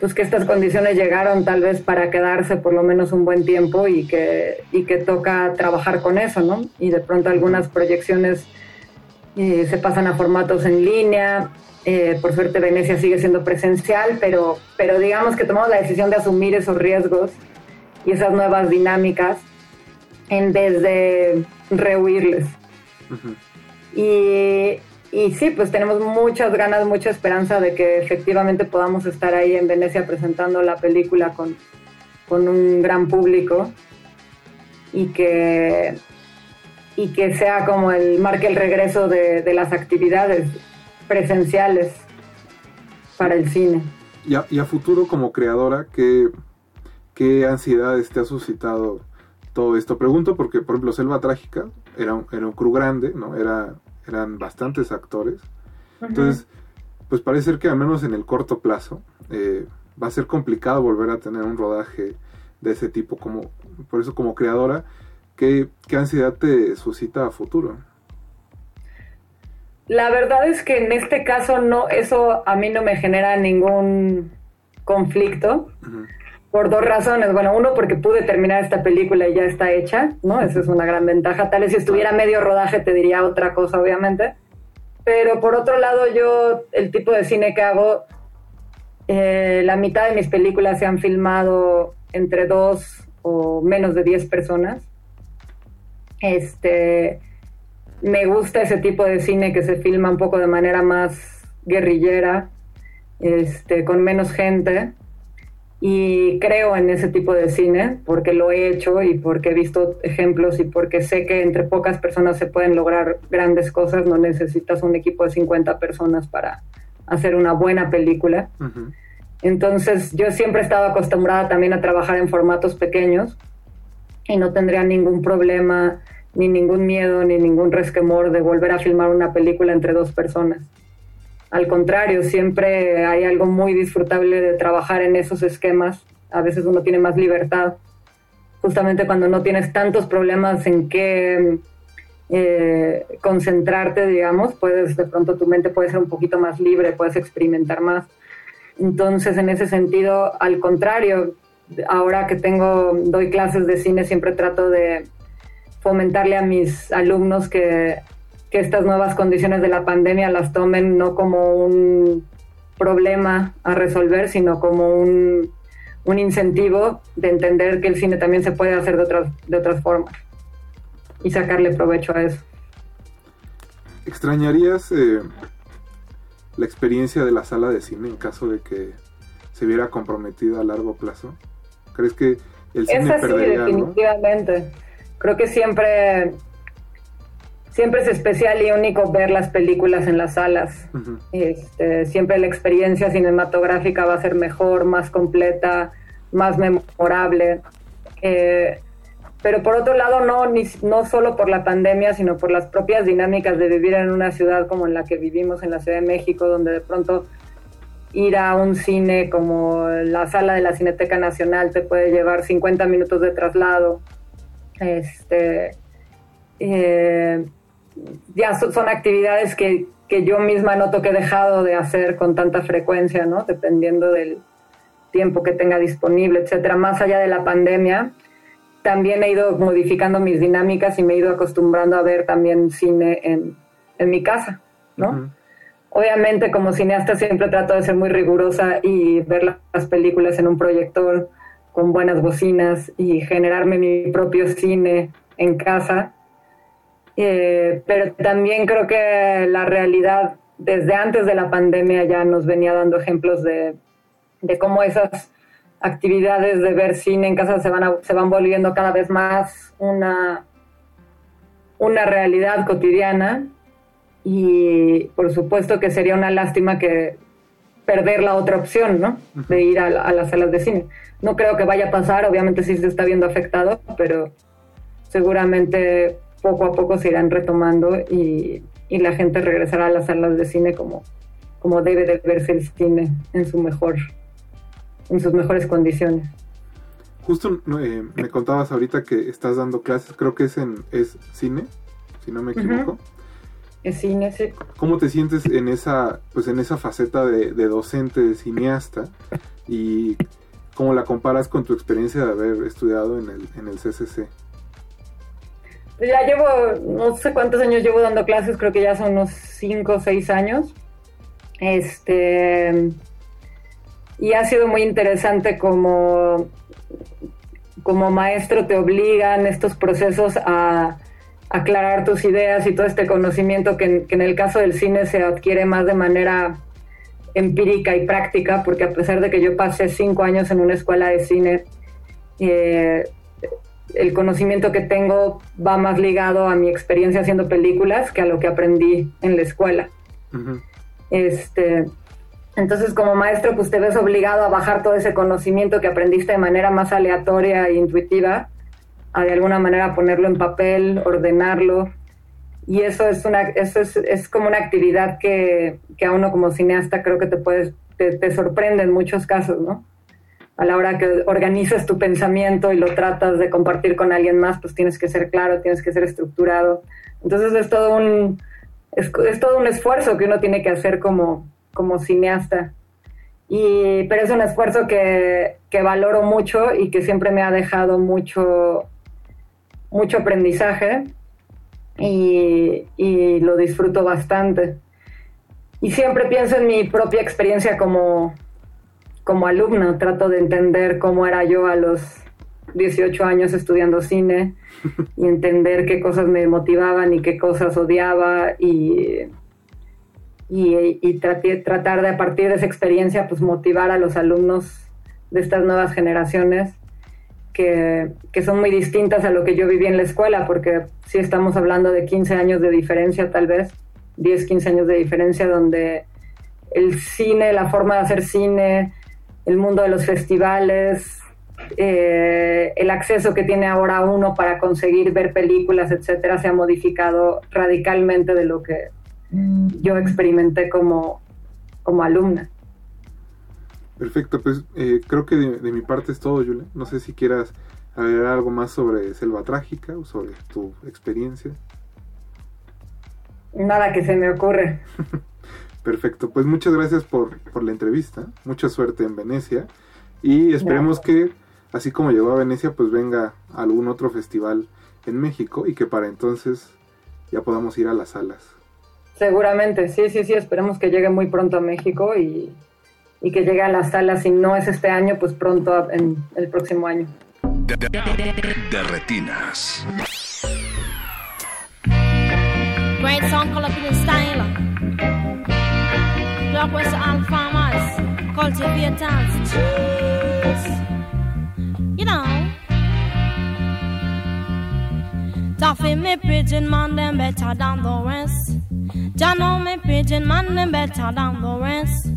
Speaker 5: pues que estas condiciones llegaron tal vez para quedarse por lo menos un buen tiempo y que, y que toca trabajar con eso, ¿no? Y de pronto algunas proyecciones eh, se pasan a formatos en línea. Eh, por suerte Venecia sigue siendo presencial, pero, pero digamos que tomamos la decisión de asumir esos riesgos y esas nuevas dinámicas en vez de rehuirles. Y y sí, pues tenemos muchas ganas, mucha esperanza de que efectivamente podamos estar ahí en Venecia presentando la película con, un gran público y que, y que sea como el marque el regreso de, las actividades presenciales para el cine.
Speaker 4: Y a, futuro como creadora, ¿qué, ¿qué ansiedades te ha suscitado todo esto? Pregunto porque, por ejemplo, Selva Trágica era un, era un crew grande, ¿no? Era eran bastantes actores. Entonces, pues parece ser que al menos en el corto plazo eh, va a ser complicado volver a tener un rodaje de ese tipo. Como, por eso, como creadora, ¿qué, qué ansiedad te suscita a futuro?
Speaker 5: La verdad es que en este caso no, eso a mí no me genera ningún conflicto por dos razones. Bueno, uno, porque pude terminar esta película y ya está hecha, ¿no? Esa es una gran ventaja. Tal vez si estuviera medio rodaje te diría otra cosa, obviamente. Pero por otro lado, yo, el tipo de cine que hago, eh, la mitad de mis películas se han filmado entre dos o menos de diez personas. Este, me gusta ese tipo de cine que se filma un poco de manera más guerrillera, este, con menos gente. Y creo en ese tipo de cine porque lo he hecho y porque he visto ejemplos y porque sé que entre pocas personas se pueden lograr grandes cosas, no necesitas un equipo de 50 personas para hacer una buena película. Entonces yo siempre he estado acostumbrada también a trabajar en formatos pequeños y no tendría ningún problema, ni ningún miedo, ni ningún resquemor de volver a filmar una película entre dos personas. Al contrario, siempre hay algo muy disfrutable de trabajar en esos esquemas. A veces uno tiene más libertad, justamente cuando no tienes tantos problemas en qué eh, concentrarte, digamos, puedes de pronto tu mente puede ser un poquito más libre, puedes experimentar más. Entonces, en ese sentido, al contrario, ahora que tengo, doy clases de cine, siempre trato de fomentarle a mis alumnos que que estas nuevas condiciones de la pandemia las tomen no como un problema a resolver, sino como un, incentivo de entender que el cine también se puede hacer de otras, de otras formas y sacarle provecho a eso.
Speaker 4: ¿Extrañarías eh, la experiencia de la sala de cine en caso de que se viera comprometida a largo plazo? ¿Crees que el cine
Speaker 5: es definitivamente. Creo que siempre siempre es especial y único ver las películas en las salas. este, siempre la experiencia cinematográfica va a ser mejor, más completa, más memorable. Eh, pero por otro lado, no, ni, no solo por la pandemia, sino por las propias dinámicas de vivir en una ciudad como en la que vivimos, en la Ciudad de México, donde de pronto ir a un cine como la sala de la Cineteca Nacional te puede llevar 50 minutos de traslado. Este, eh, ya son actividades que, que yo misma noto que he dejado de hacer con tanta frecuencia, ¿no? Dependiendo del tiempo que tenga disponible, etcétera. Más allá de la pandemia, también he ido modificando mis dinámicas y me he ido acostumbrando a ver también cine en, en mi casa, ¿no? Obviamente como cineasta siempre trato de ser muy rigurosa y ver las películas en un proyector con buenas bocinas y generarme mi propio cine en casa. Eh, pero también creo que la realidad desde antes de la pandemia ya nos venía dando ejemplos de, cómo esas actividades de ver cine en casa se van, se van volviendo cada vez más una, una realidad cotidiana y por supuesto que sería una lástima que perder la otra opción, ¿no? De ir a, las salas de cine. No creo que vaya a pasar, obviamente sí se está viendo afectado, pero seguramente poco a poco se irán retomando y, y la gente regresará a las salas de cine como, como debe de verse el cine en su mejor en sus mejores condiciones.
Speaker 4: Justo eh, me contabas ahorita que estás dando clases, creo que es en es cine, si no me equivoco.
Speaker 5: Sí.
Speaker 4: ¿Cómo te sientes en esa, pues en esa faceta de, docente, de cineasta? Y cómo la comparas con tu experiencia de haber estudiado en el, en el CCC.
Speaker 5: Pues ya llevo, no sé cuántos años llevo dando clases, creo que ya son unos 5 o 6 años. Este, y ha sido muy interesante como, como maestro te obligan estos procesos a aclarar tus ideas y todo este conocimiento que, en el caso del cine se adquiere más de manera empírica y práctica, porque a pesar de que yo pasé cinco años en una escuela de cine, eh, el conocimiento que tengo va más ligado a mi experiencia haciendo películas que a lo que aprendí en la escuela. Este, entonces, como maestro, pues te ves obligado a bajar todo ese conocimiento que aprendiste de manera más aleatoria e intuitiva, a de alguna manera ponerlo en papel, ordenarlo. Y eso es una, eso es, es como una actividad que, que, a uno como cineasta creo que te puedes, te, te, sorprende en muchos casos, ¿no? A la hora que organizas tu pensamiento y lo tratas de compartir con alguien más, pues tienes que ser claro, tienes que ser estructurado. Entonces es todo un, es, es todo un esfuerzo que uno tiene que hacer como, como cineasta. Y, pero es un esfuerzo que, que, valoro mucho y que siempre me ha dejado mucho, mucho aprendizaje y, y, lo disfruto bastante. Y siempre pienso en mi propia experiencia como, como alumna, trato de entender cómo era yo a los 18 años estudiando cine y entender qué cosas me motivaban y qué cosas odiaba y y, tratar de a partir de esa experiencia pues motivar a los alumnos de estas nuevas generaciones que, que, son muy distintas a lo que yo viví en la escuela, porque sí estamos hablando de 15 años de diferencia tal vez, 10, 15 años de diferencia donde el cine, la forma de hacer cine, el mundo de los festivales, eh, el acceso que tiene ahora uno para conseguir ver películas, etcétera, se ha modificado radicalmente de lo que yo experimenté como, como alumna.
Speaker 4: Perfecto, pues eh, creo que de, mi parte es todo, Julia. No sé si quieras agregar algo más sobre Selva Trágica o sobre tu experiencia.
Speaker 5: Nada que se me ocurre.
Speaker 4: Perfecto, pues muchas gracias por, por, la entrevista, mucha suerte en Venecia y esperemos que así como llegó a Venecia pues venga algún otro festival en México y que para entonces ya podamos ir a las salas.
Speaker 5: Seguramente, sí, sí, sí, esperemos que llegue muy pronto a México y, y que llegue a las salas, si no es este año, pues pronto en el próximo año.
Speaker 1: De, de, de retinas.
Speaker 6: Great song called up in style. Block West all farmers, cultivators, cheese. You know. Toughy me pigeon man, them better than the rest. Jah know me pigeon man, them better than the rest.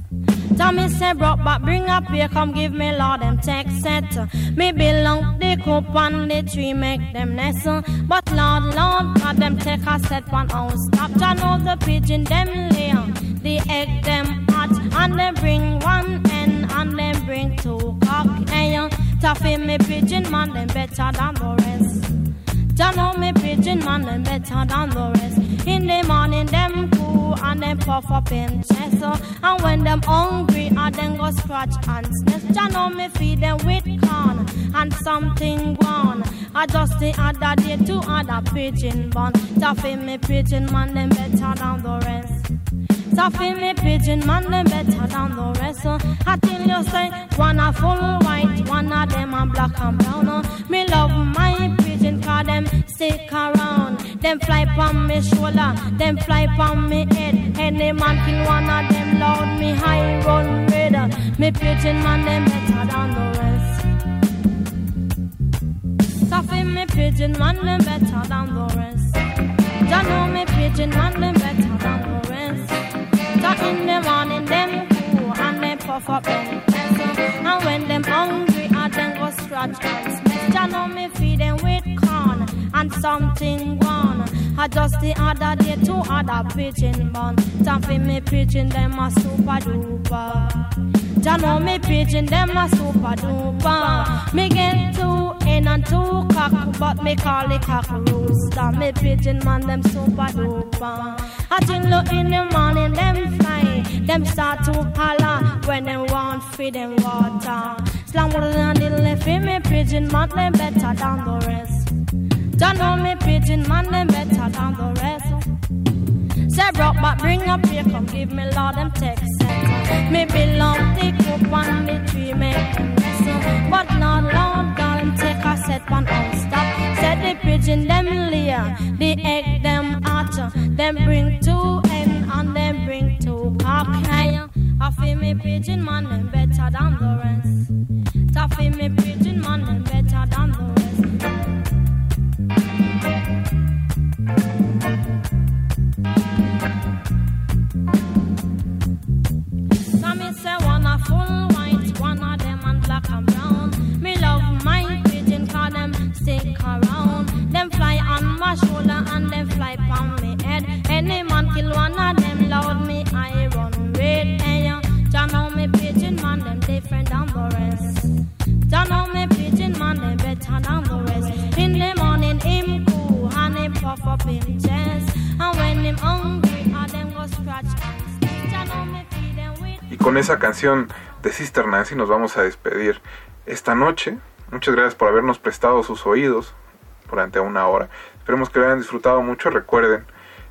Speaker 6: Tommy said, brought back, bring up here, come give me Lord them text set. Me belong the coop on the tree, make them nest. But Lord, Lord, God them take a set one. Stop, Jah know the pigeon them lay, the egg them hot, and them bring one hen, and them bring two cock. Hey, toughy me pigeon man, them better than the rest. Jah oh, know me pigeon man, them better than the rest. In the morning, them cool and them puff up in chest. And when them hungry, I then go scratch and sniff. Jah know me feed them with corn and something gone. I just the other day two other pigeon bun. Taffy me pigeon man, them better than the rest. Taffy me pigeon man, them better than the rest. I tell you say, one a full white, one of them a black and brown. Me love my pigeon cause them stick around. Them fly from me shoulder, them fly from me head. Any man kill one of them loud, me high run red. Me pigeon man, them better than the rest. Taffy me pigeon man, them better than the rest. Jah know me pigeon man, them better than the rest. Talk in the morning, them cool and them puff up them. And when them hungry, I then go scratch and something gone. I just the other day two other preaching pigeon Time Taffy me pigeon, them a super duper. Jah know me pigeon, them a super duper. Me get two in and two cock, but me call it cock rooster. Me pigeon man, them super duper. I think look in the morning, them fly, them start to holler when them want feed them water. Slam water and the left me pigeon man, them better than the rest. Jah know me pigeon man, them better than the rest. Say rock but bring up here, come give me Lord them text. Me belong the cook on the tree, make them rest. But not long, God, take a set one on stop. Said the pigeon them layer, the egg them archer. Them bring two hen and them bring two. Hey, I feel me pigeon man, them better than the rest. I feel me say one a full white, one of them and black and brown. Me love my pigeon cause them stick around. Them fly on my shoulder and them fly on me head. Any man kill one of them loud me I run red. Hey, Jah know me pigeon man them different than the rest. Jah know me pigeon man them better than the rest. In the morning him cool and him puff up him chest. And when him hungry, I them go scratch. Jah know me
Speaker 4: Y con esa canción de Sister Nancy nos vamos a despedir esta noche. Muchas gracias por habernos prestado sus oídos durante una hora. Esperemos que lo hayan disfrutado mucho. Recuerden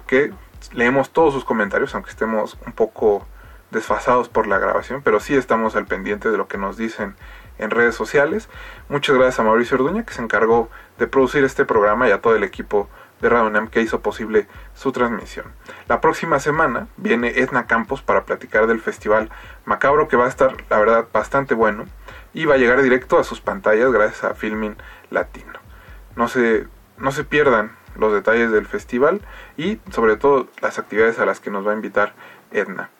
Speaker 4: que leemos todos sus comentarios, aunque estemos un poco desfasados por la grabación, pero sí estamos al pendiente de lo que nos dicen en redes sociales. Muchas gracias a Mauricio Orduña, que se encargó de producir este programa, y a todo el equipo de que hizo posible su transmisión. La próxima semana viene Edna Campos para platicar del festival Macabro, que va a estar, la verdad, bastante bueno, y va a llegar directo a sus pantallas gracias a Filming Latino. No se, no se pierdan los detalles del festival y sobre todo las actividades a las que nos va a invitar Edna.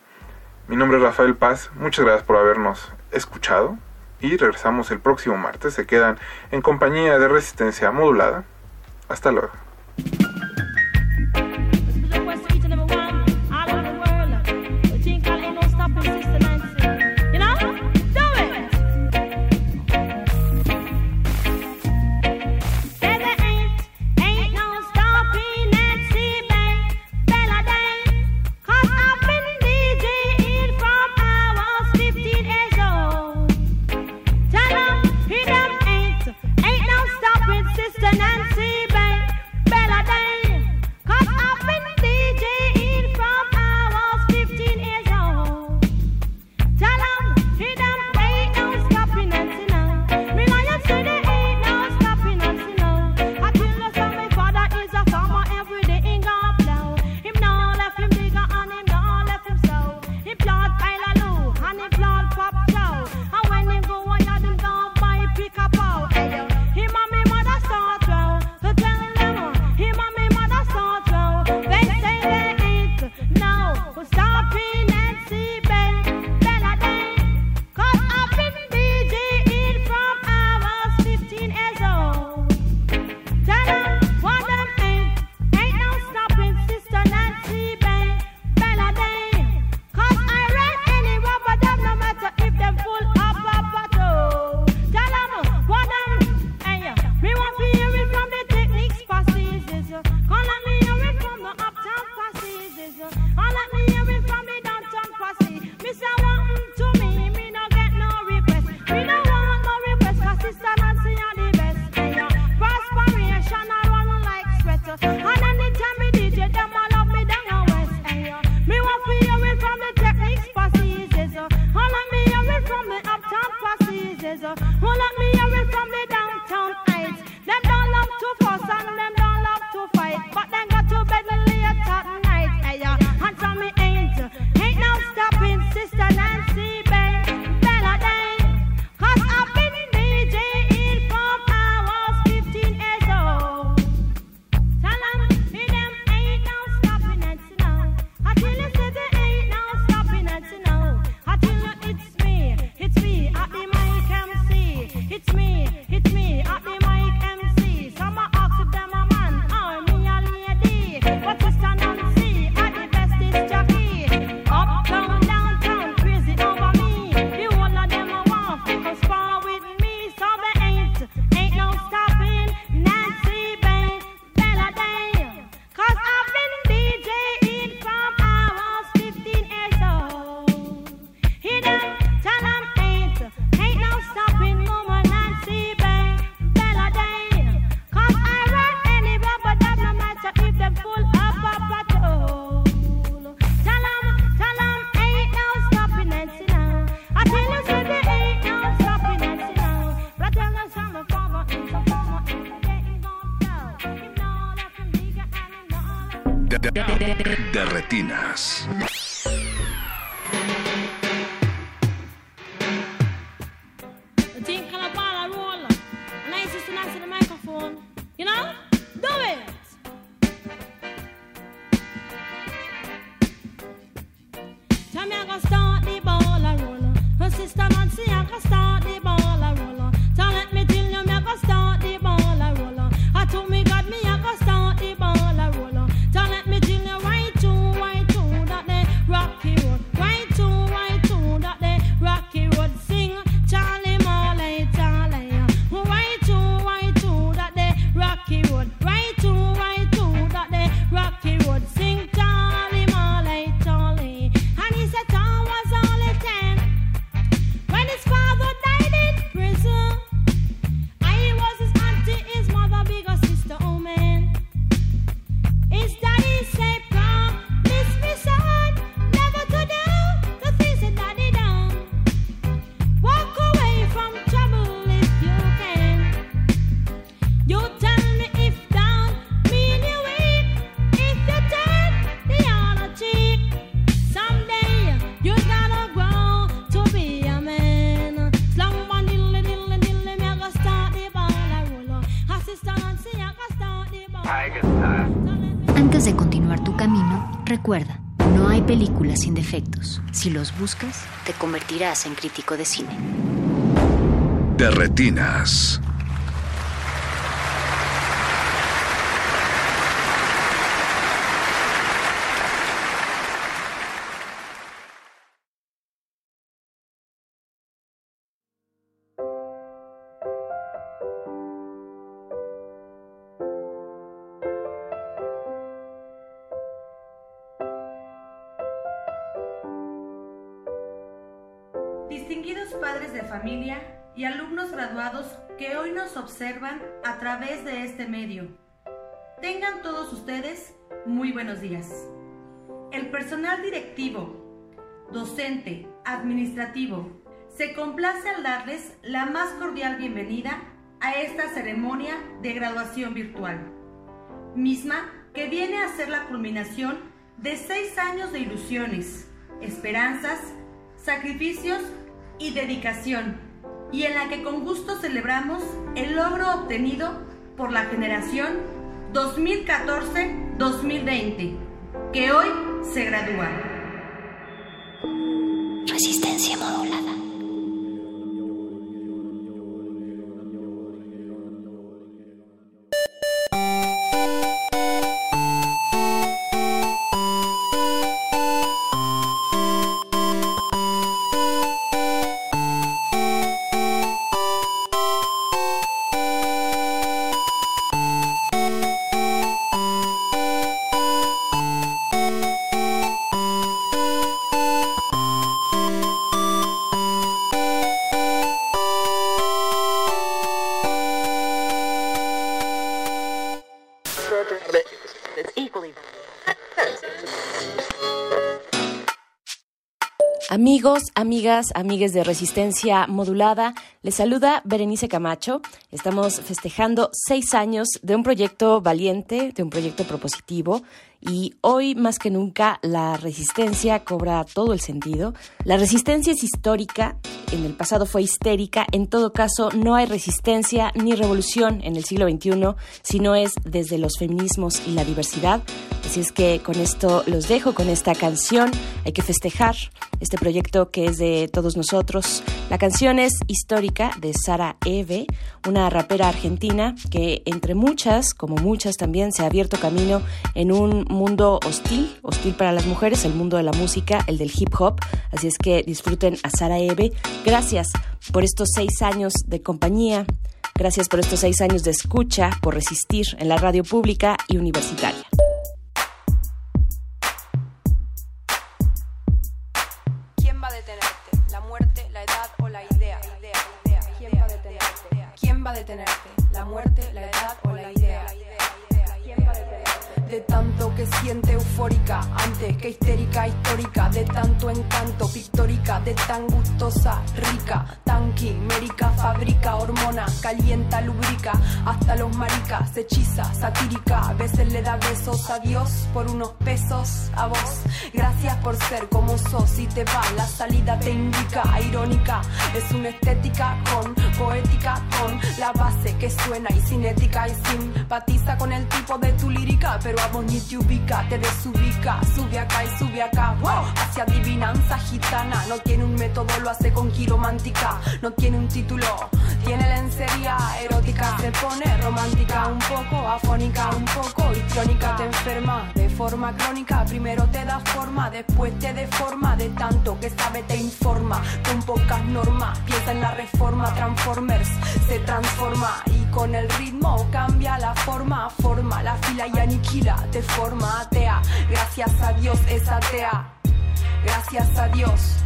Speaker 4: Mi nombre es Rafael Paz, muchas gracias por habernos escuchado y regresamos el próximo martes. Se quedan en compañía de Resistencia Modulada. Hasta luego.
Speaker 6: you
Speaker 3: Si los buscas, te convertirás en crítico de cine.
Speaker 1: De retinas.
Speaker 7: Observan a través de este medio. Tengan todos ustedes muy buenos días. El personal directivo, docente, administrativo, se complace al darles la más cordial bienvenida a esta ceremonia de graduación virtual, misma que viene a ser la culminación de seis años de ilusiones, esperanzas, sacrificios y dedicación, y en la que con gusto celebramos el logro obtenido por la generación 2014-2020, que hoy se gradúa.
Speaker 8: just amigas, amigues de Resistencia Modulada, les saluda Berenice Camacho. Estamos festejando seis años de un proyecto valiente, de un proyecto propositivo y hoy más que nunca la resistencia cobra todo el sentido. La resistencia es histórica, en el pasado fue histérica, en todo caso no hay resistencia ni revolución en el siglo XXI si no es desde los feminismos y la diversidad. Así es que con esto los dejo con esta canción. Hay que festejar este proyecto que es de todos nosotros. La canción es histórica de Sara Eve, una rapera argentina que entre muchas, como muchas también, se ha abierto camino en un mundo hostil, hostil para las mujeres, el mundo de la música, el del hip hop. Así es que disfruten a Sara Eve. Gracias por estos seis años de compañía. Gracias por estos seis años de escucha, por resistir en la radio pública y universitaria.
Speaker 9: Detenerte? Que siente eufórica, antes que histérica histórica, de tanto encanto pictórica, de tan gustosa, rica, tanqui, mérica, fabrica, hormona, calienta, lubrica, hasta los maricas, hechiza, satírica, a veces le da besos a Dios por unos pesos a vos. Gracias por ser como sos y te va, la salida te indica, irónica, es una estética con poética, con la base que suena y cinética y simpatiza con el tipo de tu lírica, pero a vos ni ubica, te desubica, sube acá y sube acá, wow, hacia adivinanza gitana, no tiene un método, lo hace con quiromántica, no tiene un título, tiene lencería erótica, se pone romántica, un poco afónica, un poco histriónica, te enferma de forma crónica, primero te da forma, después te deforma, de tanto que sabe te informa, con pocas normas, piensa en la reforma, Transformers se transforma y con el ritmo cambia la forma, forma la fila y aniquila, te forma gracias a Dios es atea, gracias a Dios.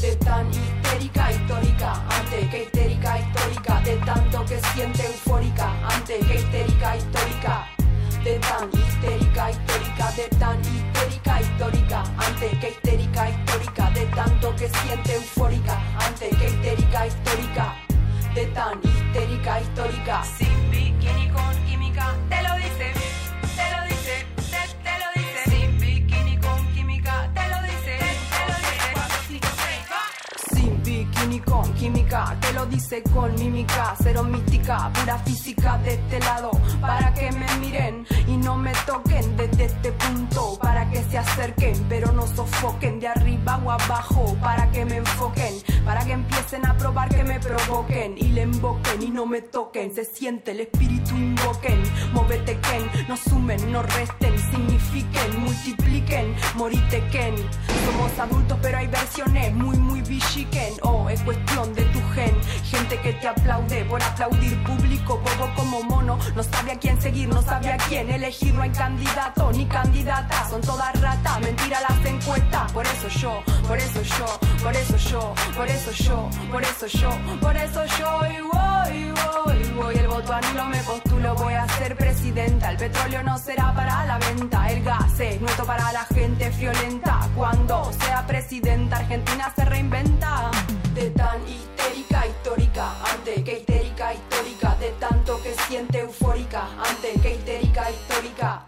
Speaker 9: De tan histérica histórica, antes que histérica histórica, de tanto que siente eufórica, antes que histérica histórica, de tan histérica histórica, de tan histérica histórica, antes que histérica histórica, de tanto que siente eufórica, antes que histérica histórica, de tan histérica histórica, sin bikini con química, química, te lo dice con mímica, cero mística, pura física de este lado, para que me miren y no me toquen desde este punto, para que se acerquen, pero no sofoquen de arriba o abajo, para que me enfoquen, para que empiecen a probar que me provoquen y le invoquen y no me toquen, se siente el espíritu invoquen, móvete Ken, no sumen, no resten, signifiquen, multipliquen, morite Ken, somos adultos pero hay versiones muy muy bichiquen, oh es cuestión de tu gen, gente que te aplaude por aplaudir. Público, bobo como mono, no sabe a quién seguir, no sabe a quién elegir, no hay candidato ni candidata, son todas ratas, mentira las encuestas, por eso yo, por eso yo, por eso yo, por eso yo, por eso yo, por eso yo, y voy, voy, voy, el voto anulo me postulo, voy a ser presidenta, el petróleo no será para la venta, el gas es nuestro para la gente friolenta, cuando sea presidenta Argentina se reinventa, de tan Histérica histórica, antes que histérica histórica, de tanto que siente eufórica, antes que histérica histórica,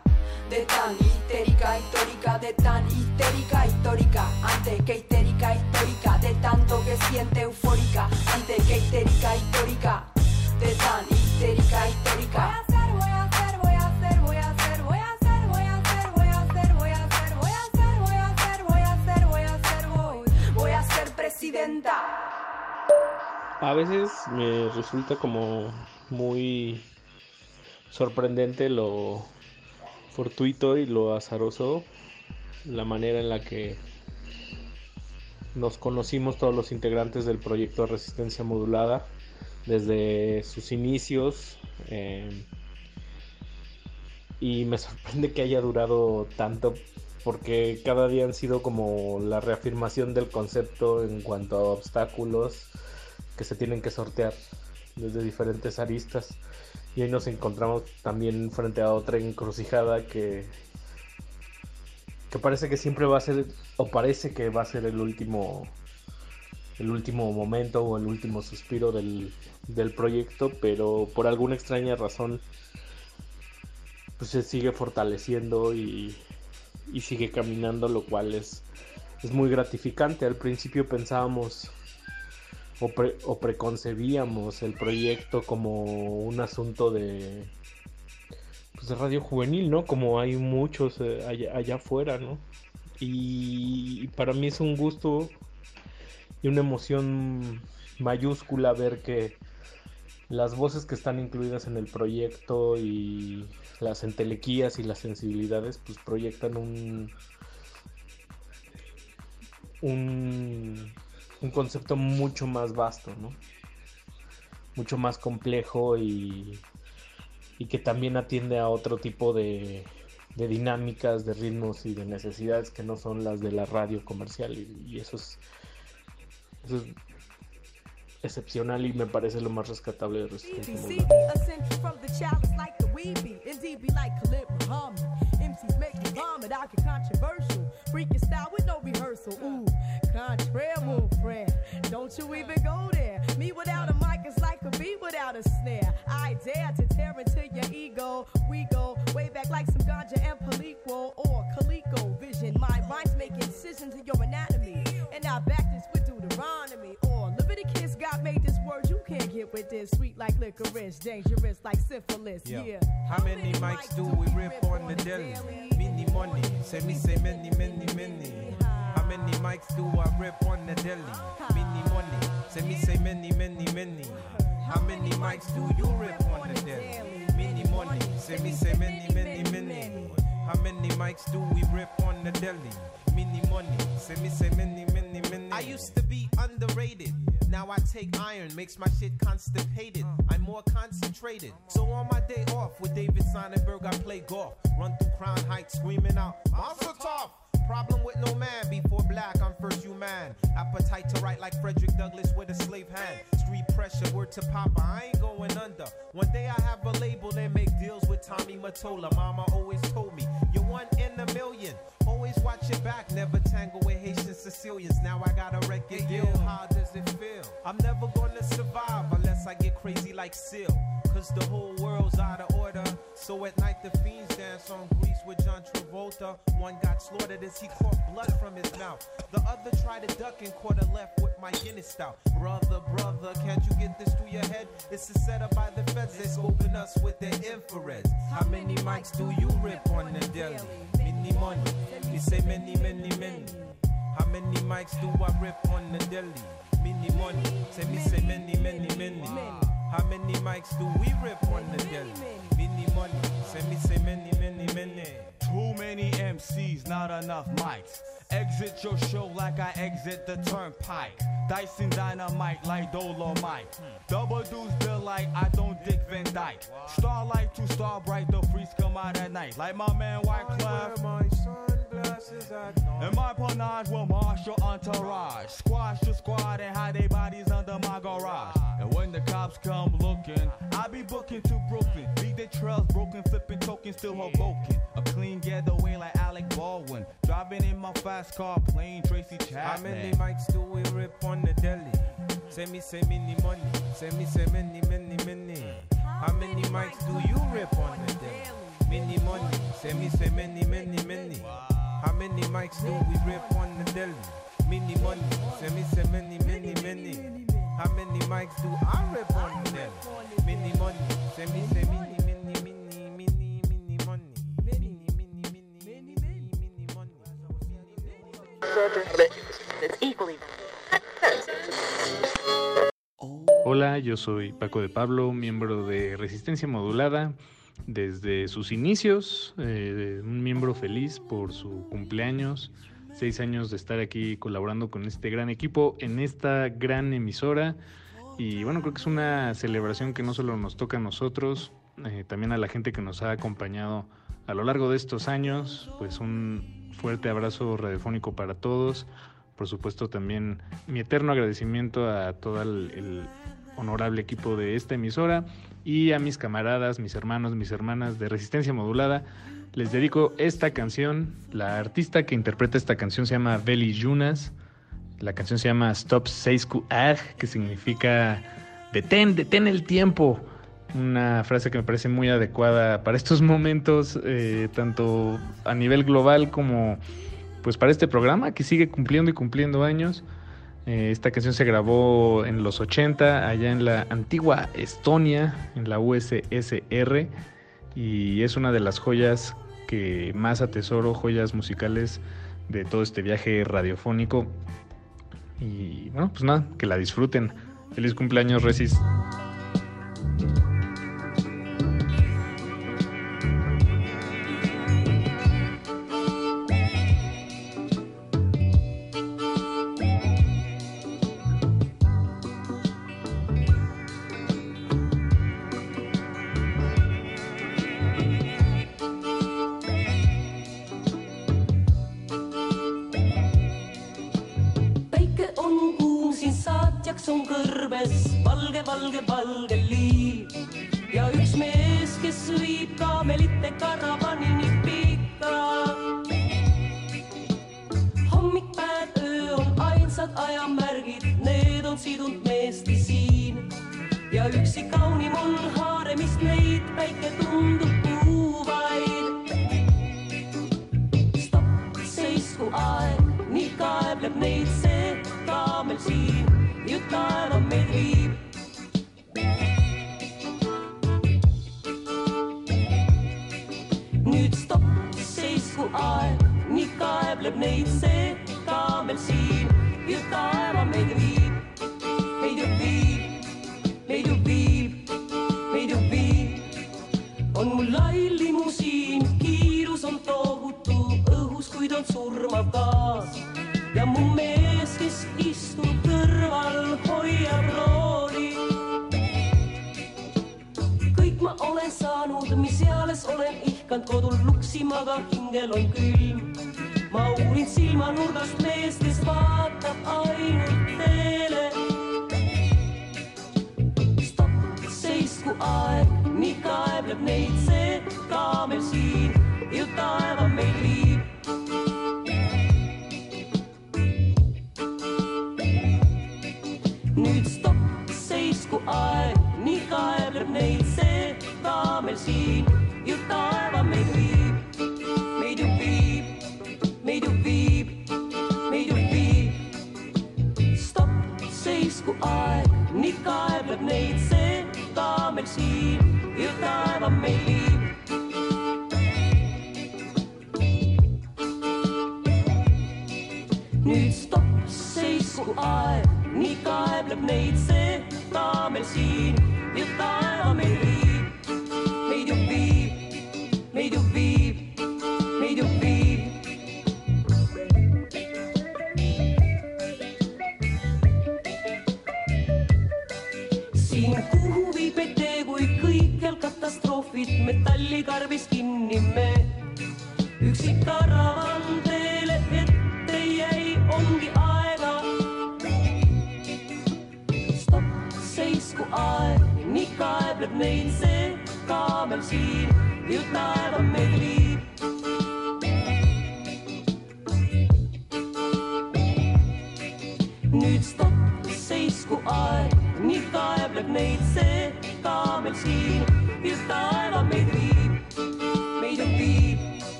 Speaker 9: de tan histérica histórica, de tan histérica histórica, antes que histérica histórica, de tanto que siente eufórica, antes que histérica histórica, de tan histérica histórica. Voy a hacer, voy a hacer, voy a hacer, voy a hacer, voy a hacer, voy a hacer, voy a hacer, voy a hacer, voy a hacer, voy a hacer, voy a hacer, voy a hacer, voy voy a ser presidenta.
Speaker 10: A veces me resulta como muy sorprendente lo fortuito y lo azaroso, la manera en la que nos conocimos todos los integrantes del proyecto Resistencia Modulada desde sus inicios. eh, y me sorprende que haya durado tanto porque cada día han sido como la reafirmación del concepto en cuanto a obstáculos que se tienen que sortear desde diferentes aristas. Y hoy nos encontramos también frente a otra encrucijada que que parece que siempre va a ser o parece que va a ser el último el último momento o el último suspiro del, del proyecto pero por alguna extraña razón pues se sigue fortaleciendo y, y sigue caminando lo cual es es muy gratificante. Al principio pensábamos o, pre- o preconcebíamos el proyecto como un asunto de pues de radio juvenil, ¿no? Como hay muchos eh, allá, allá afuera, ¿no? Y, y para mí es un gusto y una emoción mayúscula ver que las voces que están incluidas en el proyecto y las entelequías y las sensibilidades pues proyectan un un, un concepto mucho más vasto, ¿no? Mucho más complejo y, y que también atiende a otro tipo de, dinámicas, de ritmos y de necesidades que no son las de la radio comercial. Y, eso es eso es excepcional y me parece lo más rescatable de Resistencia.
Speaker 11: Freaking style with no rehearsal. Ooh, contraire, mon frère. Don't you even go there. Me without a mic is like a bee without a snare. I dare to tear into your ego. We go way back like some ganja and Palico or Calico vision. My rhymes make incisions in your anatomy. And I back this with Deuteronomy God made this word you can't get with this. Sweet like licorice, dangerous like syphilis.
Speaker 12: Yeah.
Speaker 11: Yeah.
Speaker 12: How many mics do we rip on the daily? Many money. Say me say many, many, many. How many mics do I rip on the daily? Many money. Say me say many, many, many. How many mics do you rip on the daily? Many money. Say me say many, many, many. How many mics do we rip on the daily? Many money. Say me say many, many, many.
Speaker 13: I used to be underrated. Now I take iron, makes my shit constipated. I'm more concentrated. So on my day off with David Sonnenberg, I play golf. Run through Crown Heights screaming out, Monster Tough! Problem with no man before black, I'm first human. Appetite to write like Frederick Douglass with a slave hand. Street pressure, word to Papa, I ain't going under. One day I have a label and make deals with Tommy Matola. Mama always told me, you're one in a million. Always watch your back, never tangle with Haitian Sicilians. Now I got a record deal. How does it feel? I'm never gonna survive I get crazy like Seal. Cause the whole world's out of order. So at night the fiends dance on Grease with John Travolta. One got slaughtered as he caught blood from his mouth. The other tried to duck and caught a left with my Guinness stout. Brother, brother, can't you get this through your head? It's a setup by the feds. They scoping us with their infrareds. How many mics do you rip on the deli? Many money. We say many, many, many. How many mics do I rip on the deli? Many money. Say me say many, many, many. How many mics do we rip on the deli? Many money. Say me say many, many, many.
Speaker 14: Too many MCs, not enough mics. Exit your show like I exit the turnpike. Dyson dynamite like Dolomite. Double deuce bill like I don't dick Van Dyke. Starlight to star bright, the freaks come out at night. Like my man White
Speaker 12: my sunglasses at
Speaker 14: And my panache will marshal entourage. Squash the squad and hide their bodies under my garage. And when the cops come looking, I be booking to Brooklyn. Leave their trails broken, flipping tokens, still Hoboken. A clean getaway like Alec Baldwin. Driving in my fast car, playing Tracy Chapman.
Speaker 12: How many mics do we rip on the deli? Say me say many money. Say me say many, many, many. How many mics do you rip on the deli? Many money. Say me say many, many, many. How many mics do we rip on the deli? Many money. Say me many, many, many. How many mics do I rip on the? Many money. Me money. Many, many, many, many money.
Speaker 15: Hola, yo soy Paco de Pablo, miembro de Resistencia Modulada. Desde sus inicios, eh, un miembro feliz por su cumpleaños, seis años de estar aquí colaborando con este gran equipo en esta gran emisora. Y bueno, creo que es una celebración que no solo nos toca a nosotros, eh, también a la gente que nos ha acompañado a lo largo de estos años. Pues un fuerte abrazo radiofónico para todos. Por supuesto también mi eterno agradecimiento a todo el, el honorable equipo de esta emisora y a mis camaradas, mis hermanos, mis hermanas de Resistencia Modulada. Les dedico esta canción. La artista que interpreta esta canción se llama Beli Yunas. La canción se llama Stop Seisku Ag, que significa detén, detén el tiempo. Una frase que me parece muy adecuada para estos momentos, eh, tanto a nivel global como pues para este programa que sigue cumpliendo y cumpliendo años. Eh, esta canción se grabó en los 80, allá en la antigua Estonia, en la USSR, y es una de las joyas que más atesoro, joyas musicales de todo este viaje radiofónico. Y bueno, pues nada, que la disfruten. Feliz cumpleaños, Resis.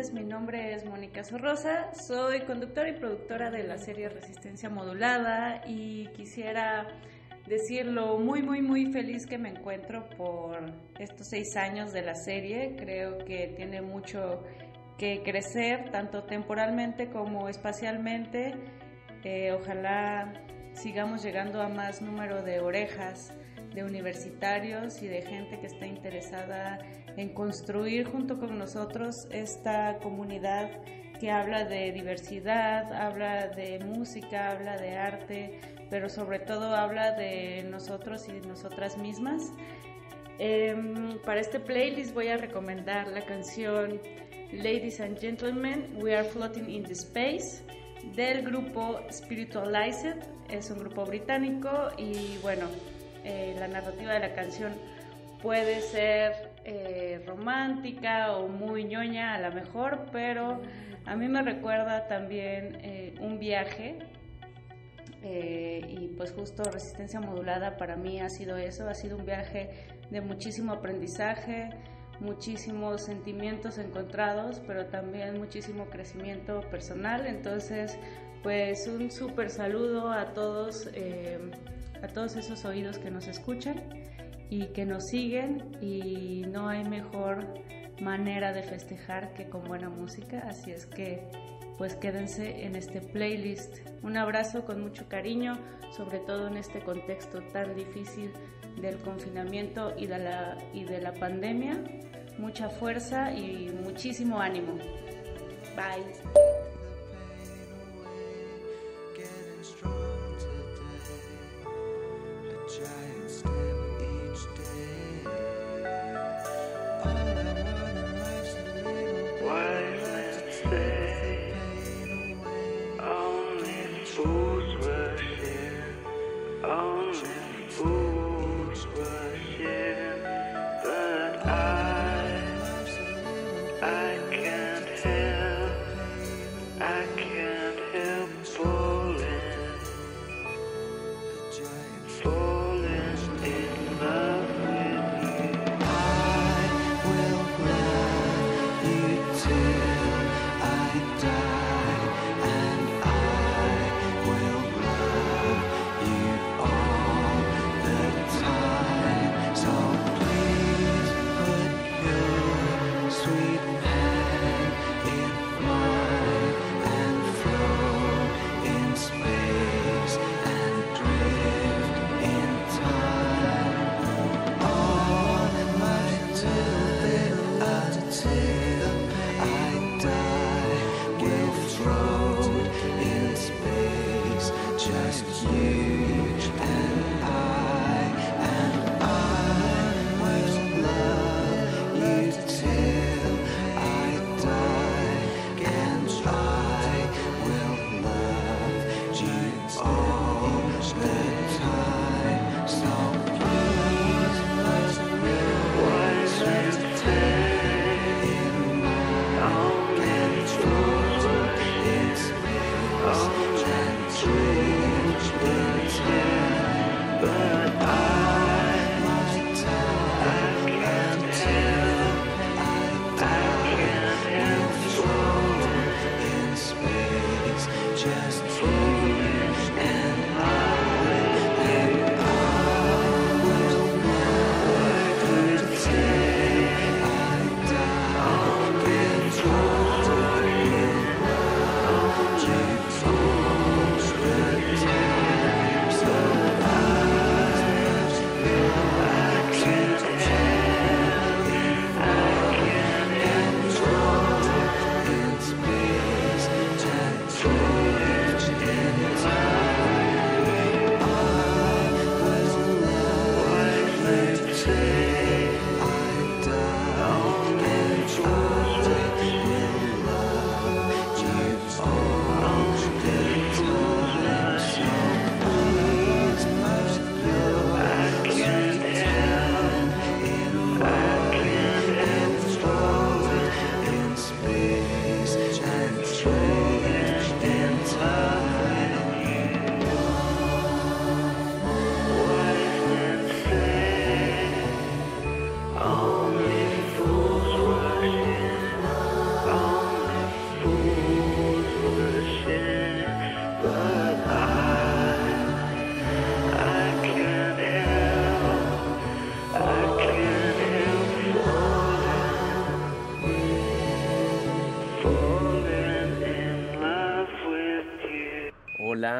Speaker 16: Todos, mi nombre es Mónica Sorrosa, soy conductora y productora de la serie Resistencia Modulada y quisiera decir lo muy muy muy feliz que me encuentro por estos seis años de la serie. Creo que tiene mucho que crecer, tanto temporalmente como espacialmente. Eh, ojalá sigamos llegando a más número de orejas de universitarios y de gente que está interesada en construir junto con nosotros esta comunidad que habla de diversidad, habla de música, habla de arte, pero sobre todo habla de nosotros y de nosotras mismas. Em, para este playlist voy a recomendar la canción Ladies and Gentlemen, We Are Floating in the Space del grupo Spiritualized. Es un grupo británico y bueno, eh, la narrativa de la canción puede ser eh, romántica o muy ñoña a lo mejor, pero a mí me recuerda también eh, un viaje y pues justo resistencia modulada para mí ha sido eso, ha sido un viaje de muchísimo aprendizaje, muchísimos sentimientos encontrados, pero también muchísimo crecimiento personal. Entonces, pues un súper saludo a todos, a todos esos oídos que nos escuchan y que nos siguen y no hay mejor manera de festejar que con buena música, así es que pues quédense en este playlist. Un abrazo con mucho cariño, sobre todo en este contexto tan difícil del confinamiento y de la, y de la pandemia. Mucha fuerza y muchísimo ánimo. Bye.
Speaker 17: Only fools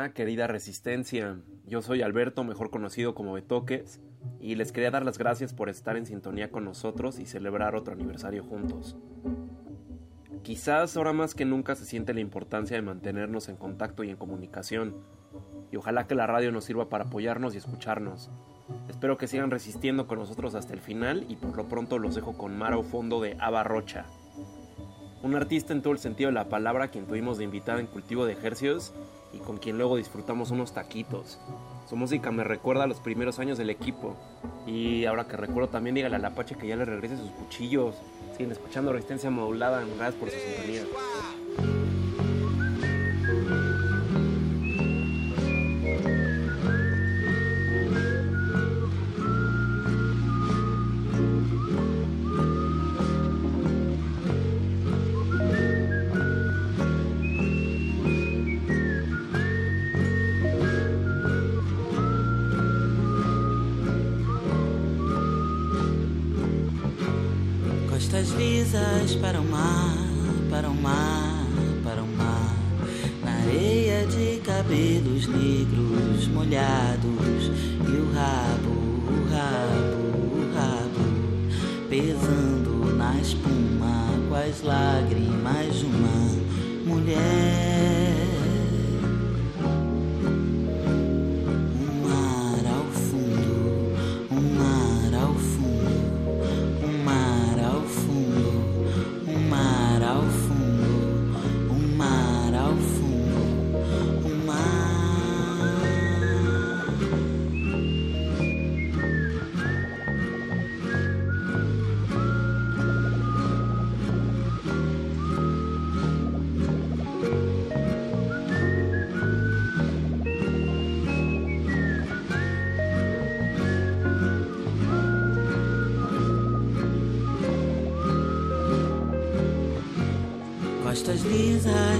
Speaker 17: Querida Resistencia. Yo soy Alberto, mejor conocido como Betoques, y les quería dar las gracias por estar en sintonía con nosotros y celebrar otro aniversario juntos. Quizás ahora más que nunca se siente la importancia de mantenernos en contacto y en comunicación, y ojalá que la radio nos sirva para apoyarnos y escucharnos. Espero que sigan resistiendo con nosotros hasta el final y por lo pronto los dejo con Maro Fondo de Ava Rocha. Un artista en todo el sentido de la palabra quien tuvimos de invitada en Cultivo de Ejercios y con quien luego disfrutamos unos taquitos. Su música me recuerda a los primeros años del equipo y ahora que recuerdo también dígale al Apache que ya le regrese sus cuchillos. Siguen escuchando Resistencia Modulada, gracias por su sintonía.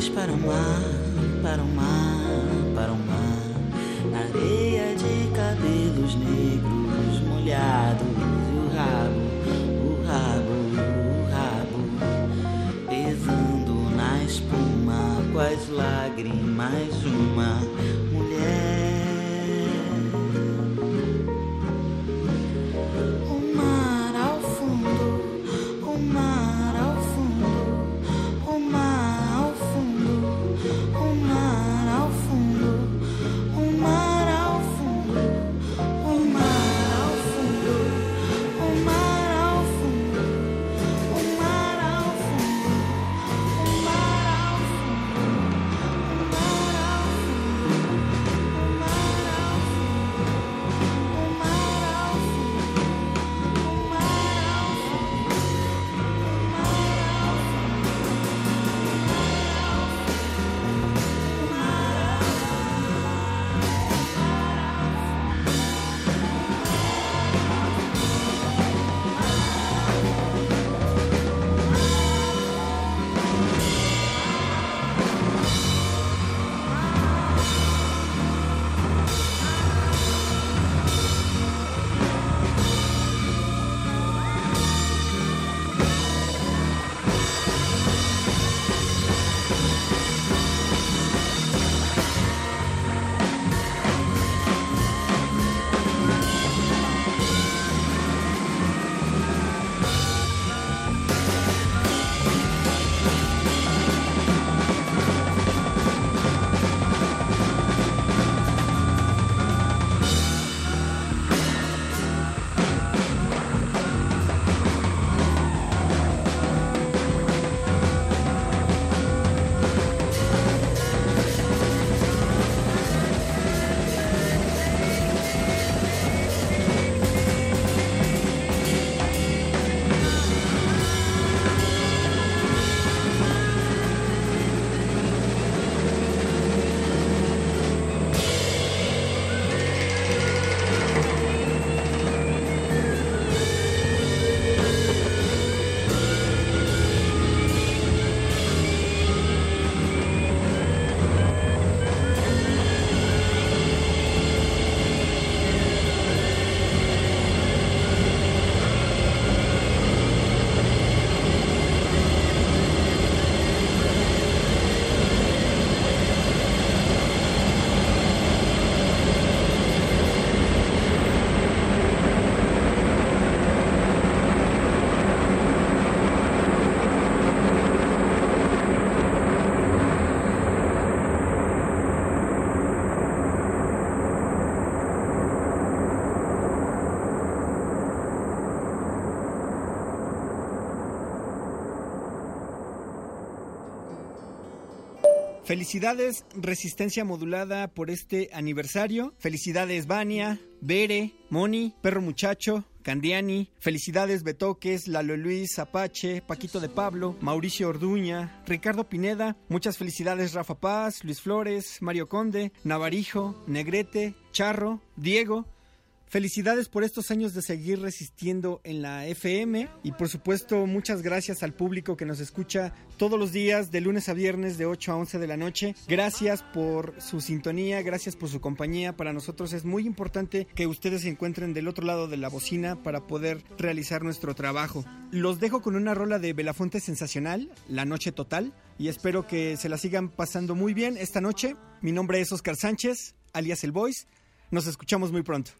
Speaker 18: Lisas para o mar,
Speaker 19: Felicidades Resistencia Modulada por este aniversario. Felicidades Vania, Bere, Moni, Perro Muchacho, Candiani, Felicidades Betoques, Lalo Luis, Apache, Paquito de Pablo, Mauricio Orduña, Ricardo Pineda, muchas felicidades Rafa Paz, Luis Flores, Mario Conde, Navarijo, Negrete, Charro, Diego, Felicidades por estos años de seguir resistiendo en la FM y por supuesto muchas gracias al público que nos escucha todos los días de lunes a viernes de 8 a 11 de la noche. Gracias por su sintonía, gracias por su compañía. Para nosotros es muy importante que ustedes se encuentren del otro lado de la bocina para poder realizar nuestro trabajo. Los dejo con una rola de Belafonte sensacional, La Noche Total, y espero que se la sigan pasando muy bien esta noche. Mi nombre es Oscar Sánchez, alias El Voice. Nos escuchamos muy pronto.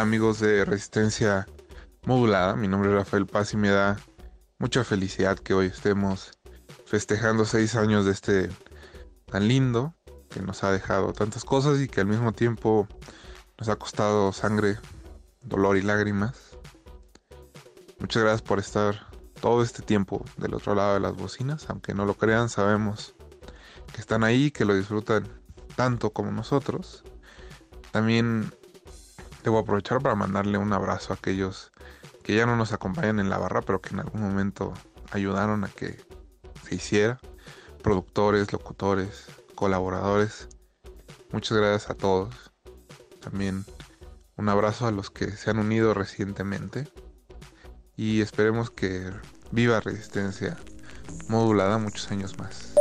Speaker 4: Amigos de Resistencia Modulada, mi nombre es Rafael Paz y me da mucha felicidad que hoy estemos festejando seis años de este tan lindo que nos ha dejado tantas cosas y que al mismo tiempo nos ha costado sangre, dolor y lágrimas. Muchas gracias por estar todo este tiempo del otro lado de las bocinas, aunque no lo crean, sabemos que están ahí, que lo disfrutan tanto como nosotros. También Debo aprovechar para mandarle un abrazo a aquellos que ya no nos acompañan en la barra, pero que en algún momento ayudaron a que se hiciera. Productores, locutores, colaboradores. Muchas gracias a todos. También un abrazo a los que se han unido recientemente. Y esperemos que viva Resistencia modulada muchos años más.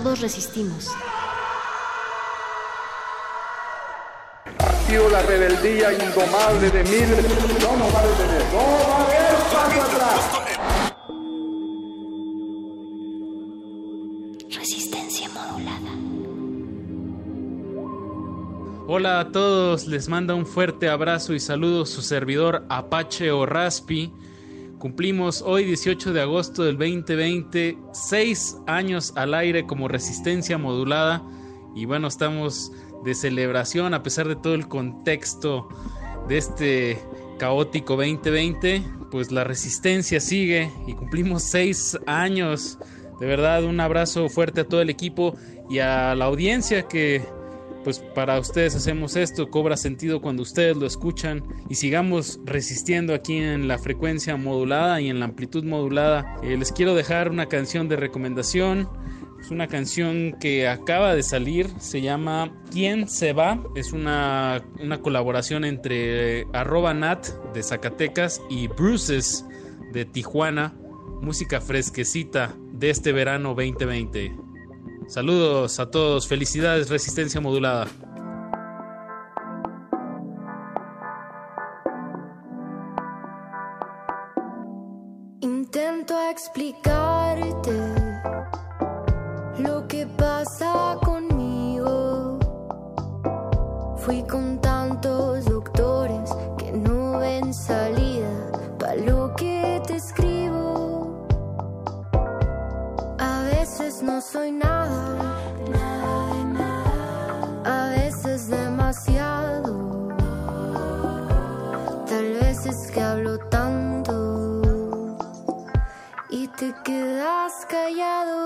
Speaker 3: todos resistimos.
Speaker 20: la rebeldía indomable de miles. No nos va a detener. No va a haber paso atrás.
Speaker 3: Resistencia modulada.
Speaker 21: Hola a todos, les manda un fuerte abrazo y saludo su servidor Apache o Raspi. Cumplimos hoy 18 de agosto del 2020 seis años al aire como resistencia modulada y bueno, estamos de celebración a pesar de todo el contexto de este caótico 2020, pues la resistencia sigue y cumplimos seis años. De verdad, un abrazo fuerte a todo el equipo y a la audiencia que pues para ustedes hacemos esto, cobra sentido cuando ustedes lo escuchan y sigamos resistiendo aquí en la frecuencia modulada y en la amplitud modulada. Eh, les quiero dejar una canción de recomendación. Es una canción que acaba de salir, se llama ¿Quién se va? Es una, una colaboración entre arroba nat de Zacatecas y Bruces de Tijuana. Música fresquecita de este verano 2020. Saludos a todos, felicidades Resistencia Modulada.
Speaker 22: Intento explicarte callado.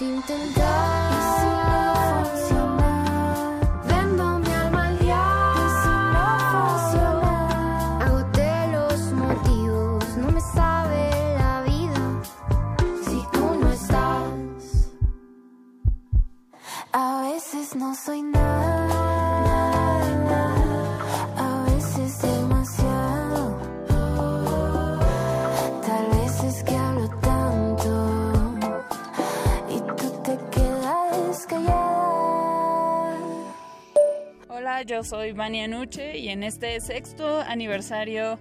Speaker 22: Podemos intentar.
Speaker 23: Yo soy Vania Nuche y en este sexto aniversario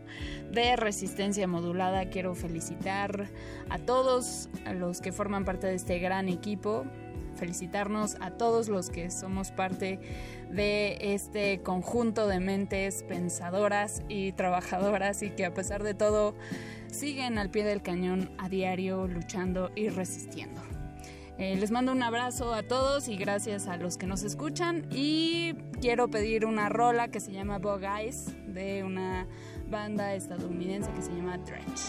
Speaker 23: de Resistencia Modulada quiero felicitar a todos los que forman parte de este gran equipo, felicitarnos a todos los que somos parte de este conjunto de mentes pensadoras y trabajadoras y que a pesar de todo siguen al pie del cañón a diario luchando y resistiendo. Eh, les mando un abrazo a todos y gracias a los que nos escuchan. Y quiero pedir una rola que se llama Bug Eyes de una banda estadounidense que se llama Drench.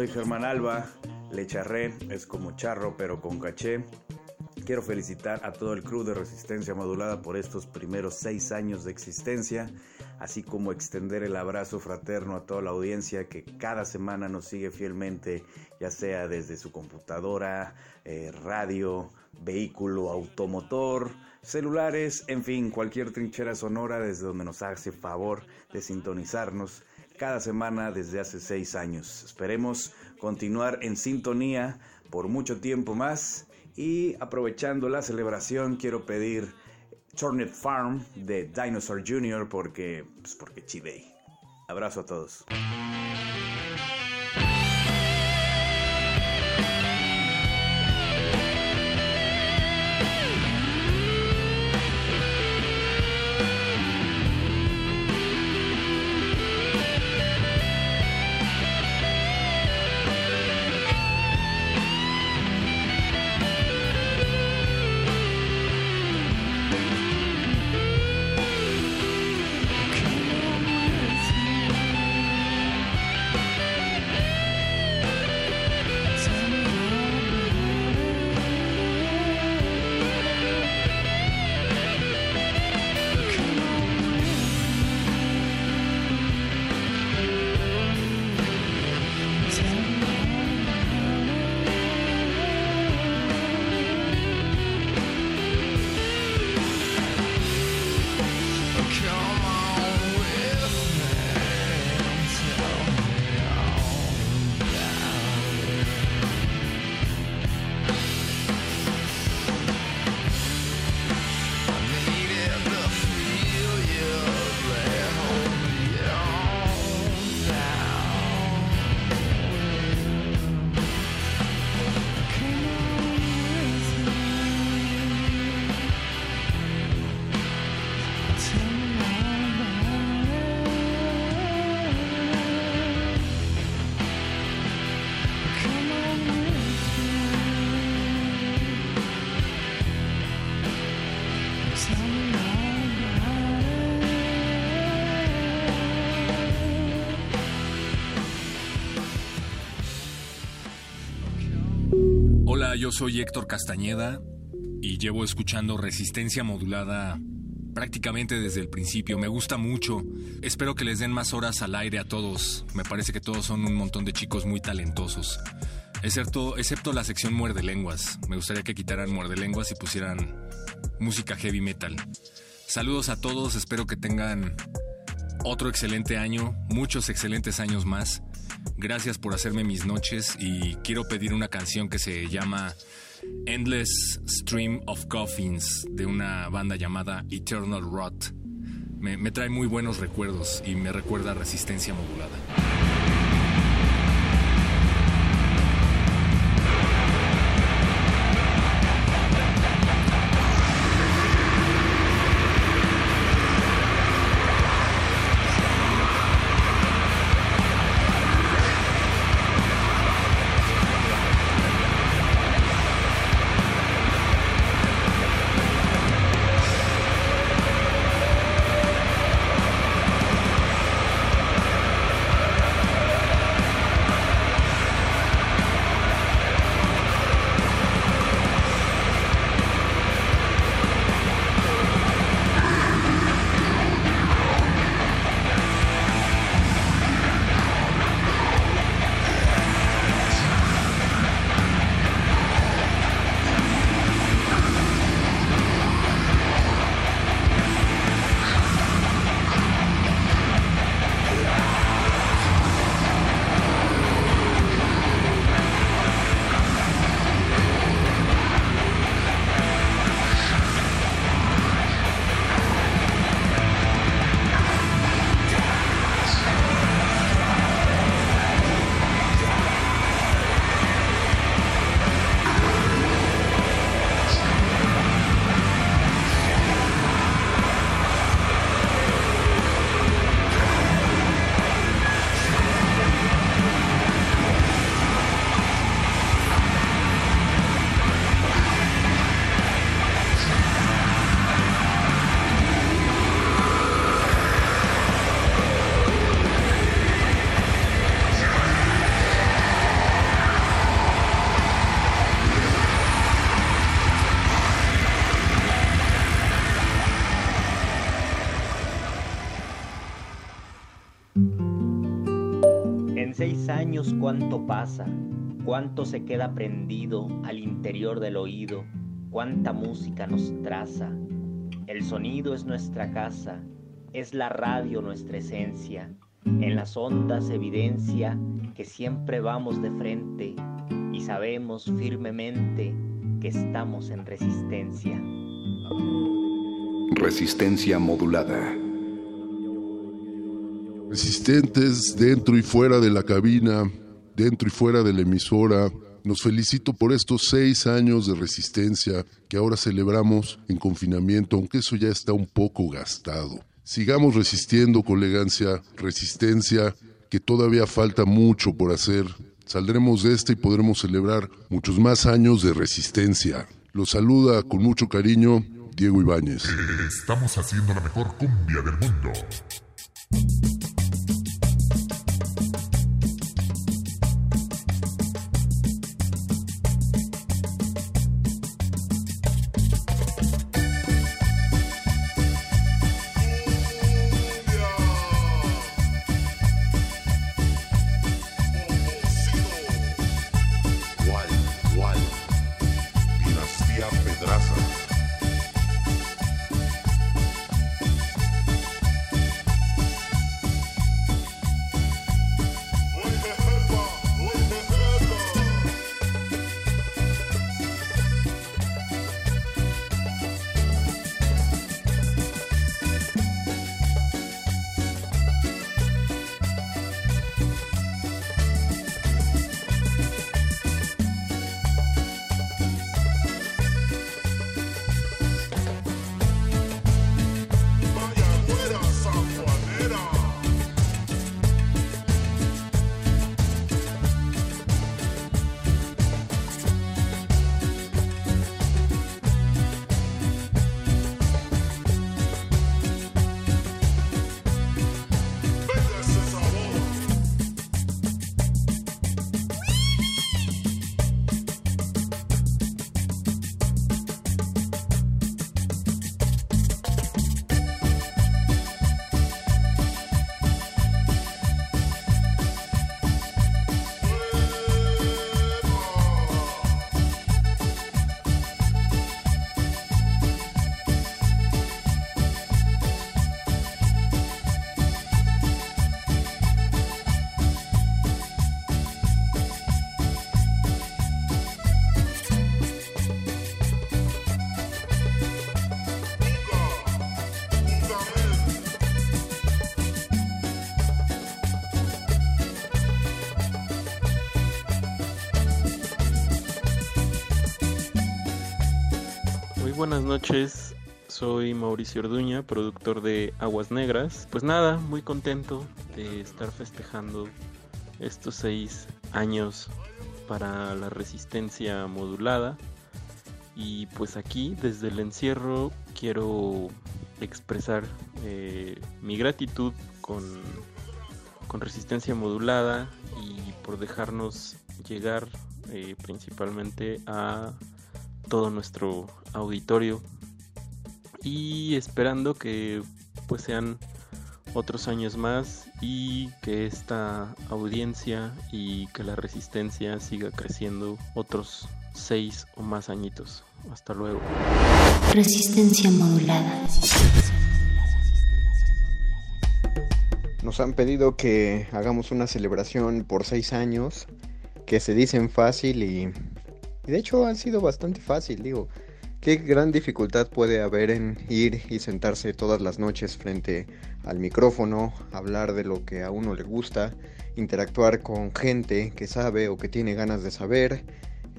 Speaker 24: Soy Germán Alba. Le charré, es como charro pero con caché. Quiero felicitar a todo el crew de Resistencia Modulada por estos primeros seis años de existencia, así como extender el abrazo fraterno a toda la audiencia que cada semana nos sigue fielmente, ya sea desde su computadora, eh, radio, vehículo, automotor, celulares, en fin, cualquier trinchera sonora desde donde nos hace favor de sintonizarnos cada semana desde hace seis años. Esperemos continuar en sintonía por mucho tiempo más y aprovechando la celebración quiero pedir Turnip Farm de Dinosaur Jr. porque, pues porque. Abrazo a todos.
Speaker 25: Soy Héctor Castañeda y llevo escuchando Resistencia Modulada prácticamente desde el principio. Me gusta mucho. Espero que les den más horas al aire a todos. Me parece que todos son un montón de chicos muy talentosos. Excepto, excepto la sección Muerde Lenguas. Me gustaría que quitaran Muerde Lenguas y pusieran música heavy metal. Saludos a todos, espero que tengan otro excelente año, muchos excelentes años más. Gracias por hacerme mis noches y quiero pedir una canción que se llama Endless Stream of Coffins de una banda llamada Eternal Rot. Me, trae muy buenos recuerdos y me recuerda resistencia modulada.
Speaker 26: Años cuánto pasa, cuánto se queda prendido al interior del oído, cuánta música nos traza. El sonido es nuestra casa, es la radio nuestra esencia. En las ondas evidencia que siempre vamos de frente y sabemos firmemente que estamos en resistencia.
Speaker 1: Resistencia modulada.
Speaker 24: Resistentes dentro y fuera de la cabina, dentro y fuera de la emisora. Nos felicito por estos seis años de resistencia que ahora celebramos en confinamiento, aunque eso ya está un poco gastado. Sigamos resistiendo con elegancia, resistencia, que todavía falta mucho por hacer. Saldremos de esta y podremos celebrar muchos más años de resistencia. Los saluda con mucho cariño Diego Ibáñez.
Speaker 27: Estamos haciendo la mejor cumbia del mundo.
Speaker 28: Noches, soy Mauricio Orduña, productor de Aguas Negras. Pues nada, muy contento de estar festejando estos seis años para la resistencia modulada. Y pues aquí, desde el encierro, quiero expresar eh, mi gratitud con, con resistencia modulada y por dejarnos llegar eh, principalmente a todo nuestro auditorio y esperando que pues sean otros años más y que esta audiencia y que la resistencia siga creciendo otros seis o más añitos. Hasta luego.
Speaker 3: Resistencia modulada.
Speaker 2: Nos han pedido que hagamos una celebración por seis años, que se dicen fácil y, y de hecho han sido bastante fácil, digo. ¿Qué gran dificultad puede haber en ir y sentarse todas las noches frente al micrófono, hablar de lo que a uno le gusta, interactuar con gente que sabe o que tiene ganas de saber,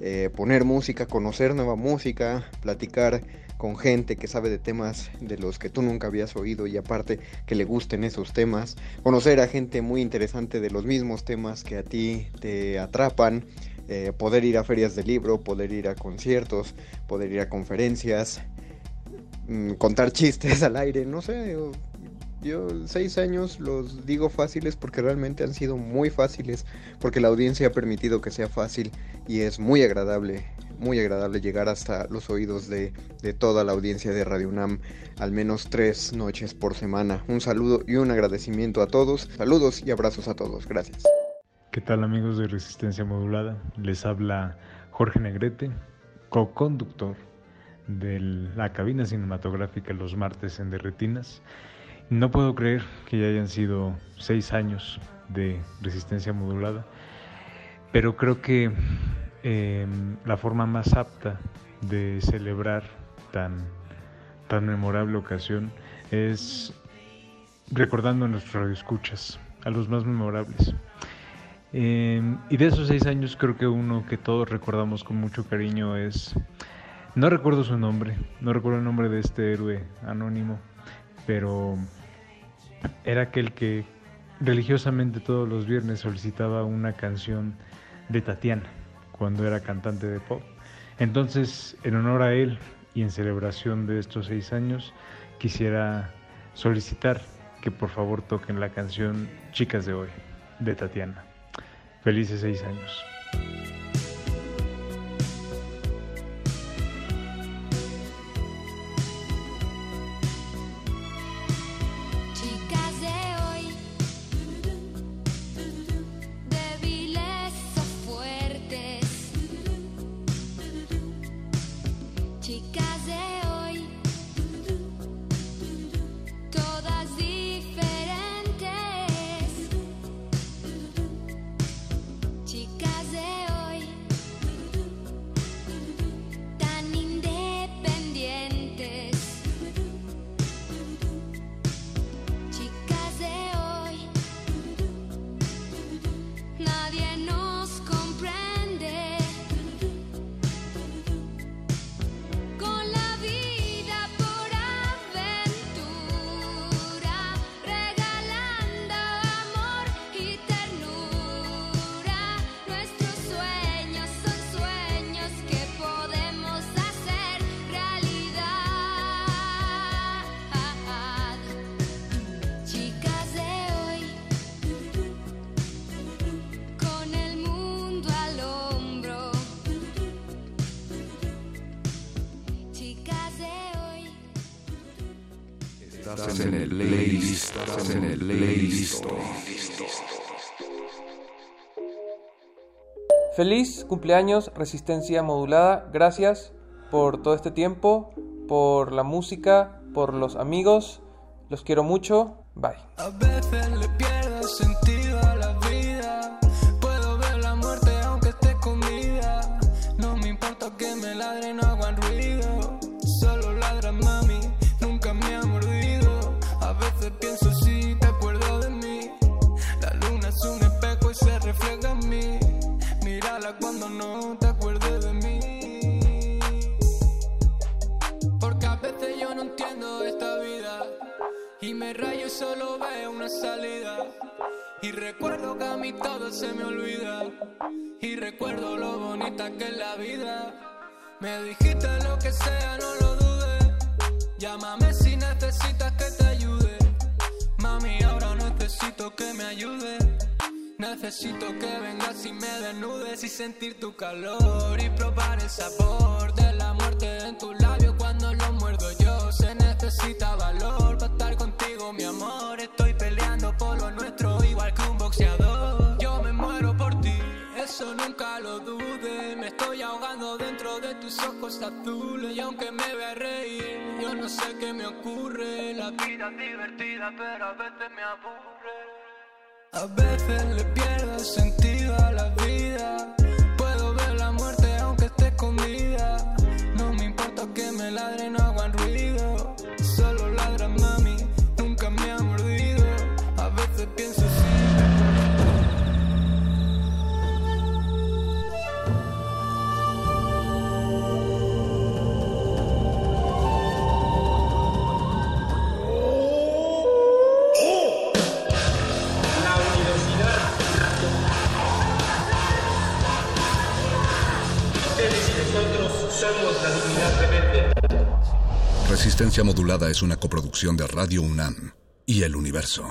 Speaker 2: eh, poner música, conocer nueva música, platicar con gente que sabe de temas de los que tú nunca habías oído y aparte que le gusten esos temas, conocer a gente muy interesante de los mismos temas que a ti te atrapan, eh, poder ir a ferias de libro, poder ir a conciertos, poder ir a conferencias, mm, contar chistes al aire, no sé, yo, yo seis años los digo fáciles porque realmente han sido muy fáciles, porque la audiencia ha permitido que sea fácil y es muy agradable, muy agradable llegar hasta los oídos de, de toda la audiencia de Radio UNAM, al menos tres noches por semana. Un saludo y un agradecimiento a todos, saludos y abrazos a todos, gracias.
Speaker 15: ¿Qué tal amigos de Resistencia Modulada? Les habla Jorge Negrete, co-conductor de la cabina cinematográfica los martes en Derretinas. No puedo creer que ya hayan sido seis años de Resistencia Modulada, pero creo que eh, la forma más apta de celebrar tan, tan memorable ocasión es recordando a nuestros radioescuchas, a los más memorables. Eh, y de esos seis años creo que uno que todos recordamos con mucho cariño es, no recuerdo su nombre, no recuerdo el nombre de este héroe anónimo, pero era aquel que religiosamente todos los viernes solicitaba una canción de Tatiana cuando era cantante de pop. Entonces, en honor a él y en celebración de estos seis años, quisiera solicitar que por favor toquen la canción Chicas de hoy de Tatiana. Felices seis años.
Speaker 29: Cumpleaños Resistencia Modulada. Gracias por todo este tiempo, por la música, por los amigos. Los quiero mucho. Bye.
Speaker 30: Solo veo una salida. Y recuerdo que a mí todo se me olvida. Y recuerdo lo bonita que es la vida. Me dijiste lo que sea, no lo dudes. Llámame si necesitas que te ayude. Mami, ahora necesito que me ayude. Necesito que vengas y me desnudes y sentir tu calor y probar el sabor de la muerte en tus labios cuando lo muerdo yo. Se necesita valor lo nuestro, igual que un boxeador. Yo me muero por ti, eso nunca lo dudes. Me estoy ahogando dentro de tus ojos azules y aunque me vea reír, yo no sé qué me ocurre. La vida es divertida, pero a veces me aburre. A veces le pierdo sentido a la vida. Puedo ver la muerte aunque esté escondida. No me importa que me ladren, no hagan ruido.
Speaker 1: Resistencia Modulada es una coproducción de Radio UNAM y El Universo.